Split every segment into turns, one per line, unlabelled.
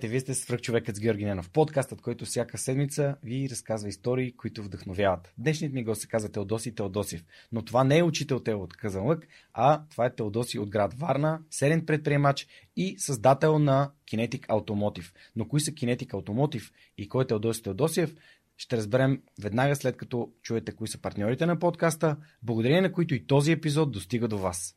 Здравейте, вие сте свръх човекът с Георги Ненов. Подкастът, който всяка седмица ви разказва истории, които вдъхновяват. Днешният ми гост се казва Теодоси Теодосиев. Но това не е учител Тео от Казанлък, а това е Теодоси от град Варна, серен предприемач и създател на Kinetic Automotive. Но кои са Kinetic Automotive и кой е Теодоси Теодосиев, ще разберем веднага след като чуете кои са партньорите на подкаста, благодарение на които и този епизод достига до вас.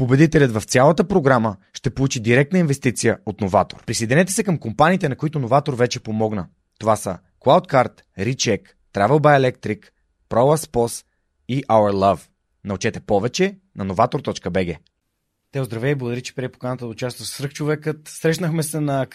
Победителят в цялата програма ще получи директна инвестиция от Новатор. Присъединете се към компаниите, на които Новатор вече помогна. Това са CloudCard, Recheck, Travel by Electric, ProLaspos и Our Love. Научете повече на novator.bg. Те здравей, благодаря, че прие поканата да участва с човекът. Срещнахме се на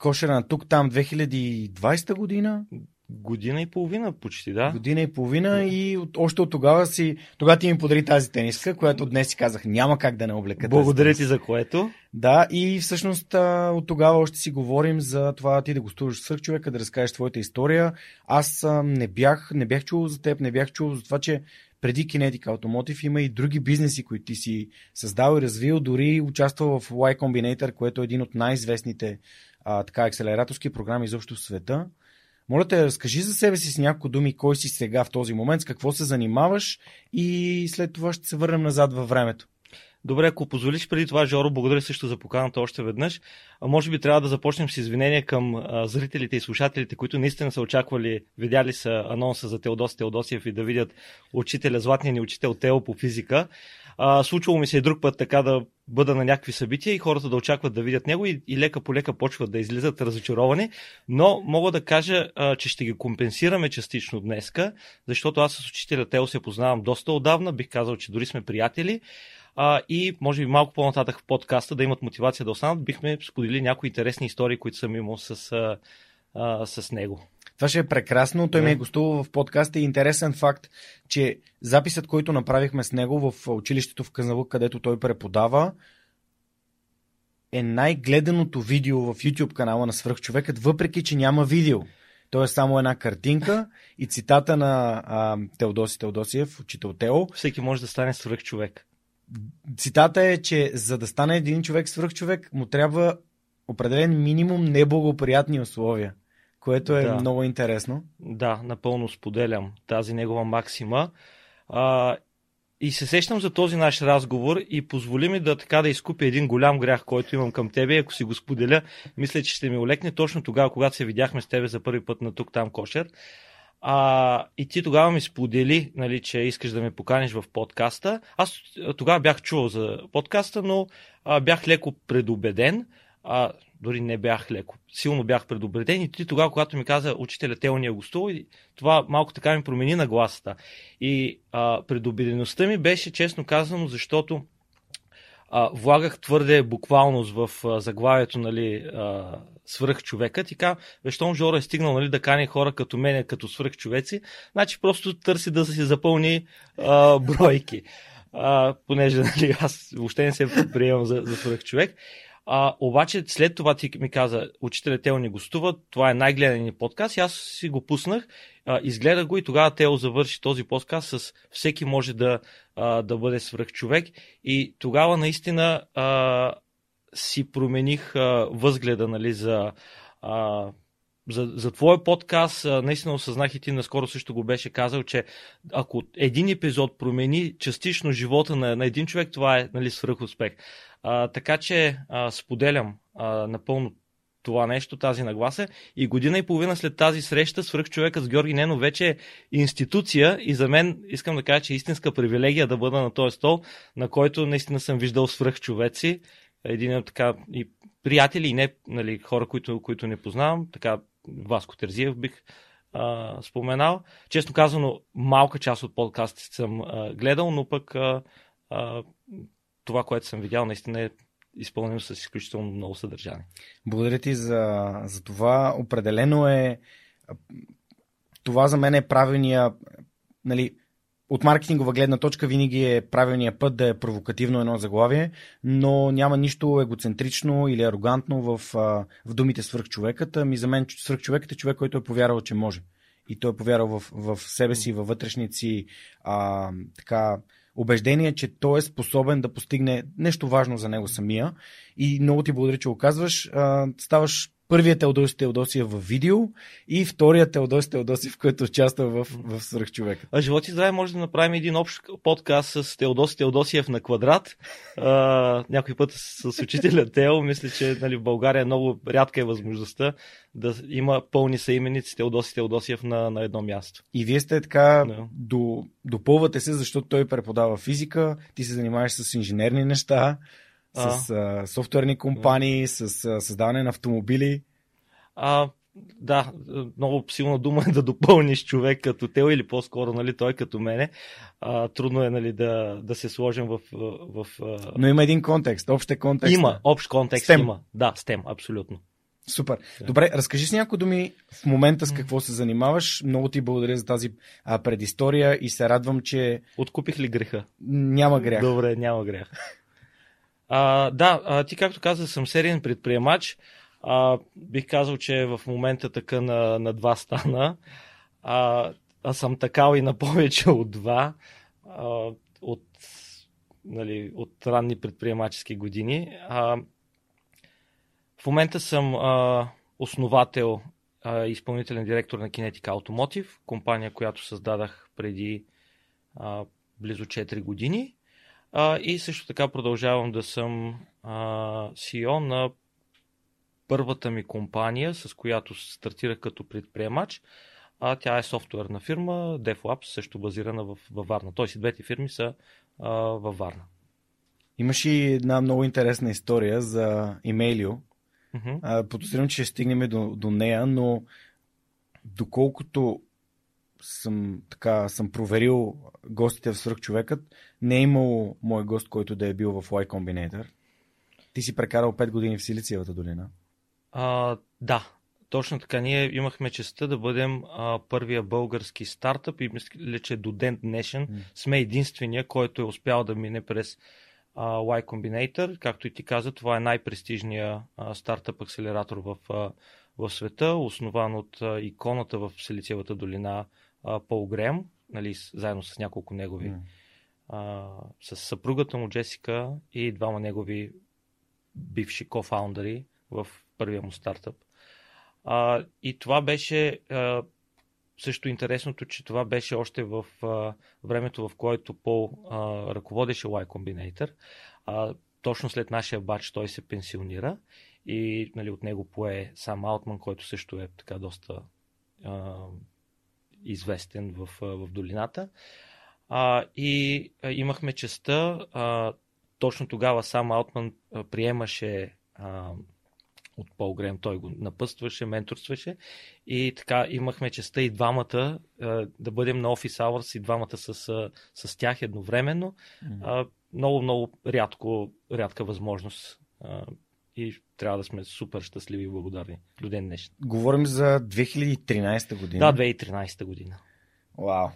кошера на тук там 2020 година.
Година и половина почти, да.
Година и половина да. и от, още от тогава си... Тогава ти ми подари тази тениска, която днес си казах няма как да не облека
Благодаря ти за което.
Да, и всъщност от тогава още си говорим за това ти да гостуваш с човека, да разкажеш твоята история. Аз не бях, не бях чул за теб, не бях чул за това, че преди Kinetic Automotive има и други бизнеси, които ти си създал и развил, дори участвал в Y Combinator, което е един от най-известните а, така, акселераторски програми изобщо в света. Моля те, разкажи за себе си с няколко думи, кой си сега в този момент, с какво се занимаваш и след това ще се върнем назад във времето.
Добре, ако позволиш преди това, Жоро, благодаря също за поканата още веднъж. Може би трябва да започнем с извинения към зрителите и слушателите, които наистина са очаквали, видяли са анонса за Теодос Теодосиев и да видят учителя, златния ни учител Тео по физика. А, случвало ми се и друг път така да бъда на някакви събития и хората да очакват да видят него и, и лека по лека почват да излизат разочаровани, но мога да кажа, а, че ще ги компенсираме частично днеска, защото аз с учителя Тео се познавам доста отдавна, бих казал, че дори сме приятели. А, и може би малко по-нататък в подкаста да имат мотивация да останат, бихме споделили някои интересни истории, които съм имал с, а, а, с него.
Това ще е прекрасно. Той yeah. ми е гостувал в подкаста и интересен факт, че записът, който направихме с него в училището в Казанлък, където той преподава, е най-гледаното видео в YouTube канала на Свръхчовекът, въпреки че няма видео. То е само една картинка и цитата на а, Теодоси Теодосиев, учител Тео.
Всеки може да стане свръхчовек.
Цитата е, че за да стане един човек свръхчовек, му трябва определен минимум неблагоприятни условия което е да. много интересно.
Да, напълно споделям тази негова максима. А, и се сещам за този наш разговор и позволи ми да така да изкупя един голям грях, който имам към тебе. Ако си го споделя, мисля, че ще ми олекне точно тогава, когато се видяхме с тебе за първи път на тук там кошер. А, и ти тогава ми сподели, нали, че искаш да ме поканиш в подкаста. Аз тогава бях чувал за подкаста, но а, бях леко предубеден. А, дори не бях леко. Силно бях предупреден и ти тогава, когато ми каза учителя Тео ни е гостувал, и това малко така ми промени на гласата. И а, предубедеността ми беше честно казано, защото а, влагах твърде буквалност в а, заглавието, нали, а, свръх човекът и така, щом Жора е стигнал нали, да кани хора като мене, като свръх човеци, значи просто търси да си запълни а, бройки. А, понеже нали, аз въобще не се приемам за, за свръх човек. А, обаче след това ти ми каза, учителя Тео ни гостува, това е най-гледания подкаст и аз си го пуснах, а, изгледах го и тогава Тео завърши този подкаст с всеки може да, а, да бъде свръх човек и тогава наистина а, си промених а, възгледа нали, за а, за, за твой подкаст, наистина осъзнах и ти наскоро също го беше казал, че ако един епизод промени частично живота на, на един човек, това е нали, свръхуспех. А, така че а, споделям а, напълно това нещо, тази нагласа. И година и половина след тази среща, свръх човека с Георги Нено вече е институция и за мен искам да кажа, че е истинска привилегия да бъда на този стол, на който наистина съм виждал свръх човеци. Един от така и приятели и не нали, хора, които, които не познавам, така Васко Терзиев бих а, споменал. Честно казано, малка част от подкастите съм а, гледал, но пък а, а, това, което съм видял, наистина е изпълнено с изключително много съдържание.
Благодаря ти за, за това. Определено е. Това за мен е правилния. Нали, от маркетингова гледна точка винаги е правилният път да е провокативно едно заглавие, но няма нищо егоцентрично или арогантно в, в думите свръхчовекът. Ами за мен свръхчовекът е човек, който е повярвал, че може. И той е повярвал в, в себе си, във вътрешници, а, така, убеждение, че той е способен да постигне нещо важно за него самия. И много ти благодаря, че го казваш. Ставаш Първият Теодосий Теодосиев в видео и вторият Теодосий Теодосиев, който участва в, в Свръхчовека.
А живот и здраве може да направим един общ подкаст с Теодоси Теодосиев на квадрат. А, някой път с учителя Тео. Мисля, че нали, в България много рядка е възможността да има пълни съименици Теодоси Теодосиев на, на едно място.
И вие сте така, no. до, допълвате се, защото той преподава физика, ти се занимаваш с инженерни неща с а, софтуерни компании, с а, създаване на автомобили.
А, да, много силна дума е да допълниш човек като тел или по-скоро нали, той като мене. А, трудно е нали, да, да се сложим в, в.
Но има един контекст, общ е контекст.
Има, общ контекст STEM. има. Да, STEM, абсолютно.
Супер. Да. Добре, разкажи си някои думи в момента с какво се занимаваш. Много ти благодаря за тази а, предистория и се радвам, че...
Откупих ли греха?
Няма грях.
Добре, няма грях. А, да, а, ти както каза, съм сериен предприемач. А, бих казал, че в момента така на, на два стана. А, а съм такал и на повече от два. А, от, нали, от ранни предприемачески години. А, в момента съм а, основател а, изпълнителен директор на Kinetic Automotive, компания, която създадах преди а, близо 4 години. А, и също така продължавам да съм а, CEO на първата ми компания, с която стартирах като предприемач. А тя е софтуерна фирма, DevLabs, също базирана в, във Варна. Тоест и двете фирми са а, във Варна.
Имаш и една много интересна история за имейлио. Uh-huh. Подозирам, че ще стигнем до, до нея, но доколкото съм, така, съм проверил гостите в Свърхчовекът, не е имало мой гост, който да е бил в Y Combinator. Ти си прекарал 5 години в Силициевата долина.
А, да, точно така. Ние имахме честа да бъдем а, първия български стартъп и мисля, че до ден днешен mm. сме единствения, който е успял да мине през а, Y Combinator. Както и ти каза, това е най-престижният стартъп акселератор в, а, в света, основан от а, иконата в Силициевата долина Пол Грем, нали, заедно с няколко негови, mm. а, с съпругата му Джесика и двама негови бивши кофаундъри в първия му стартъп. А, и това беше а, също интересното, че това беше още в а, времето, в което Пол а, ръководеше Y Combinator. А, точно след нашия бач той се пенсионира и нали, от него пое сам Алтман, който също е така доста а, известен в, в долината. А, и а, имахме честа, а, точно тогава сам Алтман а, приемаше а, от Пол Грем, той го напъстваше, менторстваше и така имахме честа и двамата а, да бъдем на офис Hours и двамата с, с, с тях едновременно. А, много, много рядко, рядка възможност а, и трябва да сме супер щастливи и благодарни до ден днешен.
Говорим за 2013 година.
Да, 2013 година.
Вау.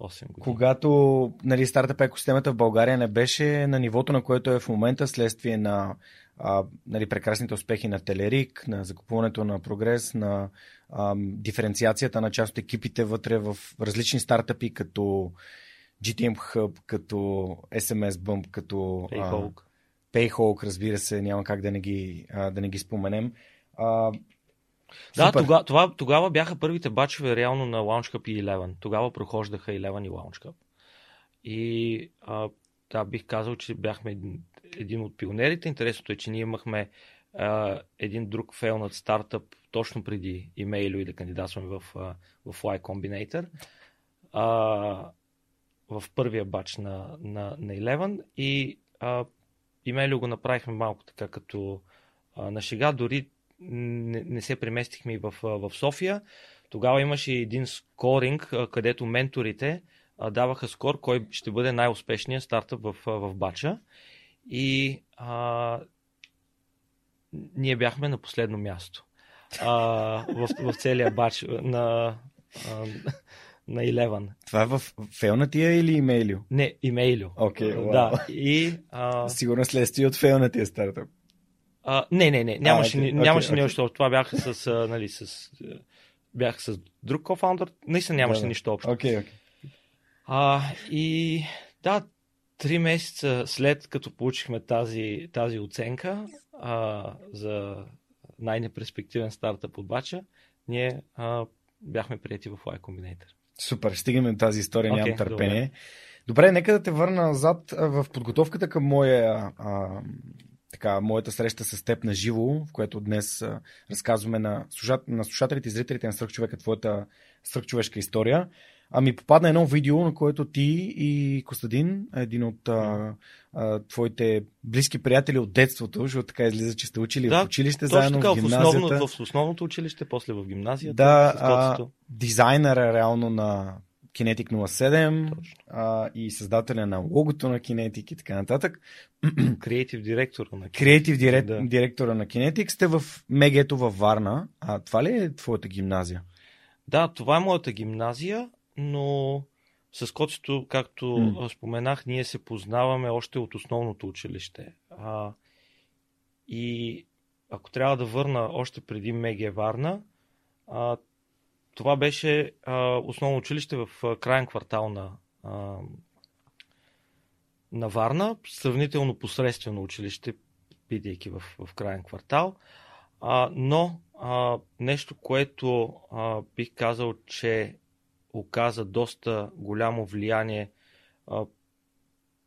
8 години.
Когато нали, стартъп екосистемата в България не беше на нивото, на което е в момента, следствие на а, нали, прекрасните успехи на Телерик, на закупуването на прогрес, на а, диференциацията на част от екипите вътре в различни стартъпи, като GTM Hub, като SMS Bump, като Payhawk, разбира се, няма как да не ги, а, да не ги споменем. А,
Да,
Супер.
тога, това, тогава бяха първите бачове реално на Launch Cup и 11. Тогава прохождаха 11 и Launch Cup. И а, да, бих казал, че бяхме един, един от пионерите. Интересното е, че ние имахме а, един друг фейлнат стартъп точно преди имейло и да кандидатстваме в, в Y Combinator. А, в първия бач на, на, на 11 и а, имейло го направихме малко така като а, на шега, дори не, не се преместихме и в, в София. Тогава имаше един скоринг, а, където менторите а, даваха скор, кой ще бъде най-успешният стартъп в, в бача. И а, ние бяхме на последно място а, в, в целия бач на, а, на 11.
Това е в фейлнатия или имейлио?
Не, имейло.
Окей, вау.
Да, и... А,
Сигурно следствие от фейлнатия стартъп.
а, не, не, не, нямаше,
окей,
ни- нямаше
окей,
нищо общо. Това бяха с, а, нали, с... а, Бях с друг кофаундър. Наистина нямаше
Да,
нищо общо.
Окей.
А, и да, три месеца след като получихме тази, тази оценка а, за най-неперспективен стартъп от бача, ние а, бяхме прияти в Y Combinator.
Супер, стигаме до тази история,
Окей,
нямам търпение. Добре. нека да те върна назад в подготовката към моя, а, така, моята среща с теб на живо, в което днес а, разказваме на, слушат, на слушателите и зрителите на Свръхчовека твоята свръхчовешка история. А ми попадна едно видео, на което ти и Костадин, един от а, а, твоите близки приятели от детството, защото така излиза, че сте учили
Да,
в училище
Точно
заедно
така,
в
в,
гимназията.
основно, в основното училище, после в гимназията.
Да, а, дизайнера реално на Kinetic 07
Точно.
а, и създателя на логото на Kinetic и така нататък.
Креатив директор на
Креатив директ,
Да.
директора на Kinetic сте в Мегето във Варна. А това ли е твоята гимназия?
Да, това е моята гимназия, но с коцето, както а, споменах, ние се познаваме още от основното училище. А, и ако трябва да върна още преди Меге Варна, а, това беше а, основно училище в а, крайен квартал на, а, на Варна, сравнително посредствено училище, бидейки в, в крайен квартал. А, но а, нещо, което а, бих казал, че оказа доста голямо влияние а,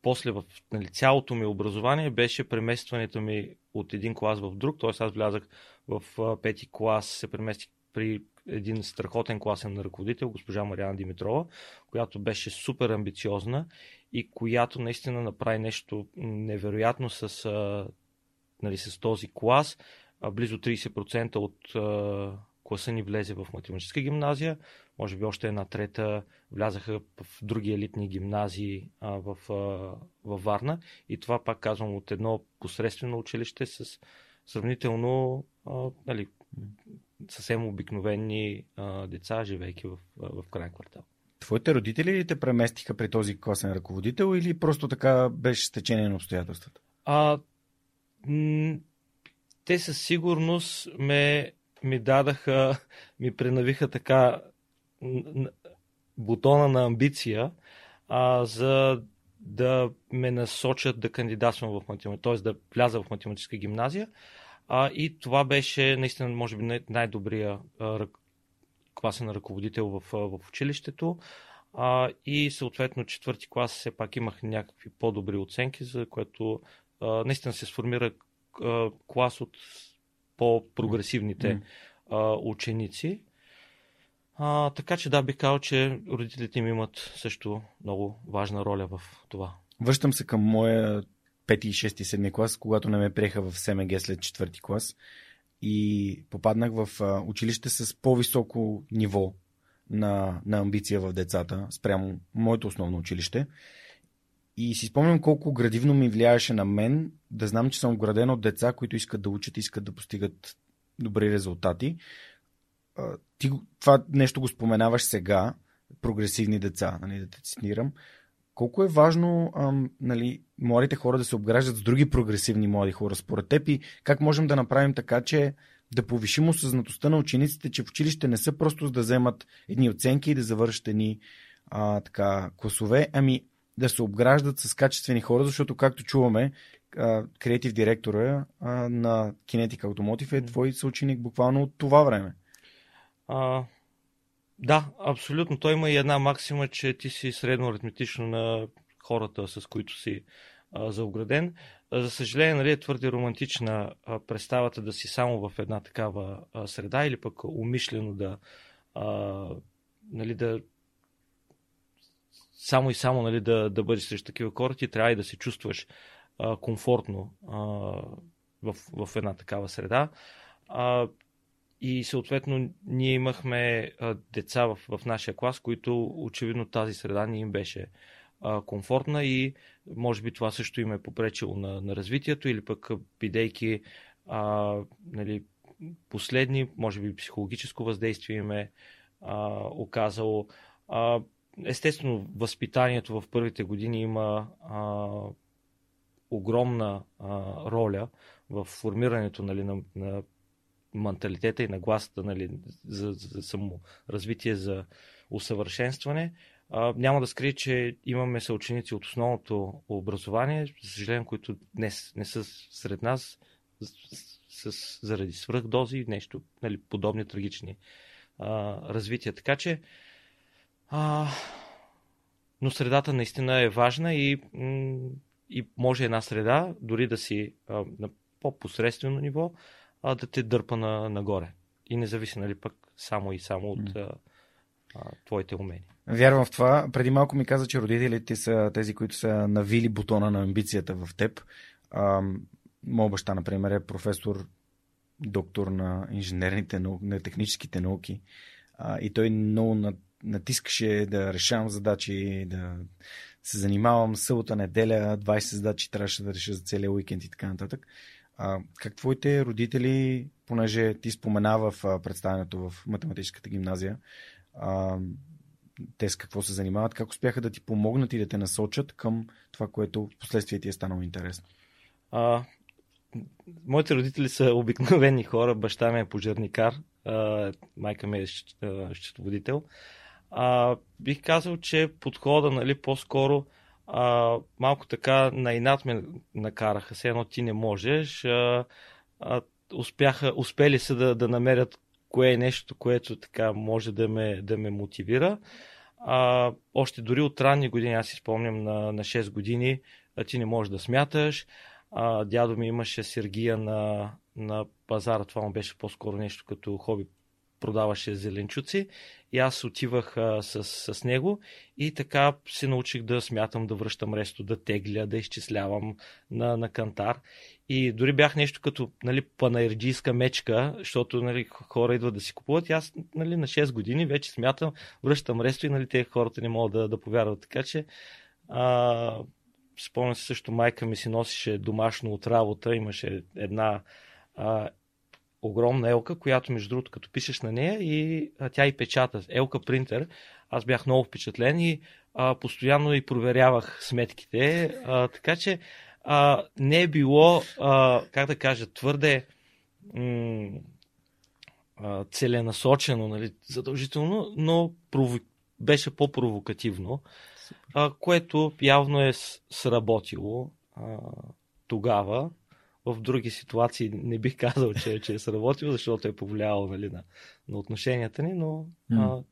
после в нали, цялото ми образование беше преместването ми от един клас в друг. Т.е. аз влязах в а, пети клас, се преместих при един страхотен класен ръководител, госпожа Мариана Димитрова, която беше супер амбициозна и която наистина направи нещо невероятно с, а, нали, с този клас. А, близо 30% от а, класа ни влезе в математическа гимназия, може би още една трета влязаха в други елитни гимназии а, в, а, във Варна. И това, пак казвам, от едно посредствено училище с сравнително а, нали, съвсем обикновени а, деца, живейки в, в крайен квартал.
Твоите родители ли те преместиха при този класен ръководител или просто така беше стечение на обстоятелствата?
А, м- те със сигурност ме, ми дадаха, ми пренавиха така бутона на амбиция, а, за да ме насочат да кандидатствам в математика, т.е. да вляза в математическа гимназия. А, и това беше наистина, може би, най- най-добрия а, класен ръководител в, в училището. А, и съответно четвърти клас все пак имах някакви по-добри оценки, за което а, наистина се сформира а, клас от по-прогресивните а, ученици. А, така че да, бих казал, че родителите им имат също много важна роля в това.
Връщам се към моя 5, 6, 7 клас, когато не ме приеха в СМГ след четвърти клас и попаднах в училище с по-високо ниво на, на амбиция в децата, спрямо моето основно училище. И си спомням колко градивно ми влияеше на мен да знам, че съм ограден от деца, които искат да учат, искат да постигат добри резултати. Ти това нещо го споменаваш сега, прогресивни деца, нали, да те цитирам. Колко е важно ам, нали, младите хора да се обграждат с други прогресивни млади хора според теб и как можем да направим така, че да повишим осъзнатостта на учениците, че в училище не са просто да вземат едни оценки и да завършат едни а, така, класове, ами да се обграждат с качествени хора, защото както чуваме, креатив директора на Kinetic Automotive е твой съученик буквално от това време.
А, да, абсолютно. Той има и една максима, че ти си средно аритметично на хората, с които си а, заограден. За съжаление, нали, е твърде романтична а, представата да си само в една такава а, среда или пък умишлено да, а, нали, да само и само нали, да, да бъдеш срещу такива хора, ти трябва и да се чувстваш а, комфортно а, в, в една такава среда. А, и съответно ние имахме а, деца в, в нашия клас, които очевидно тази среда не им беше а, комфортна и може би това също им е попречило на, на развитието или пък бидейки а, нали, последни, може би психологическо въздействие им е а, оказало. А, естествено, възпитанието в първите години има а, огромна а, роля в формирането нали, на, на менталитета и нагласата нали, за, за саморазвитие, за усъвършенстване. А, няма да скрия, че имаме съученици от основното образование, за съжаление, които днес не са сред нас с, с, заради свръхдози и нещо, нали, подобни трагични а, развития. Така че, а, но средата наистина е важна и, и може една среда, дори да си а, на по-посредствено ниво, а, да те дърпа на, нагоре. И не зависи, нали, пък само и само от а, а, твоите умения.
Вярвам в това. Преди малко ми каза, че родителите са тези, които са навили бутона на амбицията в теб. А, моят баща, например, е професор, доктор на инженерните науки, на техническите науки. А, и той много натискаше да решавам задачи, да се занимавам събота, неделя, 20 задачи трябваше да реша за целия уикенд и така нататък. А, как твоите родители, понеже ти спомена в представянето в математическата гимназия, а, те с какво се занимават, как успяха да ти помогнат и да те насочат към това, което в последствие ти е станало интересно?
А, моите родители са обикновени хора. Баща ми е пожарникар, а, майка ми е счетоводител. А, бих казал, че подхода, нали, по-скоро а, малко така на инат ме накараха. Все едно ти не можеш. А, а, успяха, успели са да, да намерят кое е нещо, което така може да ме, да ме мотивира. А, още дори от ранни години, аз си спомням на, на 6 години, а ти не можеш да смяташ. А, дядо ми имаше сергия на, на пазара, това му беше по-скоро нещо като хоби продаваше зеленчуци и аз отивах а, с, с него и така се научих да смятам, да връщам ресто, да тегля, да изчислявам на, на кантар. И дори бях нещо като нали, панаерджийска мечка, защото нали, хора идват да си купуват. И аз нали, на 6 години вече смятам, връщам ресто и нали, те хората не могат да, да повярват. Така че а, спомням се също, майка ми си носеше домашно от работа, имаше една а, огромна елка, която между другото като пишеш на нея и а, тя и печата. Елка принтер. Аз бях много впечатлен и а, постоянно и проверявах сметките. А, така че а, не е било, а, как да кажа, твърде м- а, целенасочено, нали, задължително, но прово... беше по-провокативно, а, което явно е сработило а, тогава в други ситуации не бих казал, че, че е сработил, защото е повлияло нали, на, на отношенията ни, но mm. а,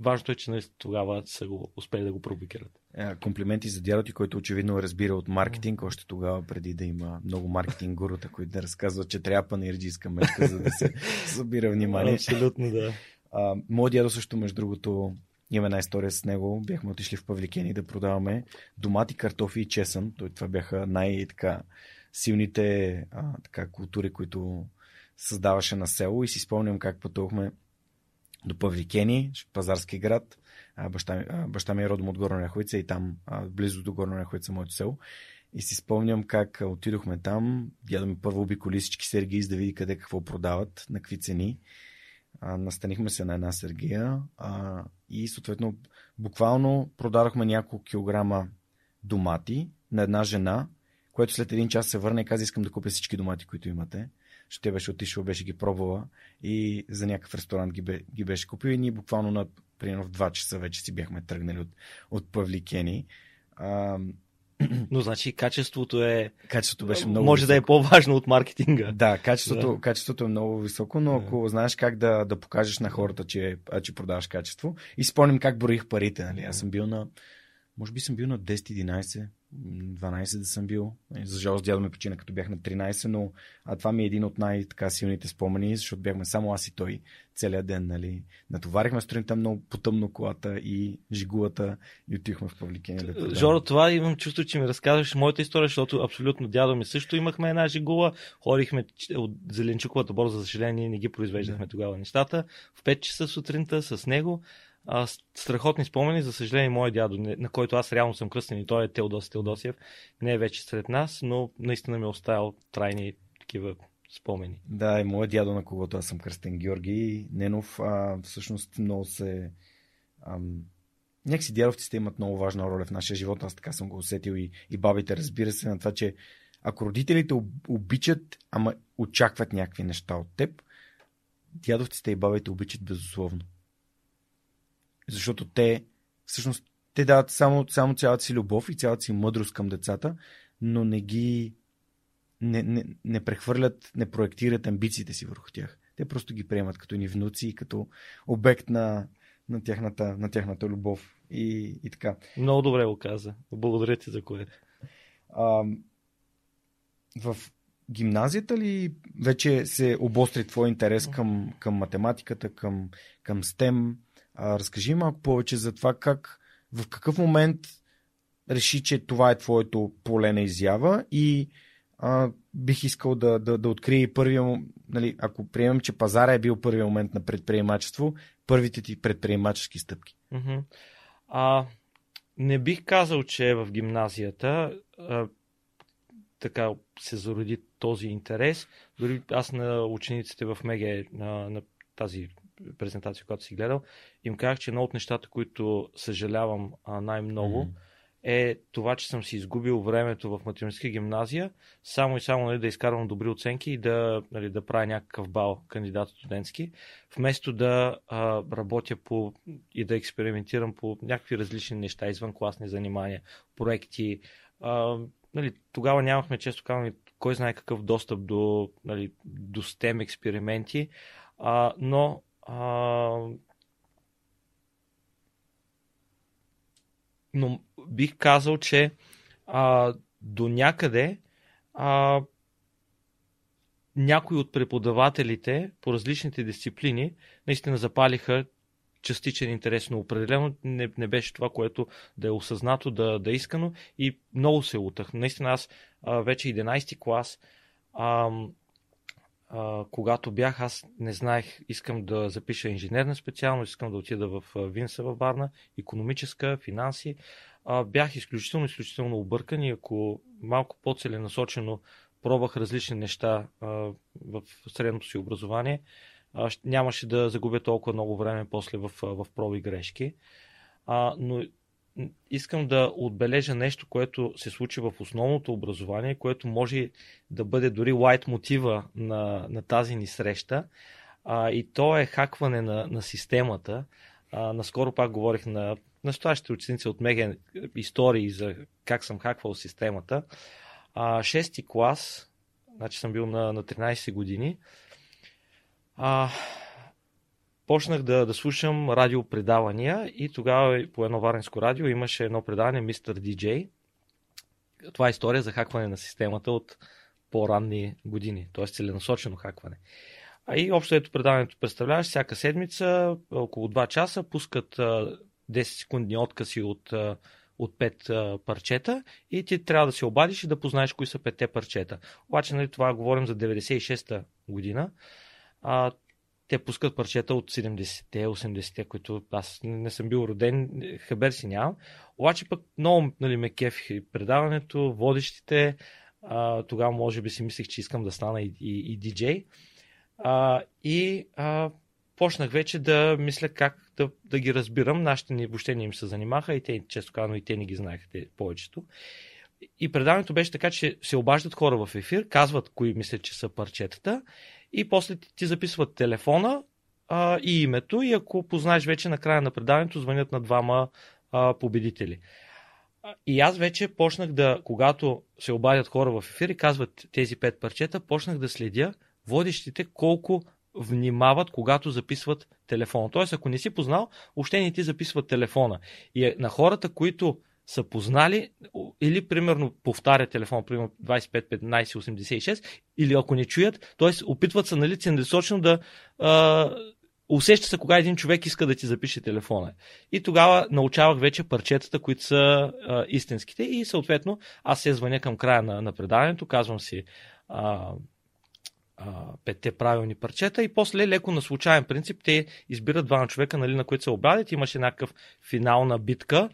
важното е, че нали, тогава са го успели да го провокират.
Е, комплименти за дядо ти, който очевидно разбира от маркетинг, още тогава, преди да има много маркетинг гурута, които да разказват, че трябва панерджийска мечка, за да се събира внимание.
Абсолютно, да.
А, моят дядо също, между другото, има една история с него. Бяхме отишли в Павликени да продаваме домати, картофи и чесън. Той, това бяха най-така силните а, така, култури, които създаваше на село и си спомням как пътувахме до Павликени, пазарски град. А, баща, а, баща ми е родом от Горна Ряховица и там, а, близо до Горна Ряховица, моето село. И си спомням как отидохме там. Дядо ми първо обиколи всички сергии, за да види къде какво продават, на какви цени. А, настанихме се на една сергия а, и съответно буквално продадохме няколко килограма домати на една жена, което след един час се върна и каза, искам да купя всички домати, които имате. Ще тя беше отишла, беше ги пробвала и за някакъв ресторант ги, бе, ги беше купил и ние буквално на примерно в 2 часа вече си бяхме тръгнали от, от Павликени. А,
Но значи качеството е...
качеството беше много
Може
високо.
да е по-важно от маркетинга.
Да, качеството,
Да.
качеството е много високо, но ако знаеш как да, да покажеш на хората, че, че продаваш качество. И спомням как броих парите. Нали? Аз съм бил на. Може би съм бил на 10-11, м, 12 да съм бил. И За жалост дядо ме почина като бях на 13, но а това ми е един от най-така силните спомени, защото бяхме само аз и той целият ден. Нали? Натоварихме сутринта много потъмно колата и жигулата и отихме в Павликения да.
Жоро, това имам чувство, че ми разказваш моята история, защото абсолютно дядо ми също имахме една жигула. Ходихме от Зеленчуковата борза, за съжаление не ги произвеждахме тогава нещата. В 5 часа сутринта с него. А, страхотни спомени, за съжаление, моят дядо, на който аз реално съм кръстен и той е Теодос Теодосиев, не е вече сред нас, но наистина ми е оставил трайни такива спомени.
Да, и моят дядо, на когото аз съм кръстен Георги Ненов, а, всъщност много се... Ам, някакси дядовците имат много важна роля в нашия живот, аз така съм го усетил и, и бабите, разбира се, на това, че ако родителите об- обичат, ама очакват някакви неща от теб, дядовците и бабите обичат безусловно. Защото те, всъщност, те дават само, само цялата си любов и цялата си мъдрост към децата, но не ги не, не, не прехвърлят, не проектират амбициите си върху тях. Те просто ги приемат като ни внуци, като обект на, на, тяхната, на тяхната любов и, и така.
Много добре го каза. Благодаря ти за което.
А, в гимназията ли вече се обостри твой интерес към, към математиката, към, към STEM? А, разкажи малко повече за това как, в какъв момент реши, че това е твоето поле на изява и а, бих искал да, да, да открия и първия, нали, ако приемем, че пазара е бил първия момент на предприемачество, първите ти предприемачески стъпки.
А, не бих казал, че в гимназията а, така се зароди този интерес. Дори аз на учениците в МЕГЕ на, на тази презентация, която си гледал, им казах, че едно от нещата, които съжалявам най-много,
Мгм.
е това, че съм си изгубил времето в математическа гимназия, само и само нали, да изкарвам добри оценки и да, нали, да правя някакъв бал кандидат студентски, вместо да а, работя по и да експериментирам по някакви различни неща, извън класни занимания, проекти. А, нали, тогава нямахме, често казвам, кой знае какъв достъп до, нали, до STEM експерименти, а, но а, но бих казал, че а, до някъде а, някои от преподавателите по различните дисциплини наистина запалиха частичен интерес, но определено не, не беше това, което да е осъзнато, да, да е искано и много се утах. Наистина аз а, вече 11 клас а, а, когато бях, аз не знаех, искам да запиша инженерна специалност, искам да отида в Винса във Варна, економическа, финанси. А, бях изключително, изключително объркан и ако малко по-целенасочено пробвах различни неща а, в средното си образование, а, нямаше да загубя толкова много време после в, в проби грешки. А, но искам да отбележа нещо, което се случи в основното образование, което може да бъде дори лайт мотива на, на тази ни среща. А, и то е хакване на, на системата. А, наскоро пак говорих на настоящите ученици от Меген истории за как съм хаквал системата. А, шести клас, значи съм бил на, на 13 години, а, почнах да, да слушам радиопредавания и тогава по едно варненско радио имаше едно предаване Мистер Диджей. Това е история за хакване на системата от по-ранни години, т.е. целенасочено хакване. А и общо ето предаването представляваш всяка седмица, около 2 часа, пускат а, 10 секундни откъси от, от 5 а, парчета и ти трябва да се обадиш и да познаеш кои са 5 парчета. Обаче нали, това говорим за 96-та година. А, те пускат парчета от 70-те, 80-те, които аз не съм бил роден, хабер си нямам. Обаче пък много нали, ме и предаването, водещите. А, тогава може би си мислех, че искам да стана и, и, и диджей. А, и а, почнах вече да мисля как да, да ги разбирам. Нашите ни въобще не им се занимаха и те, често казано, и те не ги знаеха те, повечето. И предаването беше така, че се обаждат хора в ефир, казват кои мислят, че са парчетата и после ти, записват телефона а, и името и ако познаеш вече на края на предаването, звънят на двама а, победители. и аз вече почнах да, когато се обадят хора в ефир и казват тези пет парчета, почнах да следя водещите колко внимават, когато записват телефона. Тоест, ако не си познал, още не ти записват телефона. И е на хората, които са познали или примерно повтарят телефон, примерно 25 15 86, или ако не чуят, т.е. опитват се нали, целенасочено да а, усеща се кога един човек иска да ти запише телефона. И тогава научавах вече парчетата, които са а, истинските и съответно аз се звъня към края на, на предаването, казвам си а, петте правилни парчета и после леко на случайен принцип те избират двама човека, нали, на които се обадят. Имаше някакъв финална битка.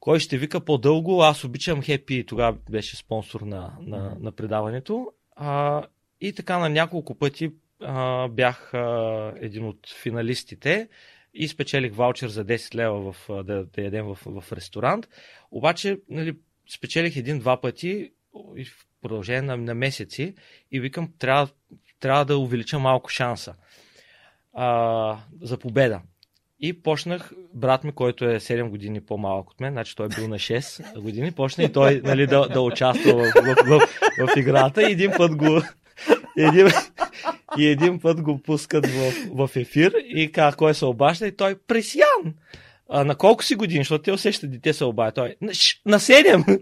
Кой ще вика по-дълго? Аз обичам Хепи, тогава беше спонсор на, на, на предаването. А, и така на няколко пъти а, бях а, един от финалистите и спечелих ваучер за 10 лева в, да, да ядем в, в ресторант. Обаче нали, спечелих един-два пъти и в продължение на, на месеци и викам, трябва, трябва да увелича малко шанса а, за победа. И почнах, брат ми, който е 7 години по-малък от мен, значи той е бил на 6 години, почна и той нали, да, да участва в, в, в, в, играта и един път го, един, и един път го пускат в, в ефир и казах кой се обажда и той Пресян! А, на колко си години, защото те усещат дете се обая. Той на 7!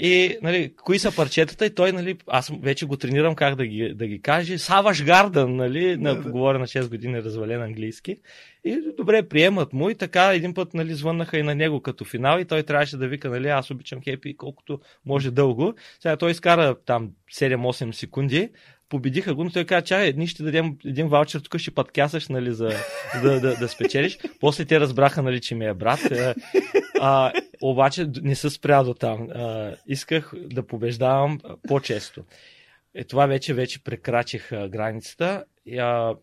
И, нали, кои са парчетата и той, нали, аз вече го тренирам как да ги, да ги каже. Саваш Гарден, нали, на, да, говоря на 6 години развален английски. И добре, приемат му и така един път, нали, звъннаха и на него като финал и той трябваше да вика, нали, аз обичам хепи колкото може дълго. Сега той изкара там 7-8 секунди, победиха го, но той каза, чай, ние ще дадем един ваучер, тук ще подкясаш, нали, за, да, да, да спечелиш. После те разбраха, нали, че ми е брат. Е, а, обаче не се спря до там. А, исках да побеждавам по-често. Е, това вече, вече прекрачих а, границата. А,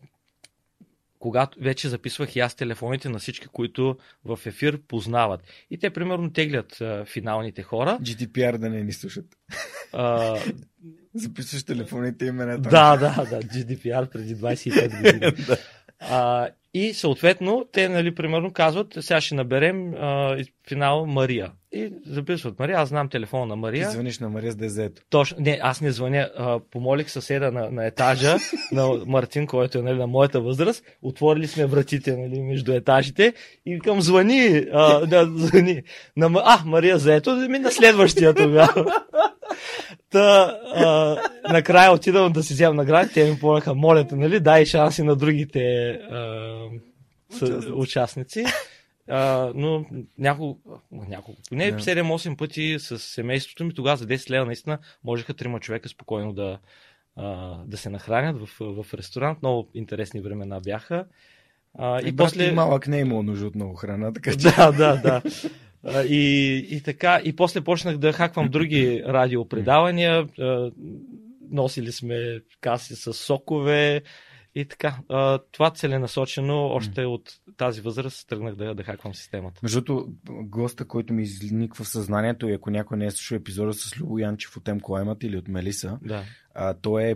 когато вече записвах и аз телефоните на всички, които в ефир познават. И те, примерно, теглят а, финалните хора.
GDPR да не ни слушат. А, Записваш телефоните имена.
Да, да, да. GDPR преди 25 години. да. а, и съответно, те, нали, примерно, казват, сега ще наберем а, финал Мария. И записват Мария, аз знам телефона на Мария.
Ти звъниш на Мария с дезето.
Точно, не, аз не звъня. А, помолих съседа на, на етажа, на Мартин, който е нали, на моята възраст. Отворили сме вратите нали, между етажите и към звъни. А, да, звъни. На, а, Мария заето, да ми на следващия тогава. Та, а, накрая отидам да си вземам награди, те ми помоляха, моля те, нали, дай шанси на другите а, участници. участници. А, но няколко, няколко не yeah. 7-8 пъти с семейството ми, тогава за 10 лева наистина можеха трима човека спокойно да, а, да се нахранят в, в ресторант. Много интересни времена бяха.
А, и, и после... малък не е имало нужда от много храна, така че...
Да, да, да. И, и така, и после почнах да хаквам други радиопредавания. Носили сме каси с сокове и така. Това целенасочено още от тази възраст тръгнах да, да хаквам системата.
Между другото, госта, който ми изниква в съзнанието и ако някой не е слушал епизода с Любо Янчев от М. или от Мелиса,
да.
а, той е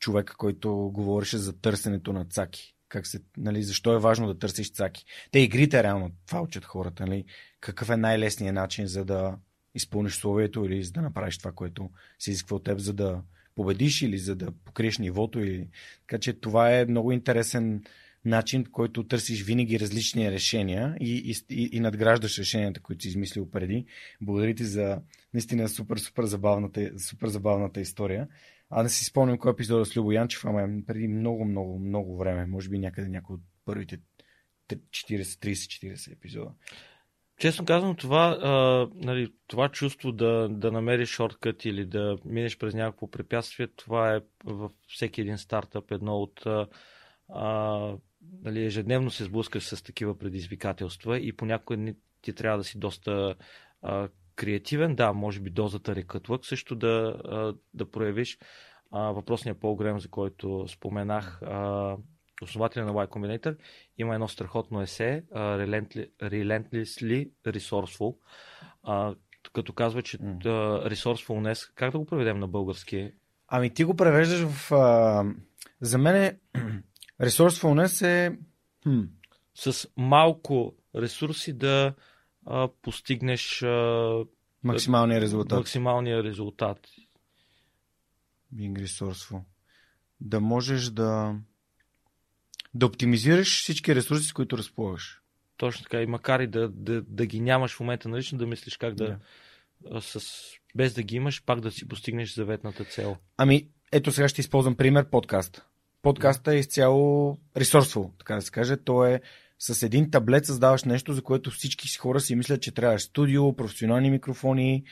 човека, който говореше за търсенето на цаки как се, нали, защо е важно да търсиш цаки. Те игрите реално това учат хората. Нали? Какъв е най-лесният начин за да изпълниш словието или за да направиш това, което се изисква от теб, за да победиш или за да покриеш нивото. Или... Така че това е много интересен начин, по който търсиш винаги различни решения и, и, и надграждаш решенията, които си измислил преди. Благодаря ти за наистина супер, супер забавната, супер забавната история. А не си спомням кой епизод с Любо Янчев, ама преди много, много, много време. Може би някъде някой от първите 40-30-40 епизода.
Честно казвам, това, а, нали, това чувство да, да намериш шорткът или да минеш през някакво препятствие, това е във всеки един стартъп едно от а, нали, ежедневно се сблъскаш с такива предизвикателства и понякога ти трябва да си доста а, креативен, да, може би дозата рекътлък също да, да проявиш. Въпросният програм, за който споменах, основателя на Y Combinator, има едно страхотно есе, Relentlessly Resourceful, като казва, че mm. resourcefulness, как да го преведем на български?
Ами ти го превеждаш в... А, за мен е... resourcefulness е...
Хм. С малко ресурси да а, постигнеш а,
Максималния резултат.
максималния резултат.
Being resourceful. Да можеш да да оптимизираш всички ресурси, с които разполагаш.
Точно така. И макар и да, да, да ги нямаш в момента налично, да мислиш как да,
Да.
с, без да ги имаш, пак да си постигнеш заветната цел.
Ами, ето сега ще използвам пример подкаст. Подкаста е изцяло ресурсово, така да се каже. То е с един таблет създаваш нещо, за което всички си хора си мислят, че трябва студио, професионални микрофони,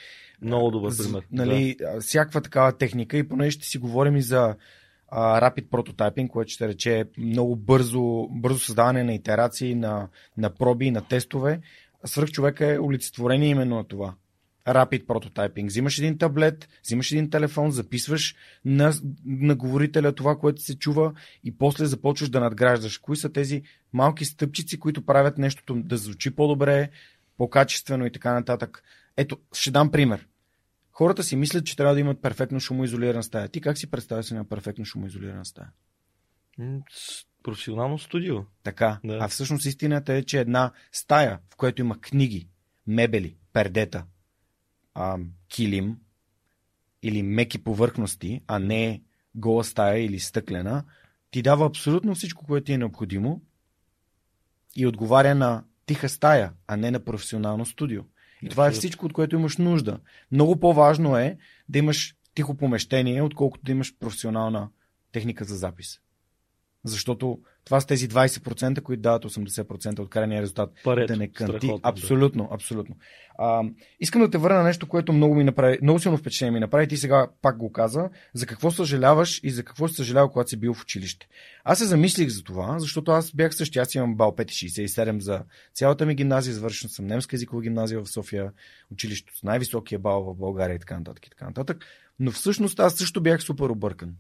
Много добър пример.
Нали, а, всякаква такава техника и понеже ще си говорим и за Rapid Prototyping, което ще рече много бързо, бързо създаване на итерации, на, на проби, на тестове. Свърх човека е олицетворение именно на това. Rapid Prototyping. Взимаш един таблет, взимаш един телефон, записваш на, на говорителя това, което се чува и после започваш да надграждаш. Кои са тези малки стъпчици, които правят нещото да звучи по-добре, по-качествено и така нататък. Ето, ще дам пример. Хората си мислят, че трябва да имат перфектно шумоизолирана стая. Ти как си представяш една перфектно шумоизолирана стая?
Професионално студио.
Така.
Да.
А всъщност истината е, че една стая, в която има книги, мебели, пердета, а, килим или меки повърхности, а не гола стая или стъклена, ти дава абсолютно всичко, което ти е необходимо и отговаря на тиха стая, а не на професионално студио. И това е всичко, от което имаш нужда. Много по-важно е да имаш тихо помещение, отколкото да имаш професионална техника за запис. Защото това са тези 20%, които дават 80% от крайния резултат.
Парето.
да не кънти.
Страхотно.
Абсолютно, абсолютно. А, искам да те върна на нещо, което много ми направи, много силно впечатление ми направи. Ти сега пак го каза. За какво съжаляваш и за какво си съжалява, когато си бил в училище. Аз се замислих за това, защото аз бях същия. Аз имам бал 5,67 за цялата ми гимназия. Завършил съм немска езикова гимназия в София, училището с най-високия бал в България и така нататък. И така нататък. Но всъщност аз също бях супер объркан.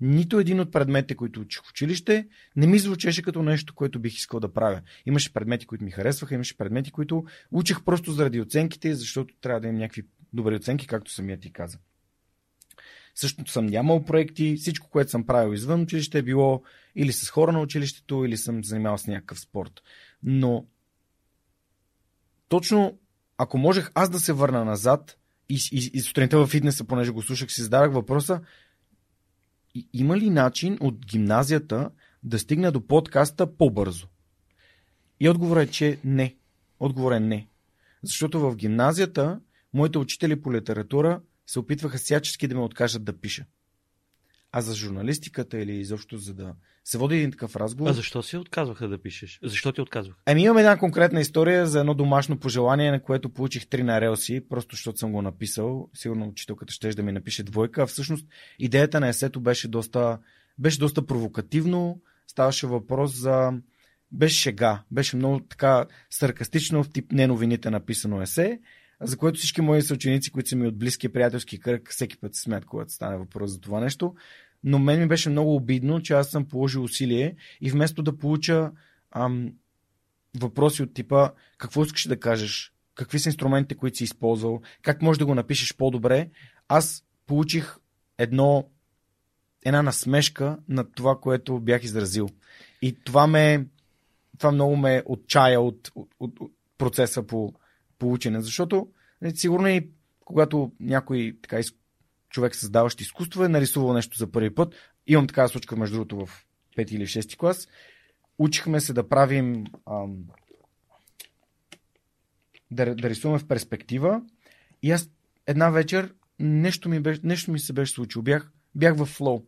Нито един от предметите, които учих в училище, не ми звучеше като нещо, което бих искал да правя. Имаше предмети, които ми харесваха, имаше предмети, които учих просто заради оценките, защото трябва да имам някакви добри оценки, както самият ти каза. Също съм нямал проекти, всичко, което съм правил извън училище е било или с хора на училището, или съм занимавал с някакъв спорт. Но точно ако можех аз да се върна назад и, и, и сутринта във фитнеса, понеже го слушах, си задавах въпроса, и- има ли начин от гимназията да стигна до подкаста по-бързо? И отговорът е, че не. Отговорът е не. Защото в гимназията моите учители по литература се опитваха всячески да ме откажат да пиша. А за журналистиката или изобщо за да се води един такъв разговор.
А защо си отказваха да пишеш? Защо ти отказвах?
Ами имам една конкретна история за едно домашно пожелание, на което получих три на релси, просто защото съм го написал. Сигурно учителката ще да ми напише двойка, а всъщност идеята на есето беше доста, беше доста провокативно. Ставаше въпрос за... Беше шега, беше много така саркастично в тип не новините написано есе, за което всички мои съученици, които са ми от близкия приятелски кръг, всеки път се смеят, когато стане въпрос за това нещо. Но мен ми беше много обидно, че аз съм положил усилие и вместо да получа ам, въпроси от типа какво искаш да кажеш, какви са инструментите, които си използвал, как можеш да го напишеш по-добре, аз получих едно, една насмешка на това, което бях изразил. И това ме, това много ме отчая от, от, от, от процеса по, по учене, защото нали, сигурно и когато някой така, човек създаващ изкуство е нарисувал нещо за първи път, имам такава случка между другото в 5 или 6 клас, учихме се да правим ам, да, да рисуваме в перспектива. И аз една вечер нещо ми, беше, нещо ми се беше случило. Бях, бях в флоу.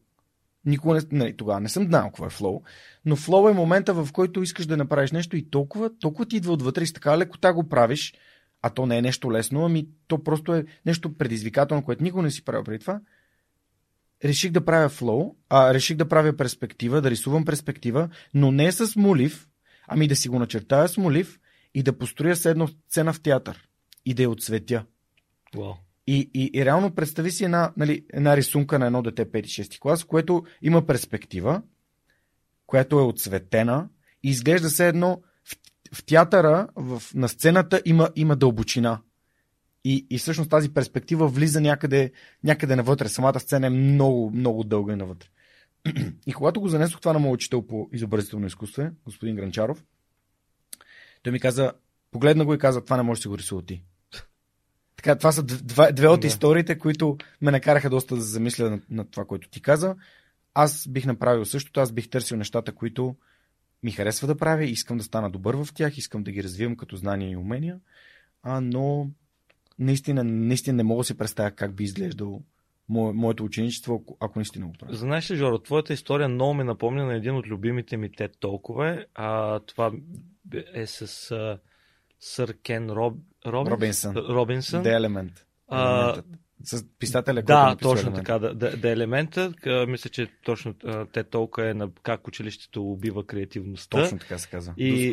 Никога не, нали, тогава не съм знал какво е флоу, но флоу е момента, в който искаш да направиш нещо и толкова, толкова ти идва отвътре и с така лекота го правиш, а то не е нещо лесно, ами то просто е нещо предизвикателно, което никога не си правил преди това. Реших да правя флоу, а реших да правя перспектива, да рисувам перспектива, но не с молив, ами да си го начертая с молив и да построя с едно сцена в театър и да я отсветя.
Вау.
И, и, и реално представи си една, нали, една рисунка на едно дете 5-6 клас, което има перспектива, която е отсветена и изглежда се едно в, театъра, в, на сцената има, има дълбочина. И, и всъщност тази перспектива влиза някъде, някъде навътре. Самата сцена е много, много дълга и навътре. И когато го занесох това на моят учител по изобразително изкуство, господин Гранчаров, той ми каза, Погледна го и каза, това не може да си го рисува ти. Така, това са два, две от
Да.
историите, които ме накараха доста да замисля на, на това, което ти каза. Аз бих направил същото, аз бих търсил нещата, които ми харесва да правя, искам да стана добър в тях, искам да ги развивам като знания и умения, а, но наистина, наистина не мога да си представя как би изглеждало мое, моето ученичество, ако, ако наистина го правя.
Знаеш ли, Жоро, твоята история много ми напомня на един от любимите ми те толкова. А, това е с а, сър Кен Роб... Робинс?
Робинсън.
Робинсън.
Елемент.
А,
Елементът. С писателя, който
Да, точно
елемент.
така. Да, да, да елемента. Къ- Мисля, че точно а, те толкова е на как училището убива креативността.
Точно така се казва.
И-.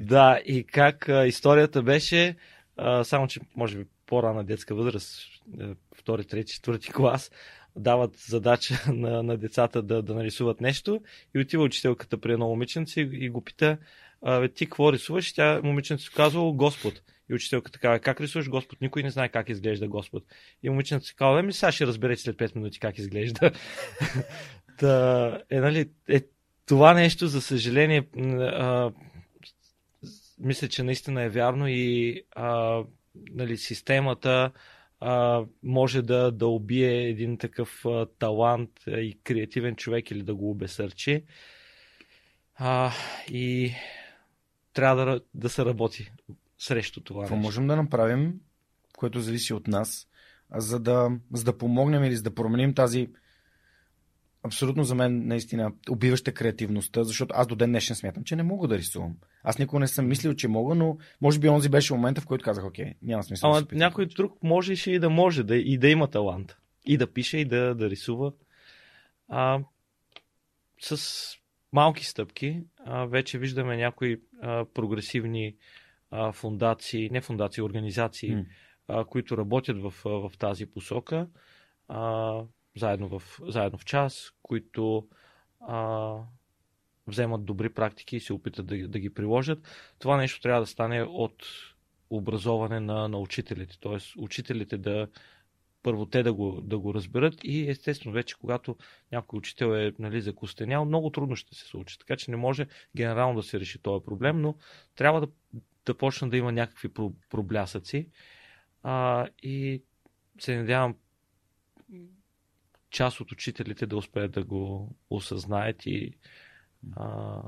Да, и как а, историята беше, а, само че може би по-рана детска възраст, е, втори, трети, четвърти клас, дават задача на, на децата да, да нарисуват нещо и отива учителката при едно момиченце и, и го пита, а, ти какво рисуваш? Тя момиченцето казва Господ. И учителката казва, как рисуваш Господ? Никой не знае как изглежда Господ. И момиченцето си казва, ами сега ще разберете след 5 минути как изглежда. Та, е, нали, е, това нещо, за съжаление, а, мисля, че наистина е вярно и а, нали, системата а, може да, да убие един такъв а, талант а, и креативен човек или да го обесърчи. А, и трябва да, да се работи срещу това.
Какво можем да направим, което зависи от нас, за да, за да помогнем или за да променим тази абсолютно за мен наистина убиваща креативността, защото аз до ден днешен смятам, че не мога да рисувам. Аз никога не съм мислил, че мога, но може би онзи беше момента, в който казах, окей, няма смисъл. да
Ама
опитвам
някой друг можеше и да може, да, и да има талант. И да пише, и да, да рисува. А, с малки стъпки а, вече виждаме някои а, прогресивни а, фундации, не фундации, организации,
М.
а, които работят в, в тази посока, а, заедно, в, заедно в час, които а, вземат добри практики и се опитат да, ги- да ги приложат. Това нещо трябва да стане от образоване на, на учителите. Тоест, учителите да първо те да го, да го разберат и естествено вече, когато някой учител е нали, закостенял, много трудно ще се случи. Така че не може генерално да се реши този проблем, но трябва да, да почна да има някакви про- проблясъци а, и се надявам част от учителите да успеят да го осъзнаят и, а,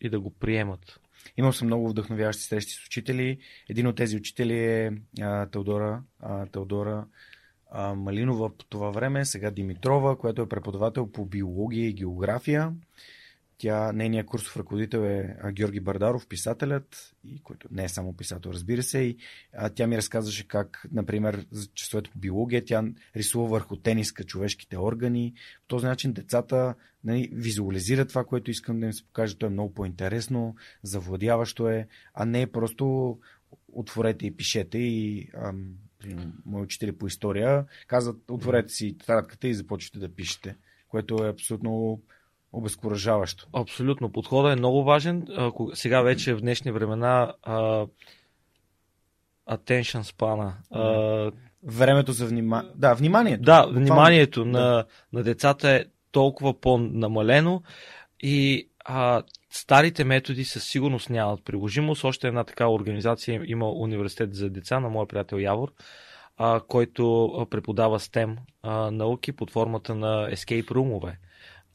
и да го приемат.
Имал съм много вдъхновяващи срещи с учители. Един от тези учители е а, Теодора, а, Теодора а, Малинова по това време, сега Димитрова, която е преподавател по биология и география. Тя, нейният курсов ръководител е Георги Бардаров, писателят, и който не е само писател, разбира се. И, а, тя ми разказваше как, например, за часовете по биология, тя рисува върху тениска човешките органи. По този начин децата нали, визуализират това, което искам да им се покаже. То е много по-интересно, завладяващо е, а не просто отворете и пишете и ам, мои учители по история казват, отворете си тетрадката и започвате да пишете, което е абсолютно обезкуражаващо.
Абсолютно. Подходът е много важен. Сега вече в днешни времена а, attention span. А,
Времето за внимание. Да, вниманието.
да, вниманието
Да.
на, на децата е толкова по-намалено и а, старите методи със сигурност нямат приложимост. Още една такава организация има университет за деца на моя приятел Явор, а, който преподава STEM а, науки под формата на escape room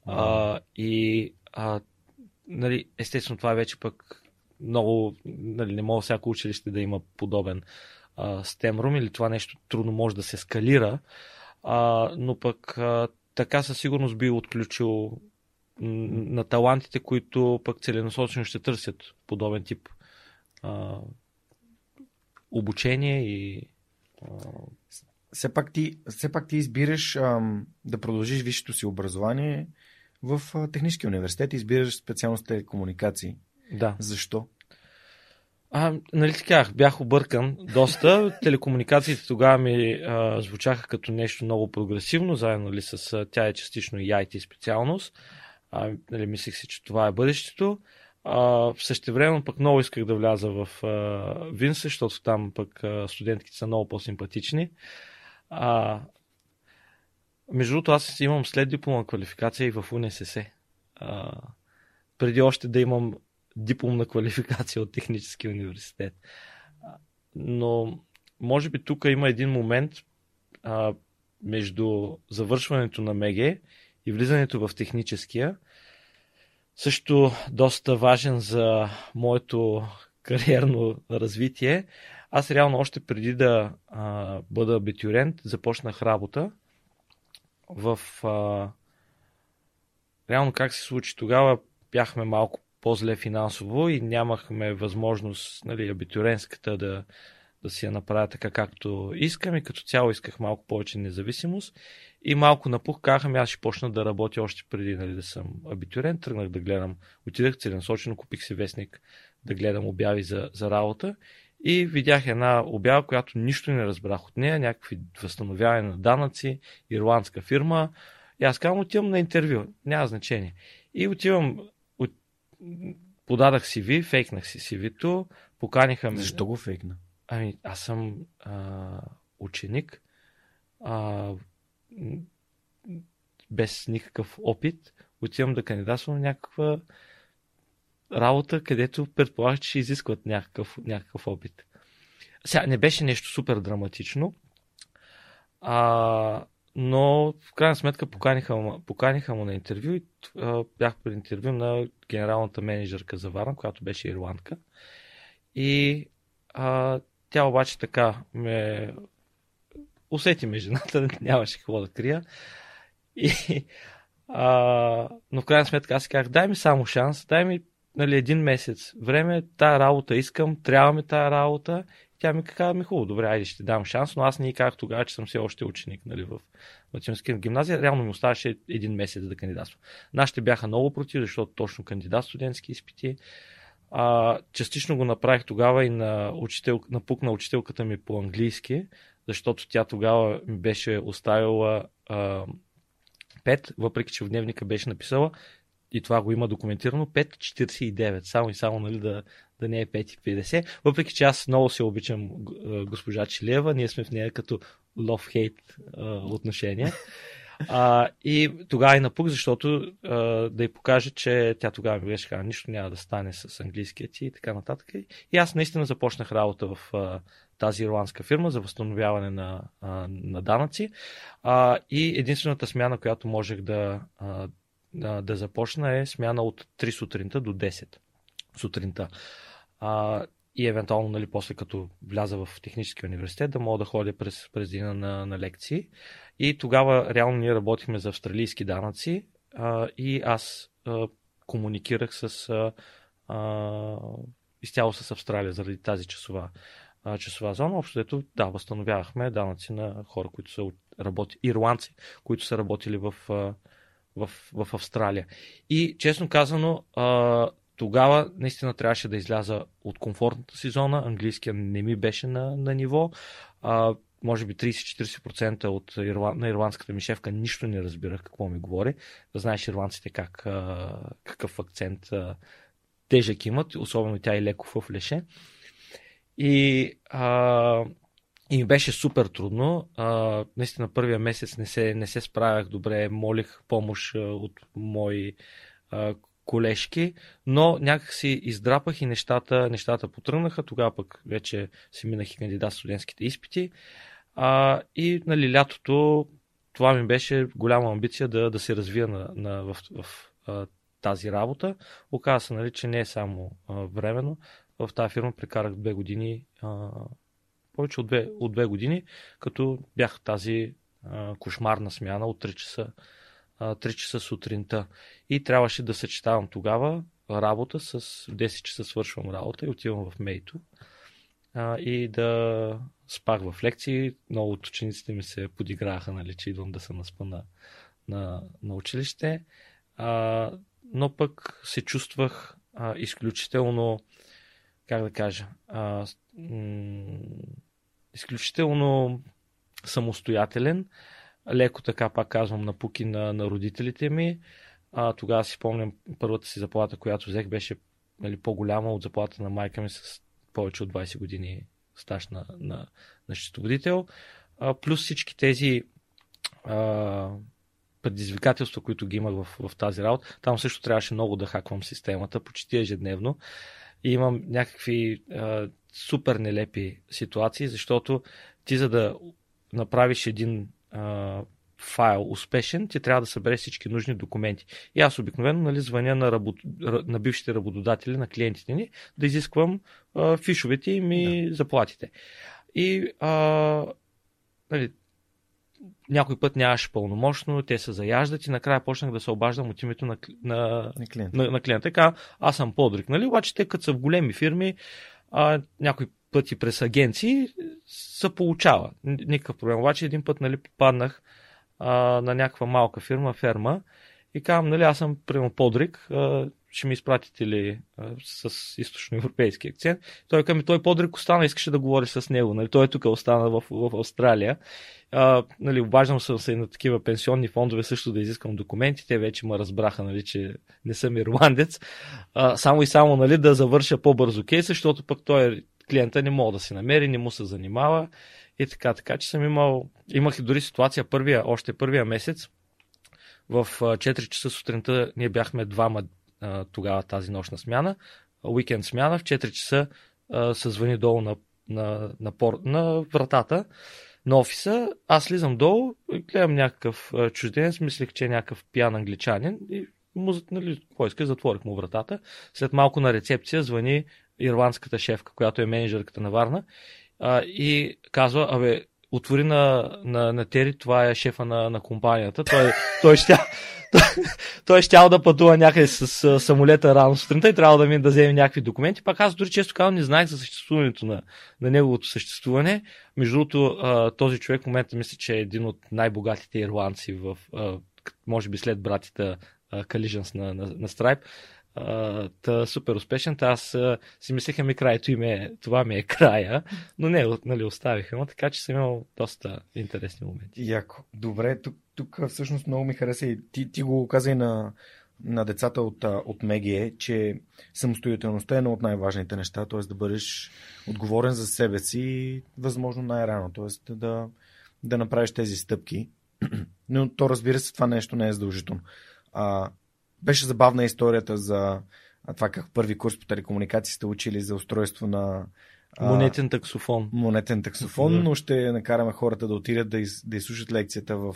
а, и а, нали, естествено това е вече пък много, нали, не мога всяко училище да има подобен room или това нещо трудно може да се скалира, а, но пък а, така със сигурност би отключил на талантите, които пък целенасочено ще търсят подобен тип а, обучение и а,
Все пак ти, все пак ти избираш ам, да продължиш висшето си образование в а, Техническия университет, избираш специалност телекомуникации.
да.
Защо?
А, нали така, бях объркан доста. Телекомуникациите тогава ми а, звучаха като нещо много прогресивно, заедно нали, с а, тя е частично и IT специалност. А, нали, мислех си, че това е бъдещето. А, в същевременно пък много исках да вляза в а, Винсе, защото там пък а, студентките са много по-симпатични. А, между другото, аз имам след дипломна квалификация и в УНСС. А, преди още да имам дипломна квалификация от технически университет. Но може би тук има един момент а, между завършването на МЕГЕ и влизането в техническия. Също доста важен за моето кариерно развитие. Аз реално още преди да а, бъда абитюрент започнах работа в... А, реално как се случи? Тогава, бяхме малко по-зле финансово и нямахме възможност нали, абитюренската да, да си я направя така както искам и като цяло исках малко повече независимост. И малко напух, казах, ами аз ще почна да работя още преди нали, да съм абитюрент, тръгнах да гледам, отидах целенасочено, купих си вестник да гледам обяви за, за работа и видях една обява, която нищо не разбрах от нея, някакви възстановяване на данъци, ирландска фирма. И аз казвам, отивам на интервю, няма значение. И отивам, от... подадах CV, фейкнах си CV-то, поканиха ме.
Защо го фейкна?
Ами, аз съм а, ученик, а, без никакъв опит, отивам да кандидатствам някаква работа, където предполагах, че изискват някакъв, някакъв опит. Сега не беше нещо супер драматично, а, но в крайна сметка поканиха, поканиха му на интервю и а, бях при интервю на генералната менеджерка за Варна, която беше ирландка. И а, тя обаче така ме усети ме жената, нямаше какво да крия. И, а, но в крайна сметка аз казах, дай ми само шанс, дай ми нали, един месец време, тая работа искам, трябва ми тая работа. Тя ми каза, ми хубаво, добре, айде ще дам шанс, но аз не казах тогава, че съм все още ученик нали, в Математическа гимназия. Реално ми оставаше един месец да кандидатствам. Нашите бяха много против, защото точно кандидат студентски изпити. А, частично го направих тогава и на, учител, напукна учителката ми по английски, защото тя тогава ми беше оставила а, 5, въпреки че в дневника беше написала и това го има документирано, 5,49, само и само нали, да, да не е 5,50. Въпреки, че аз много се обичам госпожа Чилева, ние сме в нея като love-hate отношения. А, и тогава и напук, защото а, да й покажа, че тя тогава ми беше казала, нищо няма да стане с английския ти и така нататък. И аз наистина започнах работа в а, тази ирландска фирма за възстановяване на, а, на данъци. А, и единствената смяна, която можех да, а, да, да започна е смяна от 3 сутринта до 10 сутринта. А, и евентуално, нали, после като вляза в техническия университет, да мога да ходя през, през деня на, на лекции. И тогава реално ние работихме за австралийски данъци а, и аз а, комуникирах с а, а, изцяло с Австралия заради тази часова, а, часова зона. Общо ето, да, възстановявахме данъци на хора, които са работи, ирландци, които са работили в, в, в Австралия. И честно казано, а, тогава наистина трябваше да изляза от комфортната си зона. Английския не ми беше на, на ниво. А, може би 30-40% от ирла... на ирландската ми шефка нищо не разбирах какво ми говори. Да знаеш ирландците как, а, какъв акцент а, тежък имат, особено тя и леко в леше. И, а, и ми беше супер трудно. А, наистина първия месец не се, не се справях добре, молих помощ от мои а, колежки, но някак си издрапах и нещата, нещата потръгнаха. Тогава пък вече си минах и кандидат студентските изпити. А, и нали, лятото това ми беше голяма амбиция да, да се развия на, на, в, в, в тази работа. Оказа се, нали, че не е само а, временно. В тази фирма прекарах две години, а, повече от две, от две години, като бях тази а, кошмарна смяна от 3 часа, а, 3 часа сутринта. И трябваше да съчетавам тогава работа с 10 часа свършвам работа и отивам в Мейто а, и да спах в лекции. Много от учениците ми се подиграха, нали, че идвам да се наспа на, на, на училище. А, но пък се чувствах а, изключително, как да кажа, а, м- изключително самостоятелен. Леко така, пак казвам, напуки на, на родителите ми. А, тогава си спомням първата си заплата, която взех, беше нали, по-голяма от заплата на майка ми с повече от 20 години стаж на, на, на счетоводител. А, плюс всички тези а, предизвикателства, които ги имах в, в тази работа. Там също трябваше много да хаквам системата, почти ежедневно. И имам някакви а, супер нелепи ситуации, защото ти за да направиш един а, файл успешен, ти трябва да събереш всички нужни документи. И аз обикновено нали, звъня на, работ... на бившите работодатели, на клиентите ни, да изисквам а, фишовете им и да. заплатите. И а, нали, някой път нямаше пълномощно, те се заяждат и накрая почнах да се обаждам от името на, на, на, клиента. на, на клиента. Така, аз съм подрик, нали? Обаче те като са в големи фирми, а, някой пъти през агенции се получава. Никакъв проблем. Обаче един път нали, попаднах а, на някаква малка фирма, ферма и казвам, нали, аз съм прямо подрик, ще ми изпратите ли а, с източноевропейски акцент. Той към той подрик остана, искаше да говори с него. Нали? Той е тук остана в, в Австралия. А, нали, обаждам съм се и на такива пенсионни фондове също да изискам документи. Те вече ме разбраха, нали, че не съм ирландец. А, само и само нали, да завърша по-бързо кейса, защото пък той клиента не мога да се намери, не му се занимава и така. Така че съм имал, имах и дори ситуация първия, още първия месец. В 4 часа сутринта ние бяхме двама тогава тази нощна смяна, уикенд смяна, в 4 часа се звъни долу на, на, на, пор, на вратата на офиса. Аз слизам долу, гледам някакъв чужденец, мислех, че е някакъв пиян англичанин и му, нали, какво иска, затворих му вратата. След малко на рецепция звъни ирландската шефка, която е менеджерката на Варна и казва, абе, отвори на, на, на Тери, това е шефа на, на компанията. Той, той, ще, той, той щял да пътува някъде с, самолета рано сутринта и трябва да ми да вземе някакви документи. Пак аз дори често казвам не знаех за съществуването на, на неговото съществуване. Между другото, този човек в момента мисля, че е един от най-богатите ирландци в, може би след братите Калижанс на, на, на Stripe та, супер успешен. Та аз а, си мислех, ми краето им е, това ми е края, но не, нали, оставиха му, така че съм имал доста интересни моменти.
Яко. Добре, тук, тук всъщност много ми хареса и ти, ти го каза и на, на децата от, от Мегие, че самостоятелността е едно от най-важните неща, т.е. да бъдеш отговорен за себе си възможно най-рано, т.е. да, да направиш тези стъпки. Но то разбира се, това нещо не е задължително. А, беше забавна историята за това как първи курс по телекомуникации сте учили за устройство на
Монетен таксофон.
Монетен таксофон, но ще накараме хората да отидат да, из, да изслушат лекцията в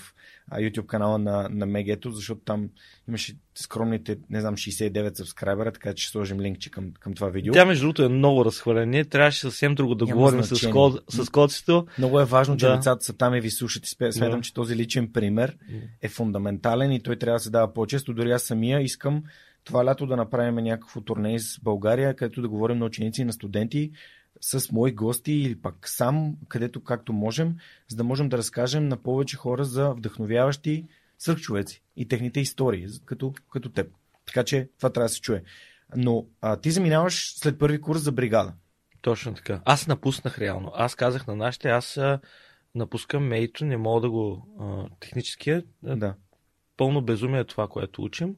YouTube канала на, на Мегето, защото там имаше скромните, не знам, 69 сабскрайбера, така че ще сложим линкче към, към това видео.
Тя, между другото, е много разхвалена. трябваше съвсем друго да Няма говорим с, код, с.
Много е важно, че да. децата са там и ви слушат и смятам, да. че този личен пример е фундаментален и той трябва да се дава по-често. Дори аз самия искам това лято да направим някакво турне с България, където да говорим на ученици и на студенти с мои гости или пак сам, където както можем, за да можем да разкажем на повече хора за вдъхновяващи свърхчовеци и техните истории, като, като теб. Така че това трябва да се чуе. Но а, ти заминаваш след първи курс за бригада.
Точно така. Аз напуснах реално. Аз казах на нашите, аз а, напускам мейто, не мога да го а, техническия.
Да.
Пълно безумие е това, което учим.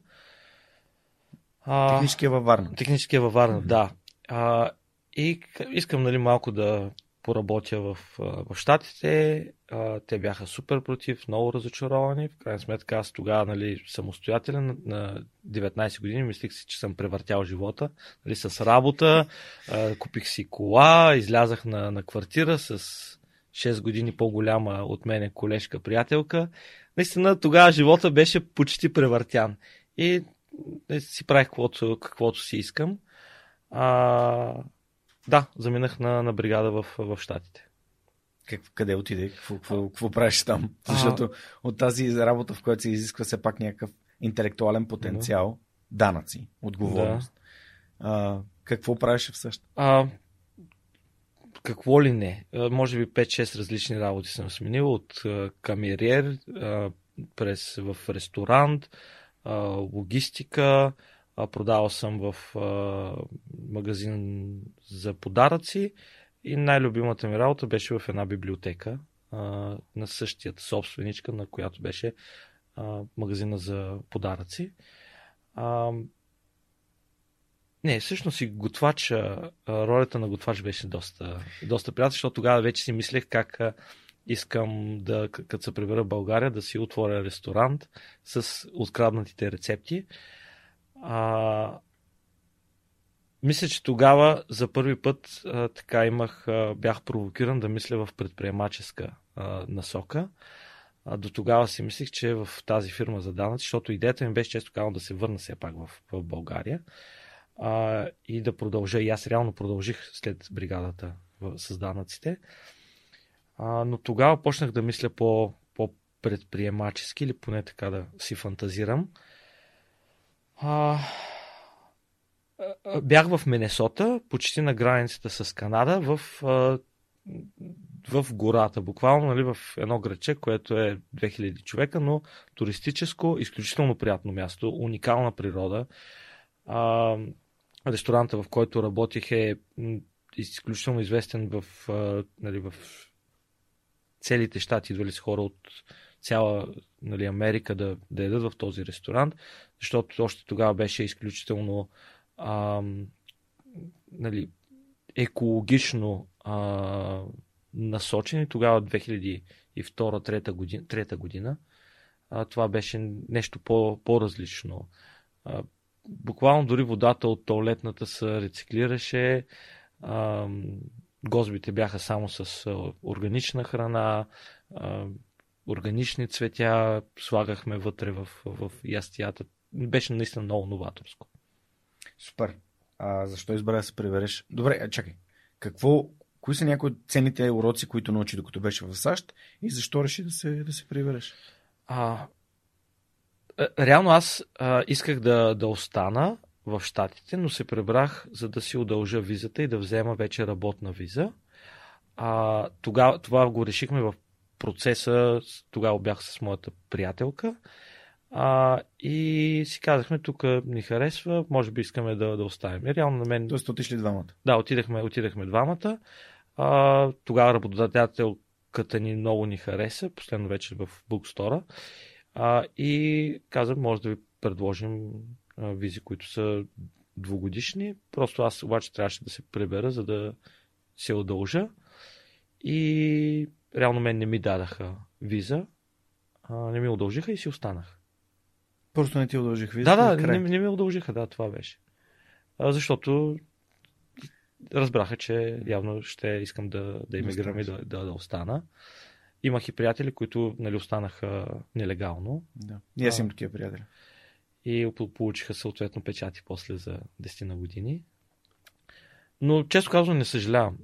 А, техническия е във Варна.
Техническия е във Варна, mm-hmm. да. А, и искам нали, малко да поработя в, в Штатите. Те бяха супер против, много разочаровани. В крайна сметка аз тогава нали, самостоятелен на 19 години мислих си, че съм превъртял живота нали, с работа. Купих си кола, излязах на, на квартира с 6 години по-голяма от мене колежка приятелка. Наистина тогава живота беше почти превъртян. И си правих каквото, каквото си искам. А, да, заминах на, на бригада в, в Штатите.
Как, къде отиде? Какво, какво, какво правиш там? Защото от тази работа, в която се изисква все пак някакъв интелектуален потенциал, да. данъци, отговорност. Да. А, какво правиш всъщност?
А, какво ли не? А, може би 5-6 различни работи съм сменил. От а, камериер, а, през, в ресторант, а, логистика, Продавал съм в магазин за подаръци и най-любимата ми работа беше в една библиотека на същият собственичка, на която беше магазина за подаръци. Не, всъщност и готвача, ролята на готвач беше доста, доста приятна, защото тогава вече си мислех как искам да, като се прибера в България, да си отворя ресторант с откраднатите рецепти. А, мисля, че тогава за първи път а, така имах, а, бях провокиран да мисля в предприемаческа а, насока. А, до тогава си мислих, че в тази фирма за данъци, защото идеята ми беше често казано да се върна все пак в, в България а, и да продължа. И аз реално продължих след бригадата в, с данъците. А, но тогава почнах да мисля по, по-предприемачески или поне така да си фантазирам. А, бях в Минесота, почти на границата с Канада, в, в гората, буквално нали, в едно градче, което е 2000 човека, но туристическо, изключително приятно място, уникална природа. А, ресторанта, в който работих е изключително известен в, нали, в целите щати. Идвали с хора от цяла нали, Америка да, да едат в този ресторант, защото още тогава беше изключително а, нали, екологично а, насочени. Тогава 2002-2003 година, година а, това беше нещо по, по-различно. А, буквално дори водата от туалетната се рециклираше. А, гозбите бяха само с органична храна, органични цветя, слагахме вътре в, в ястията. Беше наистина много новаторско.
Супер. А защо избра да се прибереш? Добре, а, чакай. Какво, кои са някои от ценните уроци, които научи докато беше в САЩ и защо реши да се, да се прибереш?
А, реално аз а, исках да, да остана в Штатите, но се пребрах, за да си удължа визата и да взема вече работна виза. А, тогава, това го решихме в процеса, тогава бях с моята приятелка. А, и си казахме, тук ни харесва, може би искаме да, да оставим. И реално на мен.
Тоест отишли двамата.
Да, отидахме, отидахме двамата. А, тогава работодателката ни много ни хареса, последно вече в букстора. А, и каза, може да ви предложим а, визи, които са двугодишни. Просто аз обаче трябваше да се пребера, за да се удължа. И реално мен не ми дадаха виза. А, не ми удължиха и си останах.
Просто не ти удължих виза?
Да, да, не, не ми удължиха, да, това беше. А, защото разбраха, че явно ще искам да, да иммигрирам и да, да, да остана. Имах и приятели, които нали, останаха нелегално.
Да. И аз имам такива приятели.
И получиха съответно печати после за 10 на години. Но често казвам не съжалявам.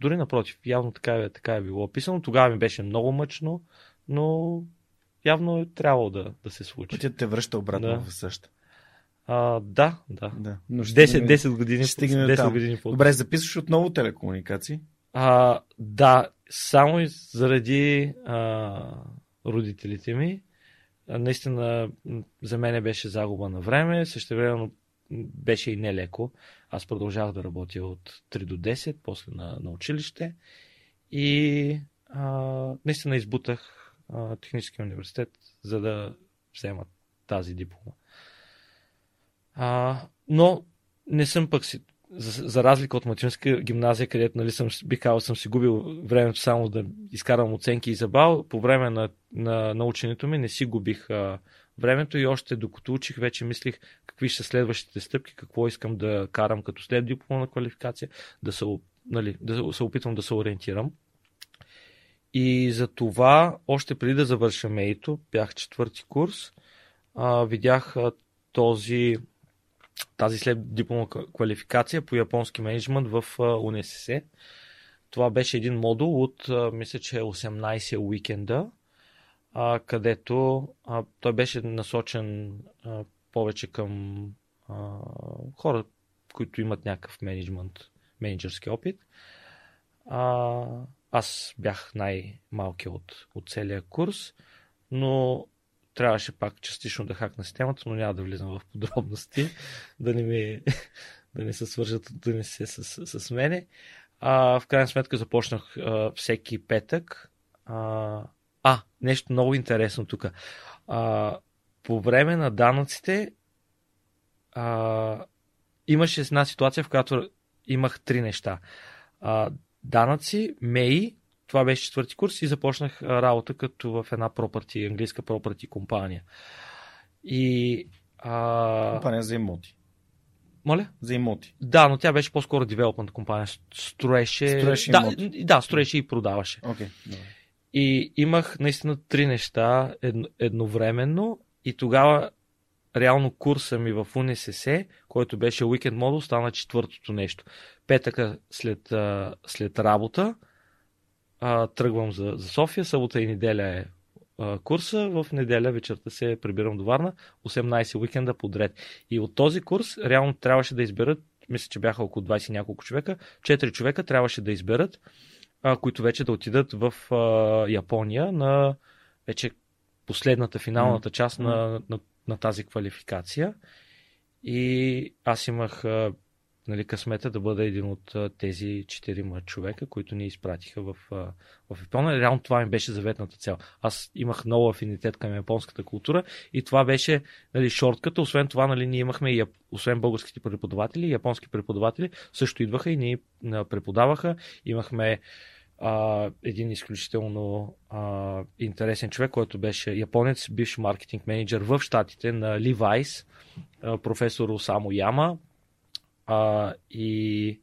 Дори напротив, явно така е, така е било описано. Тогава ми беше много мъчно, но явно е трябвало да, да се случи.
Пътят те връща обратно да. в същата.
А, да, да. да. Но 10, 10 години,
ще 10 години по Добре, записваш отново телекомуникации?
А, да, само и заради а, родителите ми. А, наистина, за мен беше загуба на време, също време беше и нелеко. Аз продължавах да работя от 3 до 10, после на, на училище. И а, наистина избутах Техническия университет, за да вземат тази диплома. А, но не съм пък си, за, за разлика от математическа гимназия, където нали, съм, бих казал, съм си губил времето само да изкарвам оценки и забал, по време на, на, на ученето ми не си губих а, времето и още докато учих, вече мислих какви са следващите стъпки, какво искам да карам като след дипломна квалификация, да се, нали, да се опитвам да се ориентирам. И за това, още преди да завърша мейто, бях четвърти курс, а, видях а, този, тази след дипломна квалификация по японски менеджмент в а, УНСС. Това беше един модул от, а, мисля, че 18 уикенда, а, където а, той беше насочен а, повече към а, хора, които имат някакъв менеджмент, менеджерски опит. А, аз бях най-малкият от, от целия курс, но трябваше пак частично да хакна системата, но няма да влизам в подробности, да не, ми, да не се свържат, да не се с, с, с мене. А, в крайна сметка започнах а, всеки петък. А, нещо много интересно тук. По време на данъците а, имаше една ситуация, в която имах три неща. А, данъци, МЕИ това беше четвърти курс и започнах работа като в една property, английска property компания. И а...
Компания за имоти.
Моля?
За имоти.
Да, но тя беше по-скоро девелопмент компания. Строеше.
Строеше
да,
имоти.
да, строеше и продаваше.
Окей.
И имах наистина три неща едно, едновременно. И тогава реално курса ми в УНСС, който беше уикенд модул, стана четвъртото нещо. Петъка след, след работа тръгвам за, за София, събота и неделя е курса, в неделя вечерта се прибирам до Варна, 18 уикенда подред. И от този курс реално трябваше да изберат, мисля, че бяха около 20 няколко човека, 4 човека трябваше да изберат, а, които вече да отидат в а, Япония на вече последната, финалната част на, на, на тази квалификация. И аз имах а, нали, късмета да бъда един от а, тези четирима човека, които ни изпратиха в, а, в Япония. Реално това ми беше заветната цел. Аз имах много афинитет към японската култура и това беше нали, шортката. Освен това, нали, ние имахме, и, освен българските преподаватели, японски преподаватели също идваха и ни преподаваха. Имахме а, един изключително а, интересен човек, който беше японец, бивш маркетинг менеджер в щатите на Levi's, а, професор Осамо Яма. А, и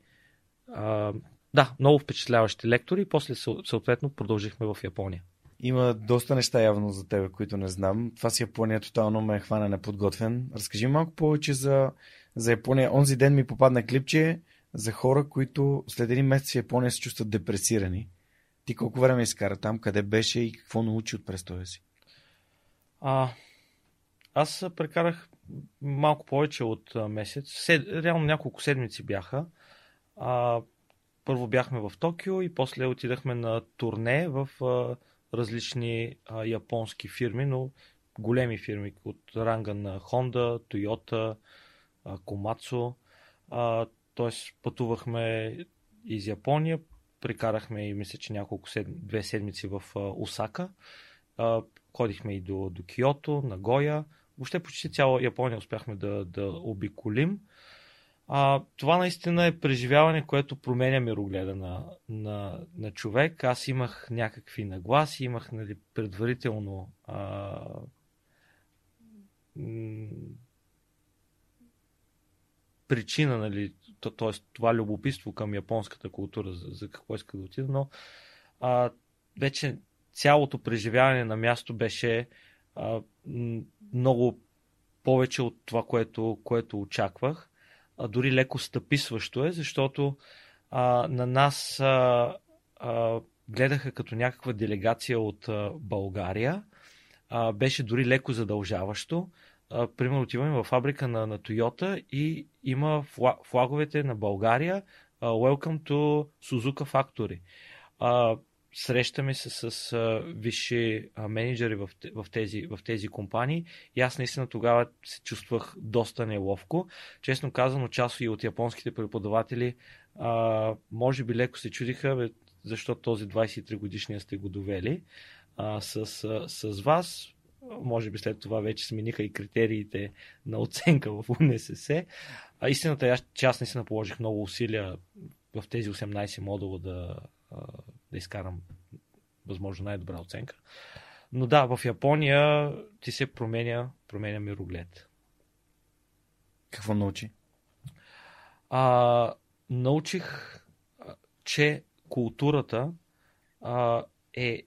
а, да, много впечатляващи лектори и после съ- съответно продължихме в Япония.
Има доста неща явно за тебе, които не знам. Това с Япония тотално ме хвана неподготвен. Разкажи малко повече за, за Япония. Онзи ден ми попадна клипче за хора, които след един месец в Япония се чувстват депресирани. Ти колко време изкара там, къде беше и какво научи от престоя си?
А, аз прекарах малко повече от месец. Сед, реално няколко седмици бяха. А, първо бяхме в Токио и после отидахме на турне в а, различни а, японски фирми, но големи фирми от ранга на Honda, Toyota, а, Komatsu. А, тоест пътувахме из Япония, прекарахме и мисля, че няколко сед... две седмици в Осака. Ходихме и до, до Киото, Нагоя. Въобще почти цяла Япония успяхме да, да обиколим. А, това наистина е преживяване, което променя мирогледа на, на, на човек. Аз имах някакви нагласи, имах нали, предварително а, м- причина, нали, т.е. това любопитство към японската култура, за, за какво иска да отида, но а, вече цялото преживяване на място беше а, много повече от това, което, което очаквах. А, дори леко стъписващо е, защото а, на нас а, а, гледаха като някаква делегация от а, България. А, беше дори леко задължаващо. Примерно отиваме в фабрика на, на Toyota и има фла, флаговете на България а, Welcome to Suzuka Factory. А, срещаме се с а, висши а, менеджери в, в, тези, в тези компании и аз наистина тогава се чувствах доста неловко. Честно казано, част и от японските преподаватели а, може би леко се чудиха, защо този 23 годишния сте го довели а, с, с вас. Може би след това вече смениха и критериите на оценка в УНСС. А истината е, че аз наистина положих много усилия в тези 18 модула да, да изкарам възможно най-добра оценка. Но да, в Япония ти се променя, променя мироглед.
Какво научи?
А, научих, че културата а, е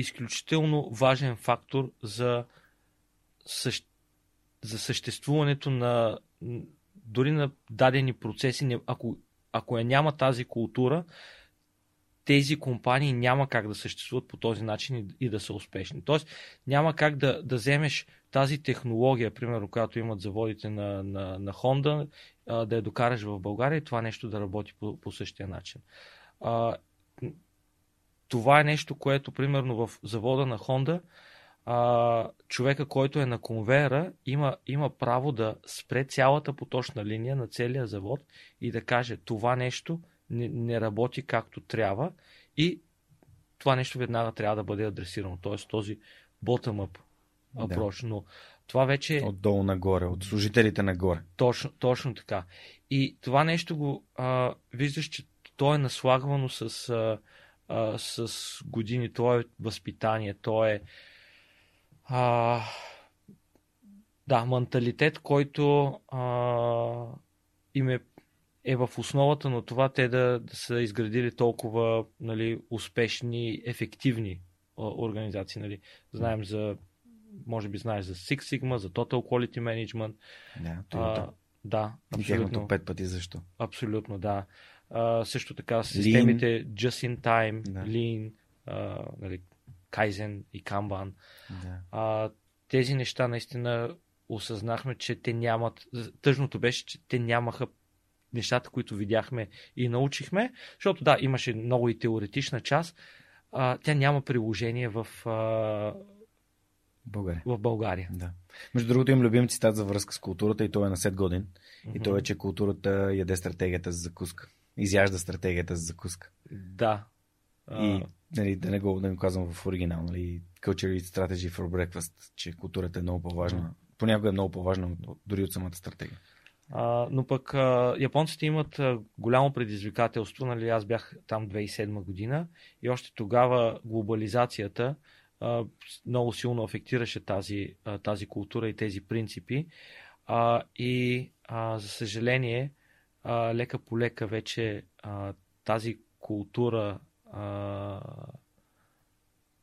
изключително важен фактор за, същ... за съществуването на дори на дадени процеси. Ако, ако я няма тази култура, тези компании няма как да съществуват по този начин и, и да са успешни. Тоест, няма как да, да вземеш тази технология, примерно, която имат заводите на, на, на Honda, да я докараш в България и това нещо да работи по, по същия начин. Това е нещо, което, примерно, в завода на Honda, а, човека, който е на конвейера, има, има право да спре цялата поточна линия на целия завод и да каже това нещо не, не работи както трябва и това нещо веднага трябва да бъде адресирано. Тоест този bottom-up
Да.
approach. Но това вече
Отдолу нагоре, от служителите нагоре.
точно, точно така. И това нещо го а, виждаш, че то е наслагвано с а, а, с години, то е възпитание, то е а, да, менталитет, който а, им е, е в основата на това те да, да са изградили толкова нали, успешни, ефективни а, организации. Нали. Знаем за, може би знаеш за Six Sigma, за Total Quality Management.
Да,
а, да,
абсолютно. пет пъти защо.
Абсолютно, да. А, също така системите Lean. Just in Time, да. Lean, а, нали, Kaizen и Kanban. Да. А, тези неща наистина осъзнахме, че те нямат. Тъжното беше, че те нямаха нещата, които видяхме и научихме, защото да, имаше много и теоретична част, а, тя няма приложение в, а,
България.
в България.
Да. Между другото им любим цитат за връзка с културата и той е на 7 годин. Mm-hmm. И то е, че културата яде стратегията за закуска. Изяжда стратегията за закуска.
Да.
И нали, да не го да не казвам в оригинал, нали, Culture Strategy for Breakfast, че културата е много по-важна. Mm-hmm. Понякога е много по-важна дори от самата стратегия.
А, но пък а, японците имат а, голямо предизвикателство. Нали, аз бях там 2007 година и още тогава глобализацията а, много силно афектираше тази, а, тази култура и тези принципи. А, и а, за съжаление, а, лека по лека вече а, тази култура а,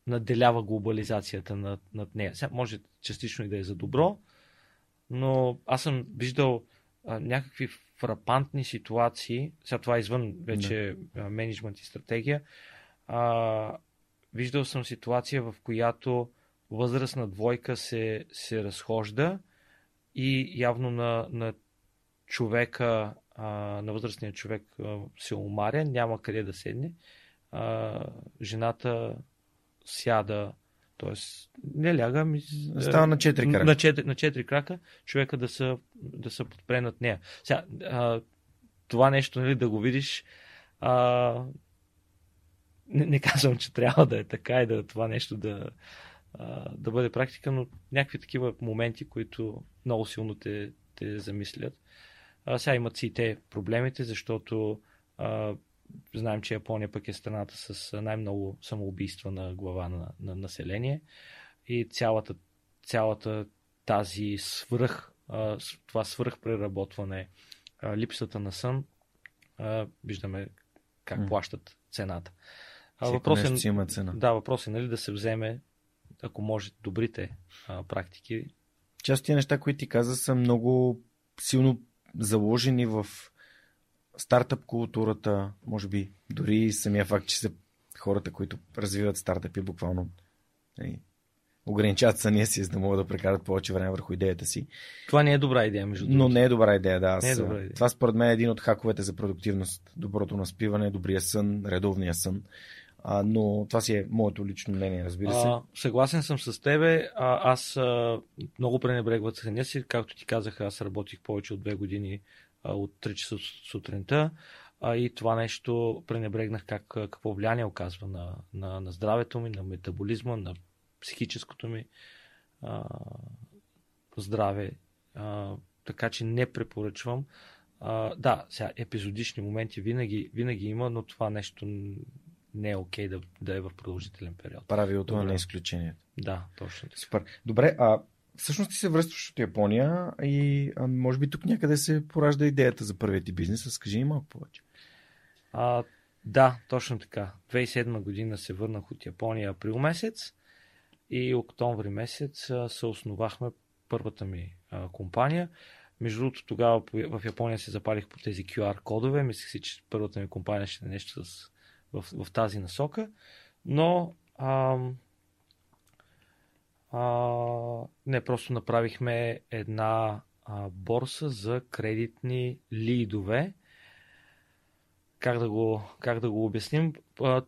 наделява глобализацията над, над нея. Сега може частично и да е за добро, но аз съм виждал а, някакви фрапантни ситуации, сега това е извън вече да. менеджмент и стратегия, а, виждал съм ситуация, в която възрастна двойка се, се разхожда и явно на, на човека, а, на възрастния човек а, се омаря, няма къде да седне. А, жената сяда, т.е. не ляга, ми...
Става на четири крака.
На четири, на четири крака, човека да са, да са подпре над нея. Сега, а, това нещо, нали, да го видиш, а, не, не казвам, че трябва да е така и да това нещо да, а, да бъде практика, но някакви такива моменти, които много силно те, те замислят. А, сега имат си и те проблемите, защото а, знаем, че Япония пък е страната с най-много самоубийства на глава на, на население и цялата, цялата тази свръх, това свръх преработване, липсата на сън, виждаме как плащат цената.
въпрос е, има цена.
Да, въпрос е нали, да се вземе, ако може, добрите а, практики.
Част от тези неща, които ти каза, са много силно заложени в стартъп културата, може би дори самия факт, че са хората, които развиват стартъпи, буквално нали, ограничават съня си, за да могат да прекарат повече време върху идеята си.
Това не е добра идея, между другото.
Но не е добра идея, да.
Не е добра идея.
Това според мен е един от хаковете за продуктивност. Доброто наспиване, добрия сън, редовния сън. А, но това си е моето лично мнение, разбира се. А,
съгласен съм с тебе. А, аз а, много пренебрегват съня си. Както ти казах, аз работих повече от две години от 3 часа сутринта. А, и това нещо пренебрегнах как, какво влияние оказва на, на, на здравето ми, на метаболизма, на психическото ми а, здраве. А, така че не препоръчвам. А, да, сега епизодични моменти винаги, винаги има, но това нещо не е окей okay да, да е в продължителен период.
Правилото на изключението.
Да, точно.
Супер. Добре, а всъщност ти се връщаш от Япония и а, може би тук някъде се поражда идеята за първият ти бизнес. Разкажи малко повече.
А, да, точно така. 2007 година се върнах от Япония април месец и октомври месец се основахме първата ми а, компания. Между другото, тогава в Япония се запалих по тези QR кодове. Мислех си, че първата ми компания ще е нещо с, в, в тази насока. Но ам, а, не, просто направихме една а, борса за кредитни лидове. Как да го, как да го обясним? А,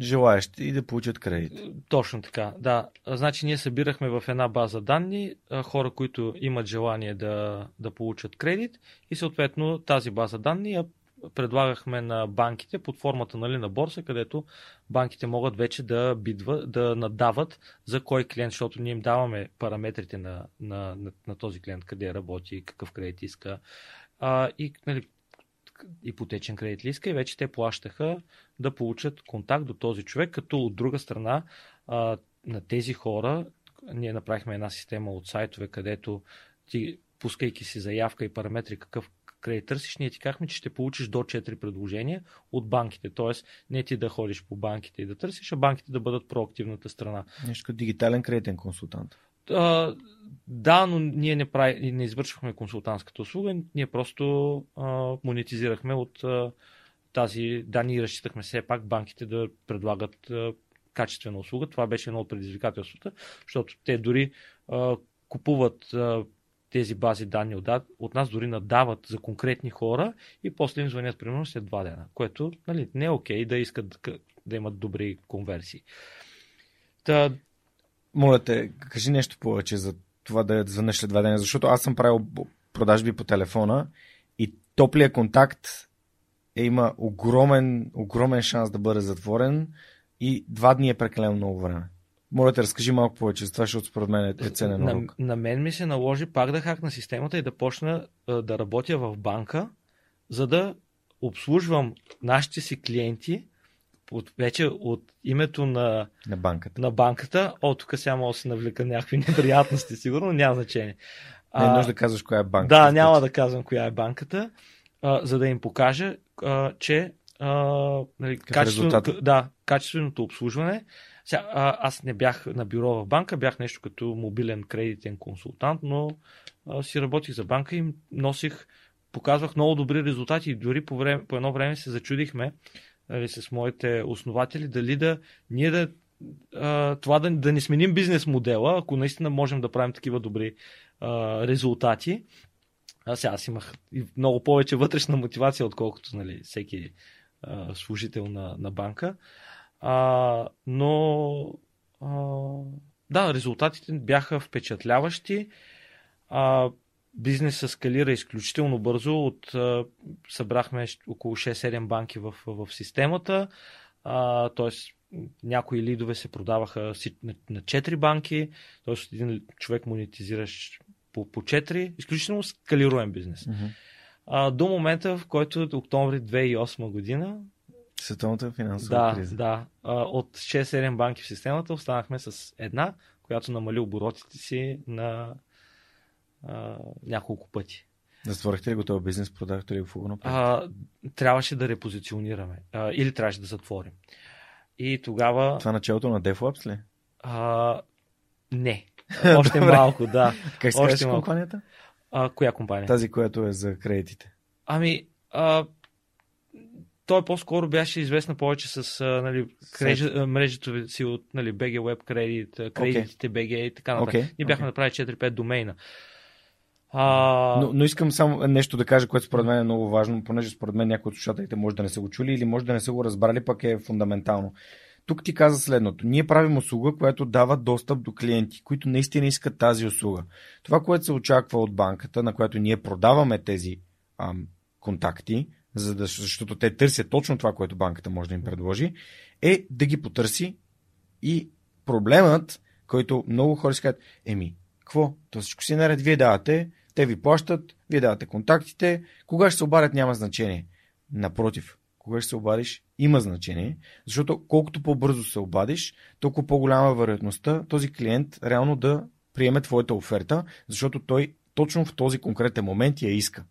Желаящи и да получат кредит.
Точно така, да. Значи ние събирахме в една база данни хора, които имат желание да, да получат кредит и съответно тази база данни я предлагахме на банките под формата нали, на борса, където банките могат вече да бидва, да надават за кой клиент, защото ние им даваме параметрите на, на, на, на този клиент, къде работи, какъв кредит иска. А, и нали, ипотечен кредит ли иска и вече те плащаха да получат контакт до този човек, като от друга страна а, на тези хора ние направихме една система от сайтове, където ти, пускайки си заявка и параметри какъв кредит търсиш, ние ти казахме, че ще получиш до 4 предложения от банките. Тоест, не ти да ходиш по банките и да търсиш, а банките да бъдат проактивната страна.
Нещо като дигитален кредитен консултант.
А, да, но ние не, прави, не извършвахме консултантската услуга, ние просто а, монетизирахме от а, тази данни и разчитахме все пак банките да предлагат а, качествена услуга. Това беше едно от предизвикателствата, защото те дори а, купуват а, тези бази данни от, нас, дори надават за конкретни хора и после им звънят примерно след два дена, което нали, не е окей да искат да, имат добри конверсии.
Та... Моля те, кажи нещо повече за това да звънеш след два дена, защото аз съм правил продажби по телефона и топлия контакт е, има огромен, огромен шанс да бъде затворен и два дни е прекалено много време. Моля те, разкажи малко повече за това, защото според мен е ценен
на, на мен ми се наложи пак да хакна системата и да почна а, да работя в банка, за да обслужвам нашите си клиенти от, вече от името на,
на, банката.
на банката. О, тук сега мога да се навлека някакви неприятности, сигурно няма значение.
Не е нужда да казваш коя е банката.
Да, няма да казвам коя е банката, а, за да им покажа, а, че а, нали, качествено, да, качественото обслужване. Сега, а, аз не бях на бюро в банка, бях нещо като мобилен кредитен консултант, но а, си работих за банка и носих, показвах много добри резултати и дори по, време, по едно време се зачудихме нали, с моите основатели дали да ние да това да, да не сменим бизнес модела, ако наистина можем да правим такива добри а, резултати. А сега аз имах много повече вътрешна мотивация, отколкото нали, всеки а, служител на, на банка. А, но а, да, резултатите бяха впечатляващи. А, бизнесът скалира изключително бързо. От, а, събрахме около 6-7 банки в, в системата. А, тоест, някои лидове се продаваха на, на 4 банки, т.е. един човек монетизираш по, по 4. Изключително скалируем бизнес. Mm-hmm. А, до момента, в който октомври 2008 година
Световната финансова
да,
криза.
Да, от 6-7 банки в системата останахме с една, която намали оборотите си на а, няколко пъти.
Затворихте ли го този бизнес, продахте ли го в Угоно?
Трябваше да репозиционираме а, или трябваше да затворим. И тогава...
Това началото на DevLabs ли?
А, не. Още малко, да.
Как се Още малко. компанията?
А, коя компания?
Тази, която е за кредитите.
Ами, а, той по-скоро беше известна повече с нали, крежа, мрежето си от нали, BG Web Credit, кредитите okay. BG и така нататък. Okay. Ние бяхме okay. направили 4-5 домейна.
А... Но, но искам само нещо да кажа, което според мен е много важно, понеже според мен някои от слушателите може да не са го чули или може да не са го разбрали, пък е фундаментално. Тук ти каза следното. Ние правим услуга, която дава достъп до клиенти, които наистина искат тази услуга. Това, което се очаква от банката, на която ние продаваме тези ам, контакти, за да, защото те търсят точно това, което банката може да им предложи, е да ги потърси и проблемът, който много хора си казват, еми, какво? То всичко си наред, вие давате, те ви плащат, вие давате контактите, кога ще се обадят няма значение. Напротив, кога ще се обадиш, има значение, защото колкото по-бързо се обадиш, толкова по-голяма е вероятността този клиент реално да приеме твоята оферта, защото той точно в този конкретен момент я иска.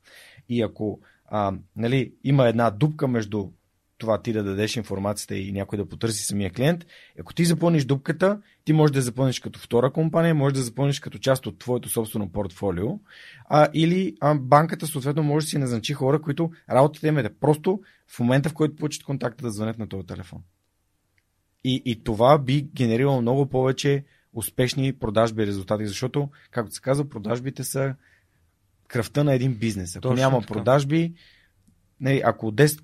И ако а, нали, има една дупка между това ти да дадеш информацията и някой да потърси самия клиент. Ако ти запълниш дупката, ти можеш да запълниш като втора компания, можеш да запълниш като част от твоето собствено портфолио, а, или а, банката съответно може да си назначи хора, които работата им е да просто в момента, в който получат контакта да звънят на този телефон. И, и това би генерирало много повече успешни продажби и резултати, защото, както се казва, продажбите са кръвта на един бизнес. Ако Точно няма така. продажби, нали, ако 10,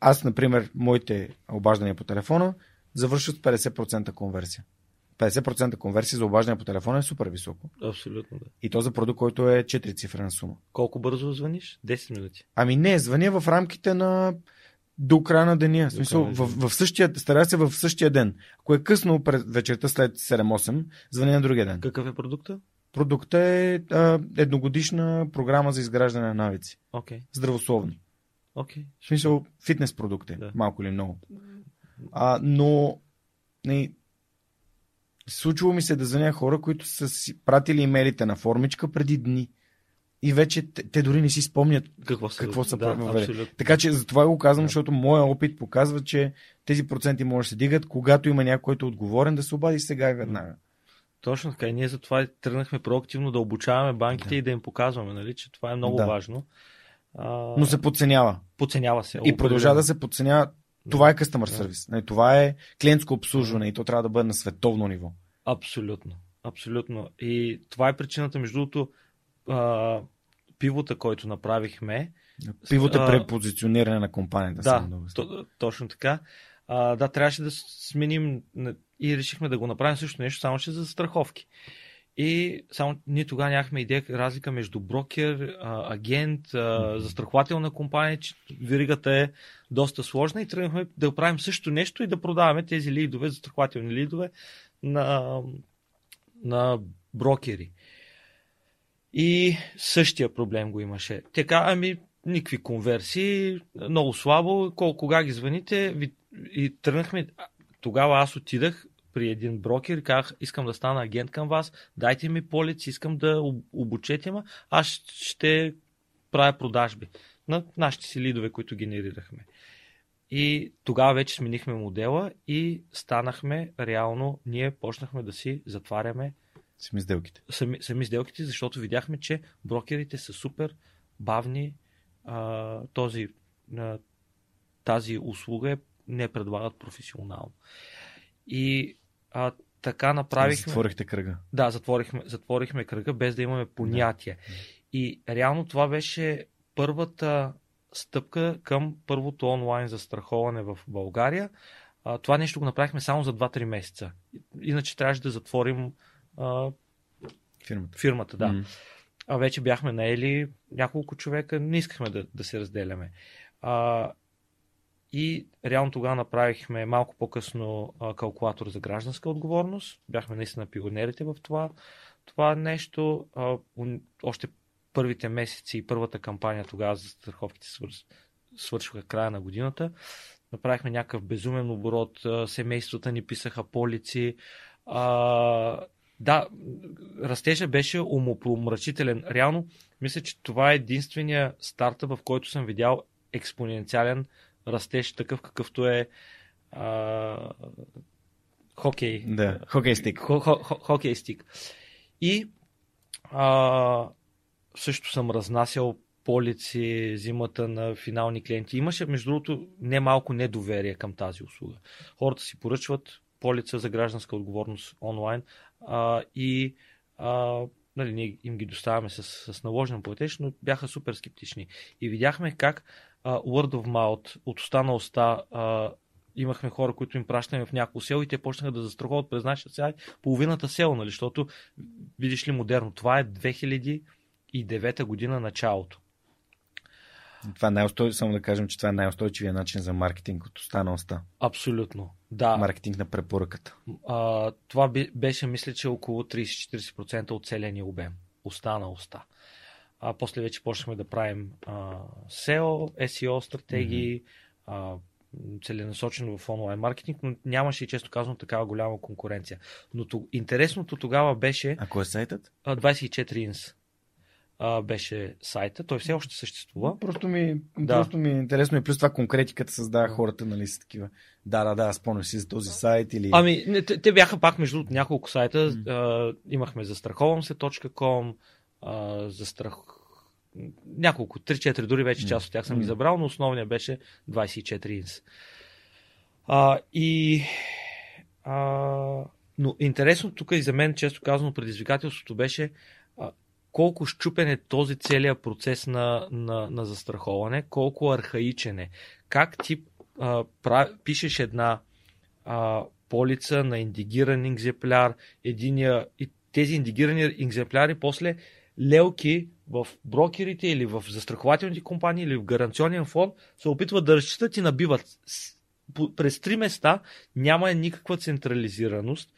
аз, например, моите обаждания по телефона завършват 50% конверсия. 50% конверсия за обаждане по телефона е супер високо.
Абсолютно, да.
И то за продукт, който е 4 цифрена сума.
Колко бързо звъниш? 10 минути.
Ами не, звъня в рамките на до края на деня. В смисъл, в, в, същия, старая се в същия ден. Ако е късно през вечерта след 7-8, звъня на другия ден.
Какъв е продукта?
Продукта е а, едногодишна програма за изграждане на навици.
Okay.
Здравословни.
Окей.
В смисъл, фитнес продукти,
Да.
малко или много. А, но не, случило ми се да звъня хора, които са си пратили имейлите на формичка преди дни. И вече те, те дори не си спомнят.
Какво са,
Какво са
да.
Така че за това го казвам,
Да.
защото моя опит показва, че тези проценти може да се дигат, когато има някой, който е отговорен да се обади сега веднага.
Точно така. И ние затова тръгнахме проактивно да обучаваме банките
Да.
и да им показваме, нали, че това е много
Да.
важно. А,
Но се подценява.
подценява се.
И продължава да се подценява. Това е
Да.
service. Не, Това е клиентско обслужване и то трябва да бъде на световно ниво.
Абсолютно. Абсолютно. И това е причината, между другото, а, пивота, който направихме.
Пивото е препозициониране на компанията.
Да, то, точно така. А, да, трябваше да сменим и решихме да го направим също нещо, само че за страховки. И само ние тогава нямахме идея разлика между брокер, а, агент, а, застрахователна компания, че веригата е доста сложна и тръгнахме да правим също нещо и да продаваме тези лидове, застрахователни лидове на, на брокери. И същия проблем го имаше. Така, ами, никакви конверсии, много слабо. Кол, кога ги звъните, ви, и тръгнахме. Тогава аз отидах при един брокер и казах, искам да стана агент към вас, дайте ми полици, искам да об- обучете ме, аз ще правя продажби на нашите си лидове, които генерирахме. И тогава вече сменихме модела и станахме реално, ние почнахме да си затваряме
Сами сделките.
сами, сами сделките, защото видяхме, че брокерите са супер бавни. А, този, а, тази услуга е, не предлагат професионално. И а, така направихме.
Затворихте кръга.
Да, затворихме, затворихме кръга, без да имаме понятие. И реално това беше първата стъпка към първото онлайн застраховане в България. А, това нещо го направихме само за 2-3 месеца. Иначе трябваше да затворим а,
Фирмата.
фирмата, да.
М.
А вече бяхме наели няколко човека, не искахме да, да се разделяме. А, и реално тогава направихме малко по-късно калкулатор за гражданска отговорност. Бяхме наистина пионерите в това, това нещо. Още първите месеци и първата кампания тогава за страховките свърш, свършиха края на годината. Направихме някакъв безумен оборот, семействата ни писаха полици. Да, растежа беше умопомрачителен. Реално, мисля, че това е единствения стартъп, в който съм видял експоненциален растеж, такъв какъвто е а, хокей.
Да, хокей стик.
Хо, хо, хо, хокей стик. И а, също съм разнасял полици зимата на финални клиенти. Имаше, между другото, немалко недоверие към тази услуга. Хората си поръчват полица за гражданска отговорност онлайн а, и а, нали, ние им ги доставяме с, с наложен платеж, но бяха супер скептични. И видяхме как а, word of mouth, от уста на уста, а, имахме хора, които им пращаме в няколко село и те почнаха да застраховат през нашия сайт половината село, нали, защото видиш ли модерно, това е 2009 година началото.
Това най-устой... Само да кажем, че това е най-устойчивия начин за маркетинг от уста на уста.
Абсолютно. Да.
Маркетинг на препоръката.
А, това беше, мисля, че около 30-40% от целения обем. Уста на уста. А после вече почнахме да правим а, SEO, SEO стратегии, а, целенасочено в онлайн маркетинг, но нямаше и често казвам такава голяма конкуренция. Но то, интересното тогава беше
А кой е сайтът?
а, 24 инс а, беше сайта. Той все още съществува.
Просто ми,
Да.
просто ми е интересно и плюс това конкретиката създава
Да.
хората, нали, са такива. Да, да, да, спомням си за този сайт или...
Ами, не, те, те бяха пак между няколко сайта. А, имахме застраховам се.com, а, застрах... няколко, 3-4 дори вече част от тях съм ги забрал, но основният беше 24 инс. А, и а, но интересно тук и за мен, често казано, предизвикателството беше колко щупен е този целият процес на, на, на застраховане, колко архаичен е. Как ти а, прав... пишеш една а, полица на индигиран екземпляр, единия, и тези индигирани екземпляри после лелки в брокерите или в застрахователните компании или в гаранционен фонд се опитват да разчитат и набиват. През три места няма никаква централизираност.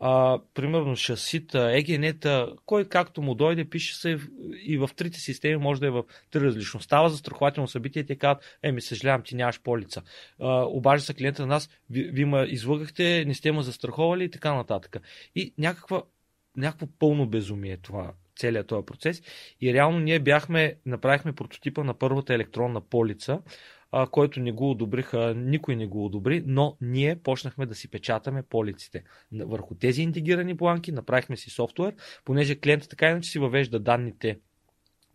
А, примерно шасита, егенета, кой както му дойде, пише се и в трите системи, може да е в три различно. Става за страхователно събитие и те казват, еми, съжалявам, ти нямаш полица. А, обажда се клиента на нас, ви, ви ма излъгахте, не сте ме застраховали и така нататък. И някаква, някакво пълно безумие това целият този процес. И реално ние бяхме, направихме прототипа на първата електронна полица, а, който не го одобриха, никой не го одобри, но ние почнахме да си печатаме полиците. Върху тези интегрирани бланки направихме си софтуер, понеже клиентът така иначе си въвежда данните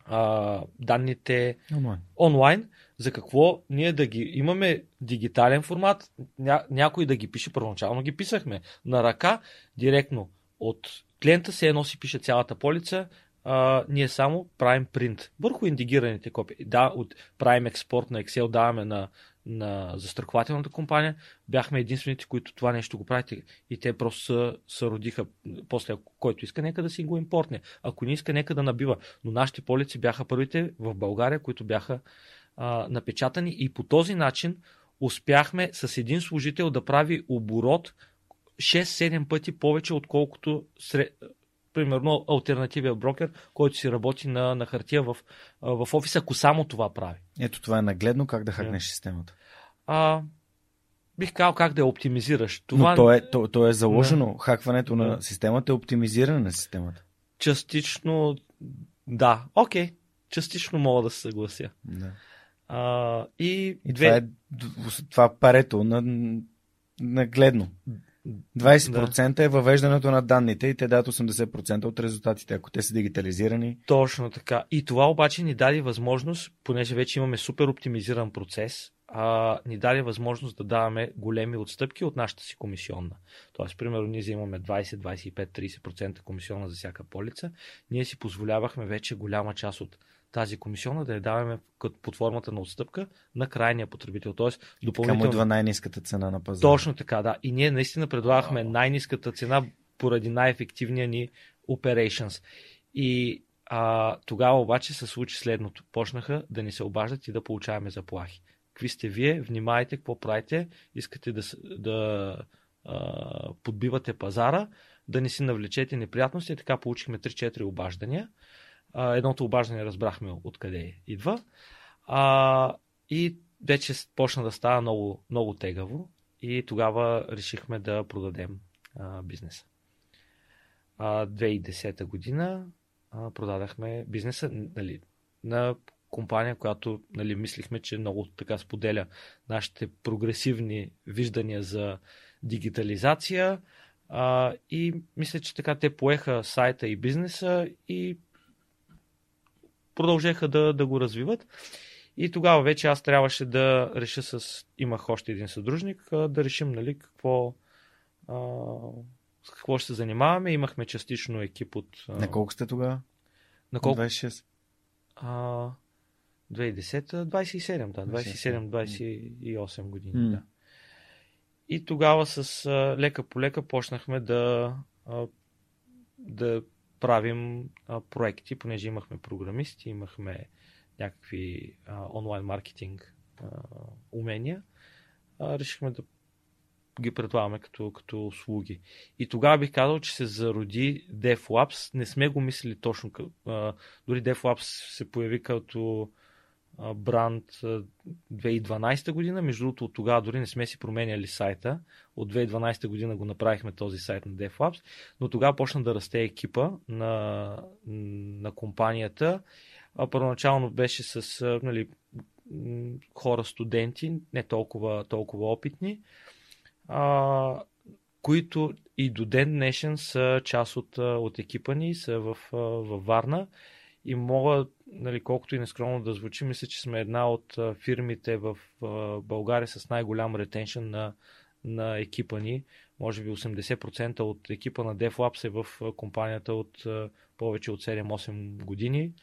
а, данните
онлайн.
онлайн, за какво ние да ги имаме дигитален формат, ня, някой да ги пише, първоначално ги писахме на ръка, директно от клиента се едно си пише цялата полица, а, ние само правим принт върху индигираните копии. Да, от, правим експорт на Excel, даваме на, на застрахователната компания. Бяхме единствените, които това нещо го правите и те просто се, се родиха после, който иска, нека да си го импортне. Ако не иска, нека да набива. Но нашите полици бяха първите в България, които бяха а, напечатани и по този начин успяхме с един служител да прави оборот 6-7 пъти повече, отколкото сред, примерно альтернативия брокер, който си работи на, на хартия в, в офиса, ако само това прави.
Ето това е нагледно как да хакнеш yeah. системата.
А, бих казал как да я оптимизираш. Това...
Но то е, то, то е заложено. Yeah. Хакването на yeah. системата е оптимизиране на системата.
Частично, да. Окей. Okay. Частично мога да се съглася.
Yeah.
А, и,
и две... това е това парето на, нагледно. 20% да. е въвеждането на данните и те дадат 80% от резултатите, ако те са дигитализирани.
Точно така. И това обаче ни даде възможност, понеже вече имаме супер оптимизиран процес, а, ни даде възможност да даваме големи отстъпки от нашата си комисионна. Тоест, примерно, ние взимаме 20, 25, 30% комисионна за всяка полица. Ние си позволявахме вече голяма част от тази комисиона да я даваме под формата на отстъпка на крайния потребител. Тоест,
допълнително... Така идва най-низката цена на пазара.
Точно така, да. И ние наистина предлагахме най-низката цена поради най-ефективния ни operations. И а, тогава обаче се случи следното. Почнаха да ни се обаждат и да получаваме заплахи. Какви сте вие? Внимайте какво правите. Искате да, да а, подбивате пазара, да не си навлечете неприятности. Така получихме 3-4 обаждания. А, едното обаждане разбрахме откъде идва. А, и вече почна да става много, много тегаво и тогава решихме да продадем а, бизнеса. А, 2010 година а, продадахме бизнеса нали, на компания, която нали, мислихме, че много така споделя нашите прогресивни виждания за дигитализация. А, и мисля, че така те поеха сайта и бизнеса и продължеха да, да го развиват. И тогава вече аз трябваше да реша с... Имах още един съдружник, да решим нали, какво, а, с какво ще се занимаваме. Имахме частично екип от...
А... На колко сте тогава?
На колко?
26.
А, 2010, 27, да. 27-28 години, mm. да. И тогава с а, лека по лека почнахме да, а, да правим а, проекти, понеже имахме програмисти, имахме някакви а, онлайн маркетинг а, умения, а, решихме да ги предлагаме като, като услуги. И тогава бих казал, че се зароди DevLabs. Не сме го мислили точно. А, дори DevLabs се появи като бранд 2012 година. Между другото, от тогава дори не сме си променяли сайта. От 2012 година го направихме този сайт на DevLabs, но тогава почна да расте екипа на, на компанията. А първоначално беше с нали, хора студенти, не толкова, толкова опитни, а, които и до ден днешен са част от, от екипа ни, са в, във Варна и мога, нали, колкото и нескромно да звучи, мисля, че сме една от фирмите в България с най-голям ретеншън на, на екипа ни. Може би 80% от екипа на DevLabs е в компанията от повече от 7-8 години.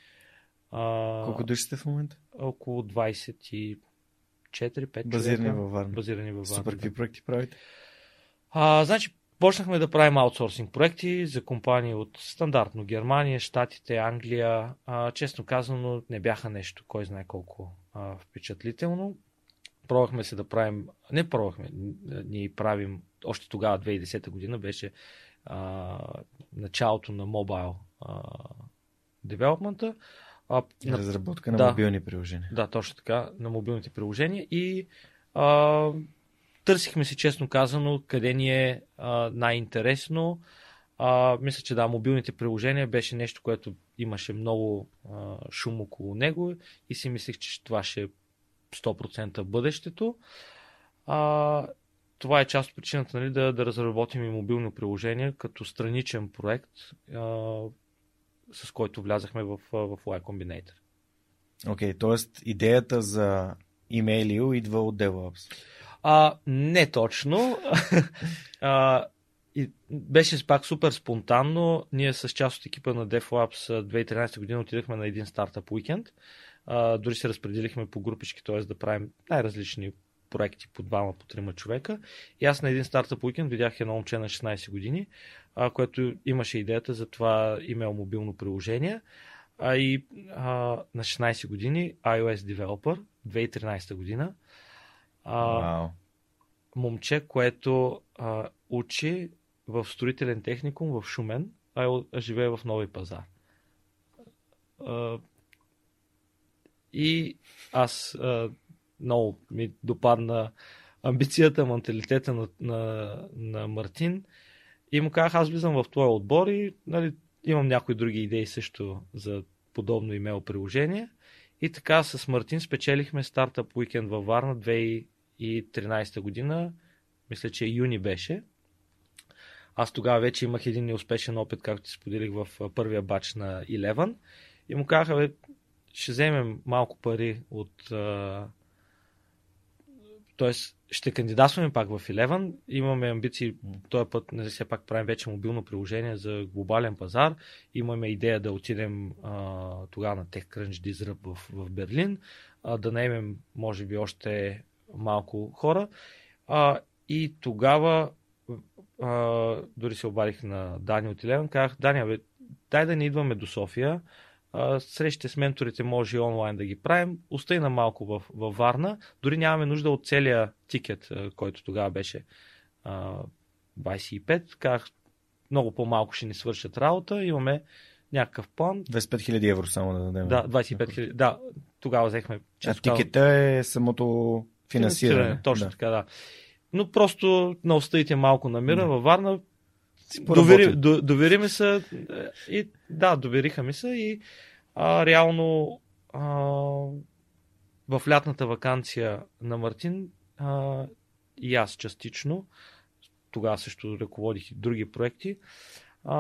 Колко души сте в момента?
Около 24-5
Базирани във Варна.
Базирани във Варна.
Супер, какви проекти правите?
А, значи, Почнахме да правим аутсорсинг проекти за компании от стандартно Германия, Штатите, Англия. А, честно казано, не бяха нещо, кой знае колко а, впечатлително. Пробвахме се да правим, не пробвахме, ние правим, още тогава, 2010 година, беше а, началото на мобайл девелопмента.
Разработка на да, мобилни приложения.
Да, точно така, на мобилните приложения. И а, търсихме си, честно казано, къде ни е а, най-интересно. А, мисля, че да, мобилните приложения беше нещо, което имаше много а, шум около него и си мислех, че това ще е 100% бъдещето. А, това е част от причината нали, да, да разработим и мобилно приложение като страничен проект, а, с който влязахме в, в Y Combinator.
Окей, okay, т.е. идеята за имейлио идва от DevOps.
А, не точно. а, и беше пак супер спонтанно. Ние с част от екипа на DevLabs 2013 година отидахме на един стартъп уикенд. А, дори се разпределихме по групички, т.е. да правим най-различни проекти по двама, по трима човека. И аз на един стартъп уикенд видях едно момче на 16 години, а, което имаше идеята за това имейл мобилно приложение. А и а, на 16 години iOS Developer, 2013 година. А, wow. Момче, което а, учи в строителен техникум в Шумен, а живее в Нови пазар. А, и аз а, много ми допадна амбицията, менталитета на, на, на Мартин. И му казах, аз влизам в твоя отбор и нали, имам някои други идеи също за подобно имейл приложение. И така с Мартин спечелихме стартъп уикенд във Варна 2013 година. Мисля, че юни беше. Аз тогава вече имах един неуспешен опит, както ти споделих в първия бач на Eleven. И му казаха, бе, ще вземем малко пари от Тоест, ще кандидатстваме пак в Eleven. Имаме амбиции, този път, не все пак правим вече мобилно приложение за глобален пазар. Имаме идея да отидем а, тогава на TechCrunch Disrupt в, в Берлин, а, да наемем, може би, още малко хора. А, и тогава а, дори се обадих на Дани от Eleven, казах, Дани, дай да не идваме до София, срещите с менторите може и онлайн да ги правим. Остай на малко в, във Варна. Дори нямаме нужда от целия тикет, който тогава беше а, 25. Как много по-малко ще ни свършат работа. Имаме някакъв план.
25 хиляди евро само да дадем.
Да, 25 хиляди. Да, тогава взехме.
А тикета е самото финансиране. финансиране
точно да. така, да. Но просто на оставите малко намира да. във Варна. Довери, до, довери ми се и да, довериха ми се и а, реално а, в лятната вакансия на Мартин а, и аз частично, тогава също ръководих и други проекти, а,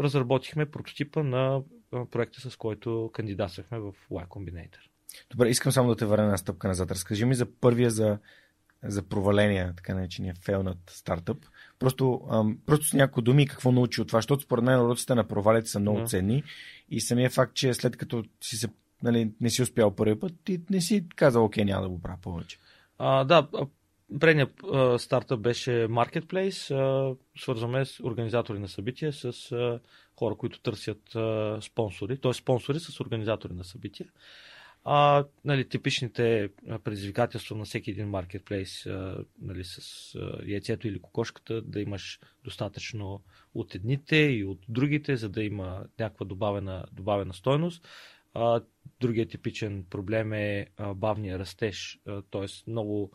разработихме прототипа на проекта, с който кандидатствахме в Y Combinator.
Добре, искам само да те върна на стъпка назад. Разкажи ми за първия за, за проваления, така наречения фейлнат стартъп. Просто, ам, просто с някои думи какво научи от това, защото според мен уроците на провалите са много yeah. ценни и самия факт, че след като си се, нали, не си успял първи път, ти не си казал, окей, няма да го правя повече.
А, да, предният стартъп беше Marketplace. А, свързваме с организатори на събития с а, хора, които търсят а, спонсори, т.е. спонсори с организатори на събития. А, нали, типичните предизвикателства на всеки един маркетплейс, нали, с а, яйцето или кокошката, да имаш достатъчно от едните и от другите, за да има някаква добавена, добавена стойност. А, другия типичен проблем е а, бавния растеж, т.е. много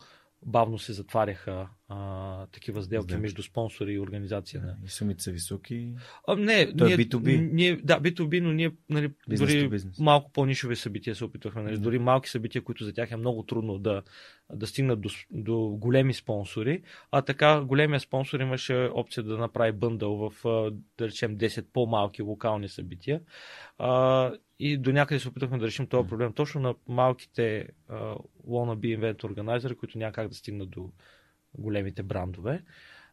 бавно се затваряха а, такива сделки да. между спонсори и организация. Да,
и сумите са високи.
А, не,
То е ние, B2B.
Ние, да, B2B, но ние нали, дори малко по-нишови събития се опитвахме. Нали, да. Дори малки събития, които за тях е много трудно да, да стигнат до, до големи спонсори. А така големия спонсор имаше опция да направи бъндъл в, да речем, 10 по-малки локални събития. А, и до някъде се опитахме да решим този проблем точно на малките uh, wannabe event органайзери, които няма как да стигнат до големите брандове.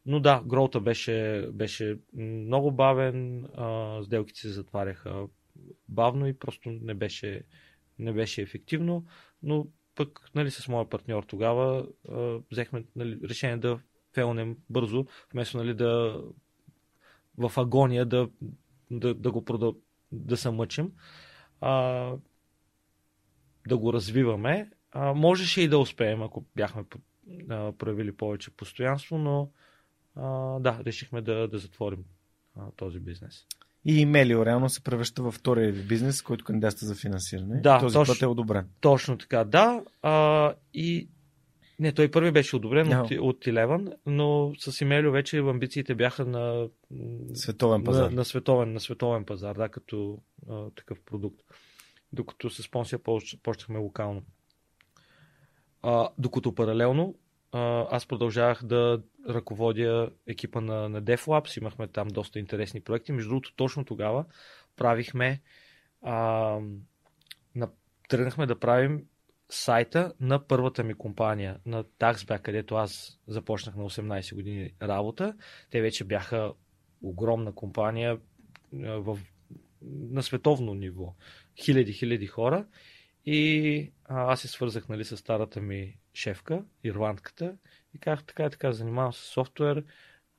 Но да, гроута беше, беше много бавен, uh, сделките се затваряха бавно и просто не беше, не беше ефективно, но пък нали, с моя партньор тогава uh, взехме нали, решение да фелнем бързо, вместо нали, да в агония да, да, да го продъл... да се мъчим а, да го развиваме. А, можеше и да успеем, ако бяхме а, проявили повече постоянство, но а, да, решихме да, да затворим а, този бизнес.
И Имелио реално се превръща във втория ви бизнес, който кандидатства за финансиране.
Да,
Този
точно.
път е одобрен.
Точно така, да. А, и не, той първи беше одобрен
Да.
от, от Eleven, но с Имелио вече амбициите бяха на,
Световен
на,
пазар.
на, световен, на световен пазар, да, като а, такъв продукт. Докато с Понсия поч- почнахме локално. А, докато паралелно а, аз продължавах да ръководя екипа на, на DevLabs, имахме там доста интересни проекти. Между другото, точно тогава правихме а, на, тръгнахме да правим сайта на първата ми компания, на Taxback, където аз започнах на 18 години работа. Те вече бяха огромна компания в, на световно ниво. Хиляди, хиляди хора. И аз се свързах нали, с старата ми шефка, ирландката, и казах така и така, занимавам се с софтуер,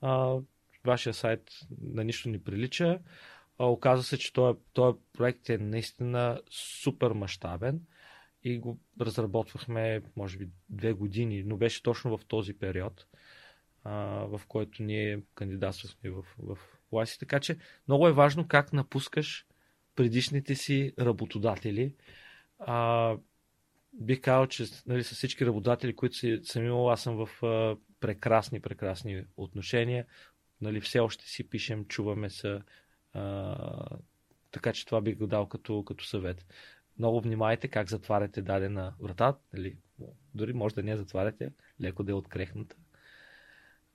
а, вашия сайт на нищо не прилича. А, оказва се, че този, този проект е наистина супер мащабен и го разработвахме, може би, две години, но беше точно в този период, а, в който ние кандидатствахме в, в YC. Така че много е важно как напускаш предишните си работодатели. А, бих казал, че нали, с всички работодатели, които си, съм имал, аз съм в а, прекрасни, прекрасни отношения. Нали, все още си пишем, чуваме се. А, така че това бих го дал като, като съвет. Много внимайте как затваряте дадена врата. Нали, дори може да не я затваряте, леко да е открехната.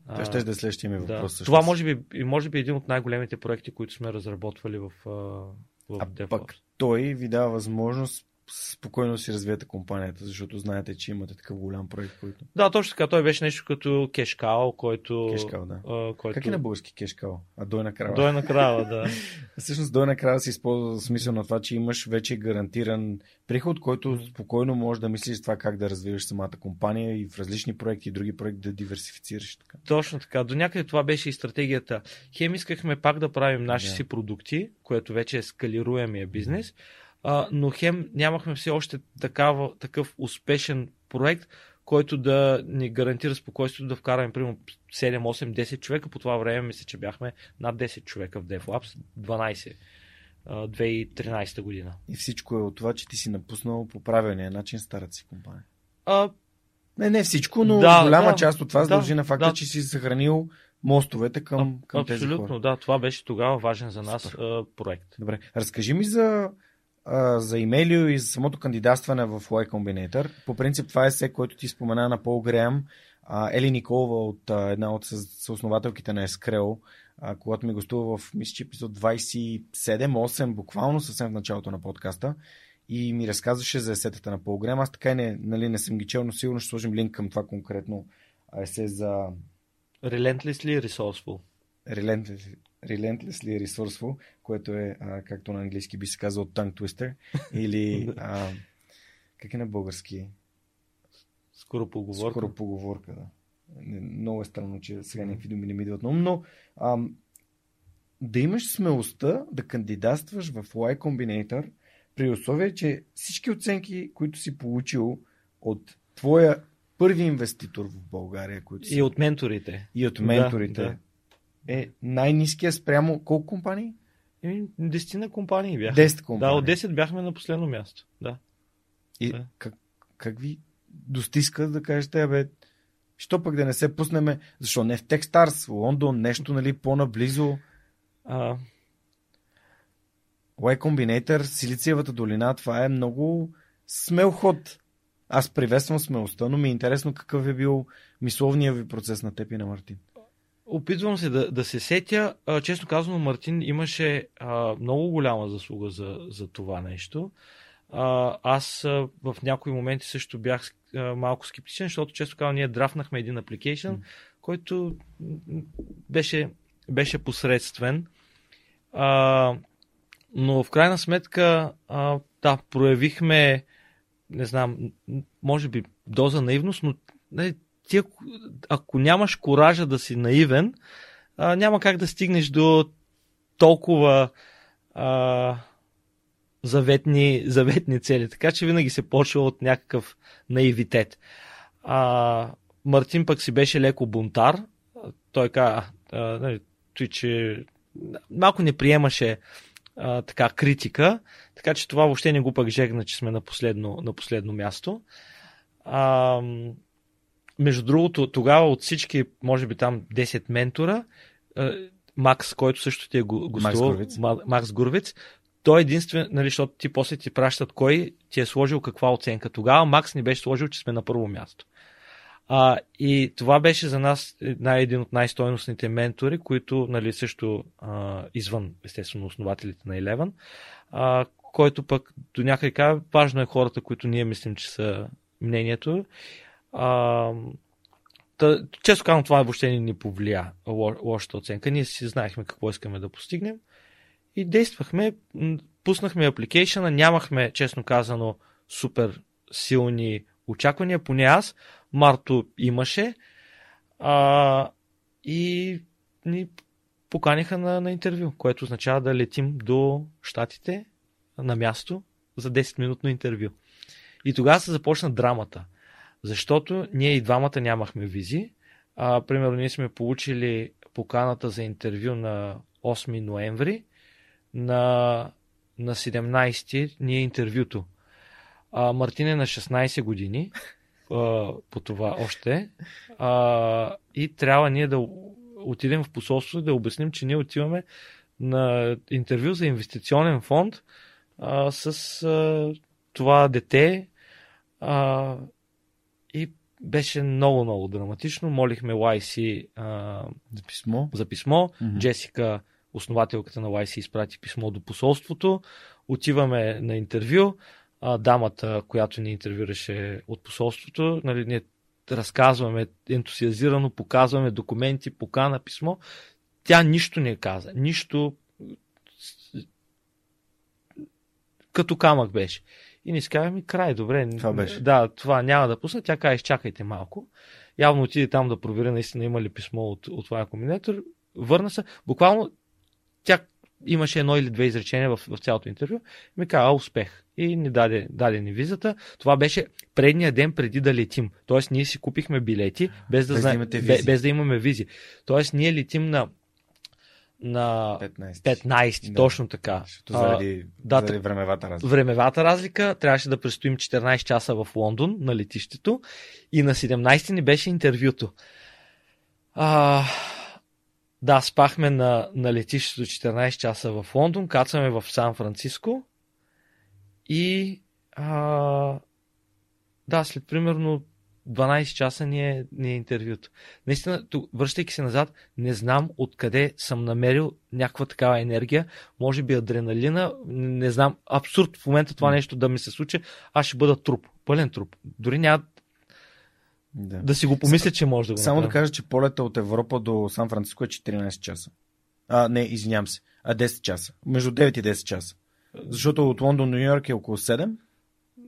Това ще да е следващия ми
да.
въпрос.
Това може би, може би един от най-големите проекти, които сме разработвали в, в
А
DevOps.
пък той ви дава възможност спокойно си развиете компанията, защото знаете, че имате такъв голям проект, който...
Да, точно така. Той беше нещо като кешкал, който...
Кешкал, да.
а, който...
Как е на български кешкал? А дойна крава?
Дойна крава, да.
Всъщност дойна крава се използва за смисъл на това, че имаш вече гарантиран приход, който спокойно можеш да мислиш това как да развиваш самата компания и в различни проекти и други проекти да диверсифицираш. Така.
Точно така. До някъде това беше и стратегията. Хем искахме пак да правим наши
Да.
си продукти, което вече е скалируемия бизнес, а, но хем нямахме все още такава, такъв успешен проект, който да ни гарантира спокойствието да вкараме примерно 7, 8, 10 човека. По това време мисля, че бяхме над 10 човека в DevLabs, 12. а, 2013 година.
И всичко е от това, че ти си напуснал по правилния начин старата си компания.
А,
Не, не всичко, но
Да,
голяма
да,
част от това
да,
дължи на факта,
да.
че си съхранил мостовете към, към тези
абсолютно,
хора.
да. Това беше тогава важен за нас
Супер.
проект.
Добре, разкажи ми за, а, за имейлио и за самото кандидатстване в Y Combinator. По принцип това е се, който ти спомена на Пол Греъм. А, Ели Николова от а, една от съ- съоснователките на а, когато ми гостува в мисля, че епизод 27-8, буквално съвсем в началото на подкаста и ми разказваше за есетата на Пол Греъм. Аз така и не, нали, не съм ги чел, но сигурно ще сложим линк към това конкретно есе за
Relentlessly resourceful.
Relentless- Relentlessly Resourceful, което е, а, както на английски би се казал, Tongue Twister, или а, как е на български?
Скоро поговорка.
Скоро поговорка, да. Много е странно, че сега някакви думи не ми идват ум, но ам, да имаш смелостта да кандидатстваш в Y Combinator при условие, че всички оценки, които си получил от твоя първи инвеститор в България, които си,
И от менторите.
и от менторите,
Да, да.
Е най-низкия спрямо колко компании?
Еми, десетина компании бяха.
10
Да,
компании.
от 10 бяхме на последно място. Да.
И
Да.
как, как ви достиска да кажете, бе, що пък да не се пуснеме, защо не в Techstars, Лондон, нещо нали, по-наблизо,
А,
Y Combinator, Силициевата долина, това е много смел ход. Аз приветствам смелостта, но ми е интересно какъв е бил мисловният ви процес на теб и на Мартин.
Опитвам се да, да се сетя. А, честно казано, Мартин имаше а, много голяма заслуга за, за това нещо. А, аз а, в някои моменти също бях а, малко скептичен, защото често казвам, ние драфнахме един апликейшн, който беше, беше посредствен. А, но в крайна сметка, а, да, проявихме, не знам, може би доза наивност, но не, ти, ако, ако нямаш коража да си наивен, а, няма как да стигнеш до толкова а, заветни, заветни цели. Така че винаги се почва от някакъв наивитет. А, Мартин пък си беше леко бунтар. Той каза, нали, той, че малко не приемаше а, така критика, така че това въобще не го пък жегна, че сме на последно, на последно място. А, между другото, тогава от всички, може би там 10 ментора, Макс, който също ти е гостувал, Макс Гурвиц, Макс Гурвиц той е единствен, нали, защото ти после ти пращат кой ти е сложил каква оценка. Тогава Макс ни беше сложил, че сме на първо място. А, и това беше за нас най- един от най-стойностните ментори, които нали, също а, извън, естествено, основателите на Eleven, а, който пък до някъде казва, важно е хората, които ние мислим, че са мнението. А, Та, често казвам, това въобще не ни повлия лошата оценка. Ние си знаехме какво искаме да постигнем и действахме. Пуснахме апликейшена, нямахме, честно казано, супер силни очаквания, поне аз. Марто имаше. А, и ни поканиха на, на интервю, което означава да летим до щатите на място за 10-минутно интервю. И тогава се започна драмата. Защото ние и двамата нямахме визи. А, примерно ние сме получили поканата за интервю на 8 ноември. На, на 17 ни е интервюто. А, Мартин е на 16 години а, по това още. А, и трябва ние да отидем в посолство и да обясним, че ние отиваме на интервю за инвестиционен фонд а, с а, това дете. А, и беше много, много драматично. Молихме YC а,
за писмо.
За писмо. Mm-hmm. Джесика, основателката на YC, изпрати писмо до посолството. Отиваме на интервю. А, дамата, която ни интервюраше от посолството, нали, ние разказваме ентусиазирано, показваме документи, покана, писмо. Тя нищо не каза. Нищо като камък беше. И ни казваме, край, добре.
Това беше.
Да, това няма да пусна. Тя каза, изчакайте малко. Явно отиде там да провери наистина има ли писмо от, от това комбинатор. Върна се. Буквално тя имаше едно или две изречения в, в цялото интервю. Ми каза, успех. И ни даде, даде ни визата. Това беше предния ден преди да летим. Тоест ние си купихме билети без да, без, зна... да, без, без да имаме визи. Тоест ние летим на на 15, 15 да. точно така.
Защото заради, а, да, заради времевата разлика.
Времевата разлика трябваше да престоим 14 часа в Лондон на летището и на 17 ни беше интервюто. А, да, спахме на, на летището 14 часа в Лондон, кацаме в Сан Франциско и а, да, след примерно 12 часа ни е, ни е интервюто. Наистина, тук, връщайки се назад, не знам откъде съм намерил някаква такава енергия. Може би адреналина, не знам. Абсурд в момента това нещо да ми се случи. Аз ще бъда труп. Пълен труп. Дори няма да, да си го помисля, че може да го
Само направя. да кажа, че полета от Европа до Сан Франциско е 14 часа. А, не, извинявам се. А 10 часа. Между 9 и 10 часа. Защото от Лондон до Нью Йорк е около 7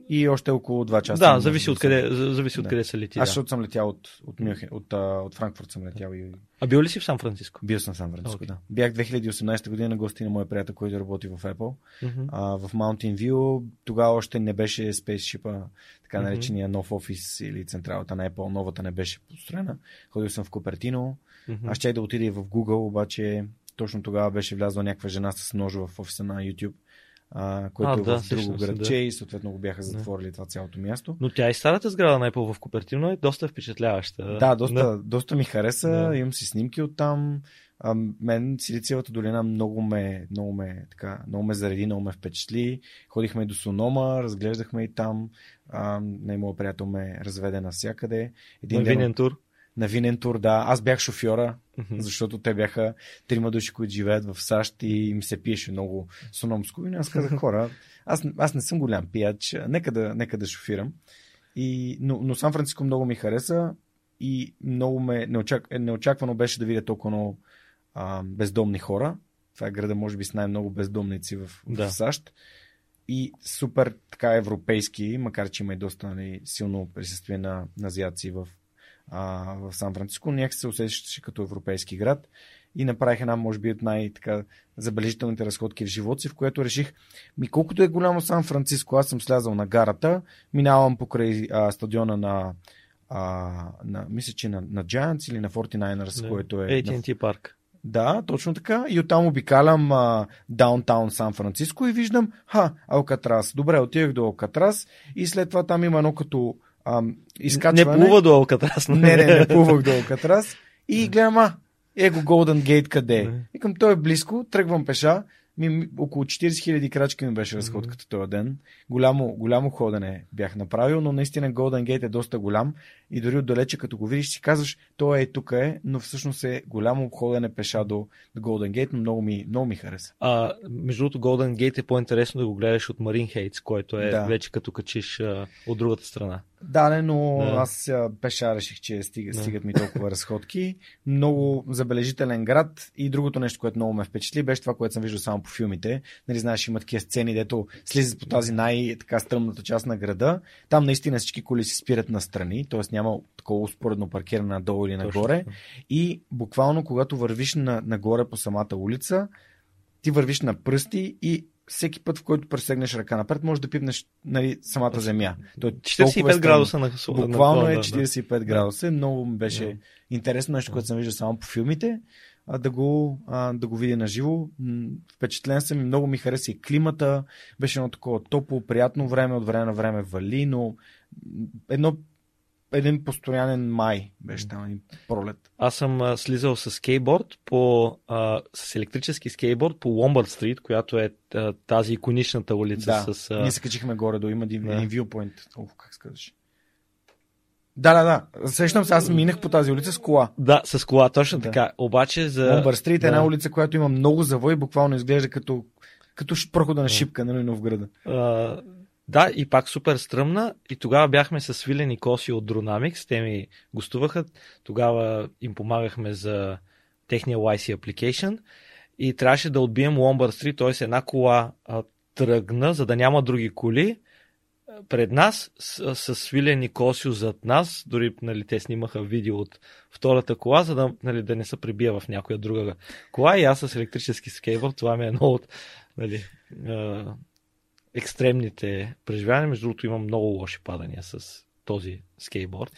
и още около 2 часа.
Да, зависи от къде, зависи от да. къде са лети.
Аз защото съм летял от, от, Мюнхен, от, от, от Франкфурт съм летял. И...
А бил ли си в Сан Франциско?
Бил съм в Сан Франциско, okay. да. Бях 2018 година на гости на моя приятел, който работи в Apple. Mm-hmm. А, в Mountain View тогава още не беше Spaceship, така наречения mm-hmm. нов офис или централата на Apple, новата не беше построена. Ходил съм в Купертино. Mm-hmm. Аз ще да отида и в Google, обаче точно тогава беше влязла някаква жена с нож в офиса на YouTube а, което а, е да, в друго градче да. и съответно го бяха затворили да. това цялото място.
Но тя и старата сграда на Apple в Купертино е доста впечатляваща.
Да, доста, да. доста ми хареса. Да. Имам си снимки от там. А, мен Силициевата долина много ме, много ме, така, много ме зареди, много ме впечатли. Ходихме до Сонома, разглеждахме и там. А, най-моят приятел ме разведе навсякъде.
Един винен тур?
На винен тур, да. Аз бях шофьора, mm-hmm. защото те бяха трима души, които живеят в САЩ и им се пиеше много сономско. И аз казах, хора, аз, аз не съм голям пияч, нека да, нека да шофирам. И, но, но Сан Франциско много ми хареса и много ме неочак, неочаквано беше да видя толкова много а, бездомни хора. Това е града, може би, с най-много бездомници в, да. в САЩ. И супер така европейски, макар че има и доста нали, силно присъствие на, на азиаци в, а, в Сан Франциско, някак се усещаше като европейски град и направих една, може би, от най-забележителните разходки в живота си, в което реших, ми колкото е голямо Сан Франциско, аз съм слязал на гарата, минавам покрай а, стадиона на, а, на мисля, че на, на Giants или на 49ers,
да.
което е...
AT&T парк.
Да, точно така. И оттам обикалям а, даунтаун Сан Франциско и виждам, ха, Алкатрас. Добре, отивах до Алкатрас и след това там има едно като ам, изкачване.
Не плува до Алкатрас.
Не, не, не плувах до Алкатрас. И гледам, а, его Голден Гейт къде е? Викам, той е близко, тръгвам пеша, ми, около 40 000 крачки ми беше разходката този ден. Голямо, голямо ходене бях направил, но наистина Golden Gate е доста голям и дори отдалече като го видиш си казваш, той е тук е, но всъщност е голямо ходене пеша до, до Golden Gate, но много ми, много ми хареса.
А, между другото, Golden Gate е по-интересно да го гледаш от Marine Heights, който е да. вече като качиш а, от другата страна.
Да, не, но да. аз пеша реших, че стига, да. стигат ми толкова разходки. Много забележителен град и другото нещо, което много ме впечатли, беше това, което съм виждал само по филмите. Нали, знаеш, има такива сцени, дето слизат по тази най-така стръмната част на града. Там наистина всички коли се спират на страни, т.е. няма такова успоредно паркиране надолу или нагоре. Точно. И буквално, когато вървиш на, нагоре по самата улица, ти вървиш на пръсти и всеки път, в който пресегнеш ръка напред, можеш да пипнеш нали, самата земя.
То 45 градуса на
Буквално е 45 да. градуса. Много ми беше да. интересно нещо, което съм виждал само по филмите. А, да, го, а, да го видя наживо. Впечатлен съм и много ми хареса и климата. Беше едно такова топло, приятно време, от време на време вали, но едно един постоянен май беше там, един пролет.
Аз съм а, слизал с скейтборд, по, а, с електрически скейтборд по Ломбард Стрит, която е а, тази иконичната улица
да,
с...
А... ние се качихме горе, до има един, да. един viewpoint. О, как сказаш? Да, да, да. Сещам се, аз минах по тази улица с кола.
Да, с кола, точно да. така. Обаче за...
Ломбард Стрит е да. една улица, която има много завой, буквално изглежда като като прохода на шипка, нали, в града.
А, да, и пак супер стръмна. И тогава бяхме с Свилен и Коси от Dronamics. Те ми гостуваха. Тогава им помагахме за техния YC application. И трябваше да отбием Ломбър Стрит, т.е. една кола а, тръгна, за да няма други коли. Пред нас, с, с Свилен и Косио зад нас, дори нали, те снимаха видео от втората кола, за да, нали, да не се прибия в някоя друга кола. И аз с електрически скейборд, това ми е едно от нали, екстремните преживявания. Между другото имам много лоши падания с този скейтборд,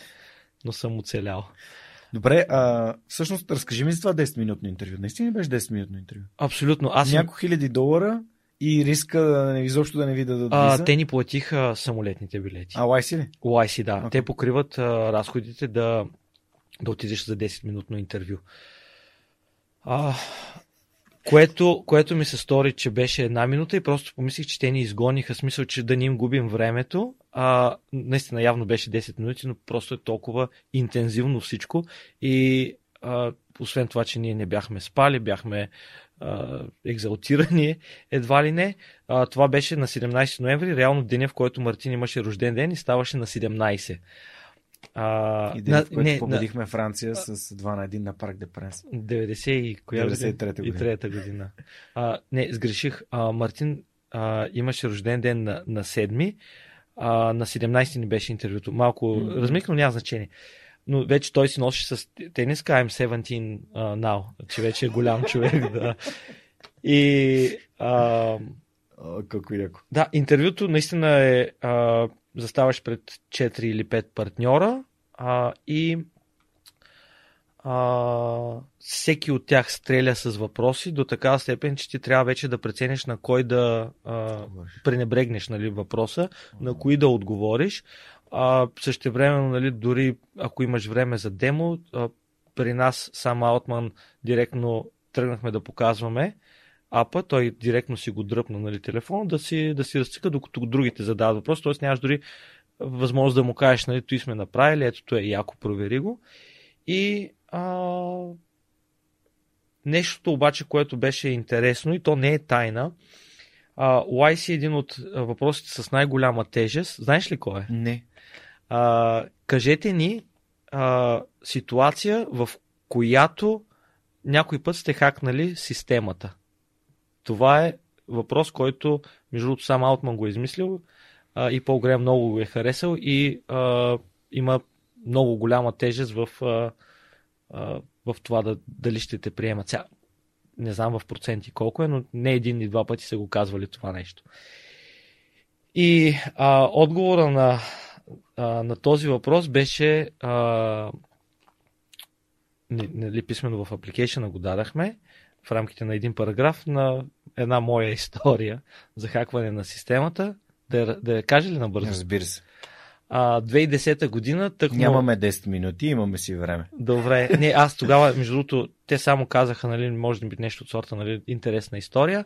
но съм оцелял.
Добре, а, всъщност разкажи ми за това 10-минутно интервю. Наистина беше 10-минутно интервю?
Абсолютно. Аз
Няколко хиляди долара и риска да не, изобщо да не ви дадат
а, Те ни платиха самолетните билети.
А, YC ли?
YC, да. Okay. Те покриват а, разходите да, да отидеш за 10-минутно интервю. А, което, което ми се стори, че беше една минута и просто помислих, че те ни изгониха, смисъл, че да ни им губим времето. А, наистина явно беше 10 минути, но просто е толкова интензивно всичко. И а, освен това, че ние не бяхме спали, бяхме а, екзалтирани, едва ли не. А, това беше на 17 ноември, реално деня, в който Мартин имаше рожден ден и ставаше на 17.
А, и ден, на, в който не, победихме на, Франция с 2 на 1 на Парк де Пренс.
90 и коя
93 година.
И трета година. А, не, сгреших. А, Мартин а, имаше рожден ден на, на 7 а, на 17 ни беше интервюто. Малко mm-hmm. размих, но няма значение. Но вече той си носи с тениска I'm 17 uh, now, че вече е голям човек. да. И а,
Какво яко.
Да, интервюто наистина е а, заставаш пред 4 или 5 партньора а, и а, всеки от тях стреля с въпроси до такава степен, че ти трябва вече да прецениш на кой да а, пренебрегнеш нали, въпроса, на кои да отговориш. А, време, нали, дори ако имаш време за демо, а, при нас сам Аутман директно тръгнахме да показваме апа, той директно си го дръпна нали, телефон, да си, да си разцика, докато другите задават въпрос, т.е. нямаш дори възможност да му кажеш, нали, той сме направили, ето то е яко, провери го. И а, нещото обаче, което беше интересно и то не е тайна, а, YC е един от въпросите с най-голяма тежест. Знаеш ли кой е?
Не.
А, кажете ни а, ситуация, в която някой път сте хакнали системата. Това е въпрос, който, между другото, сам Аутман го е измислил а, и Пол Грея много го е харесал и а, има много голяма тежест в, а, а, в това да, дали ще те приемат. Сега, не знам в проценти колко е, но не един и два пъти са го казвали това нещо. И а, отговора на, а, на този въпрос беше а, нали, писменно в апликейшена го дадахме в рамките на един параграф на една моя история за хакване на системата. Да, я- да я кажа ли набързо?
Разбира се.
А, 2010 година тък
Нямаме 10 минути, имаме си време.
Добре. Не, аз тогава, между другото, те само казаха, нали, може да би нещо от сорта, нали, интересна история.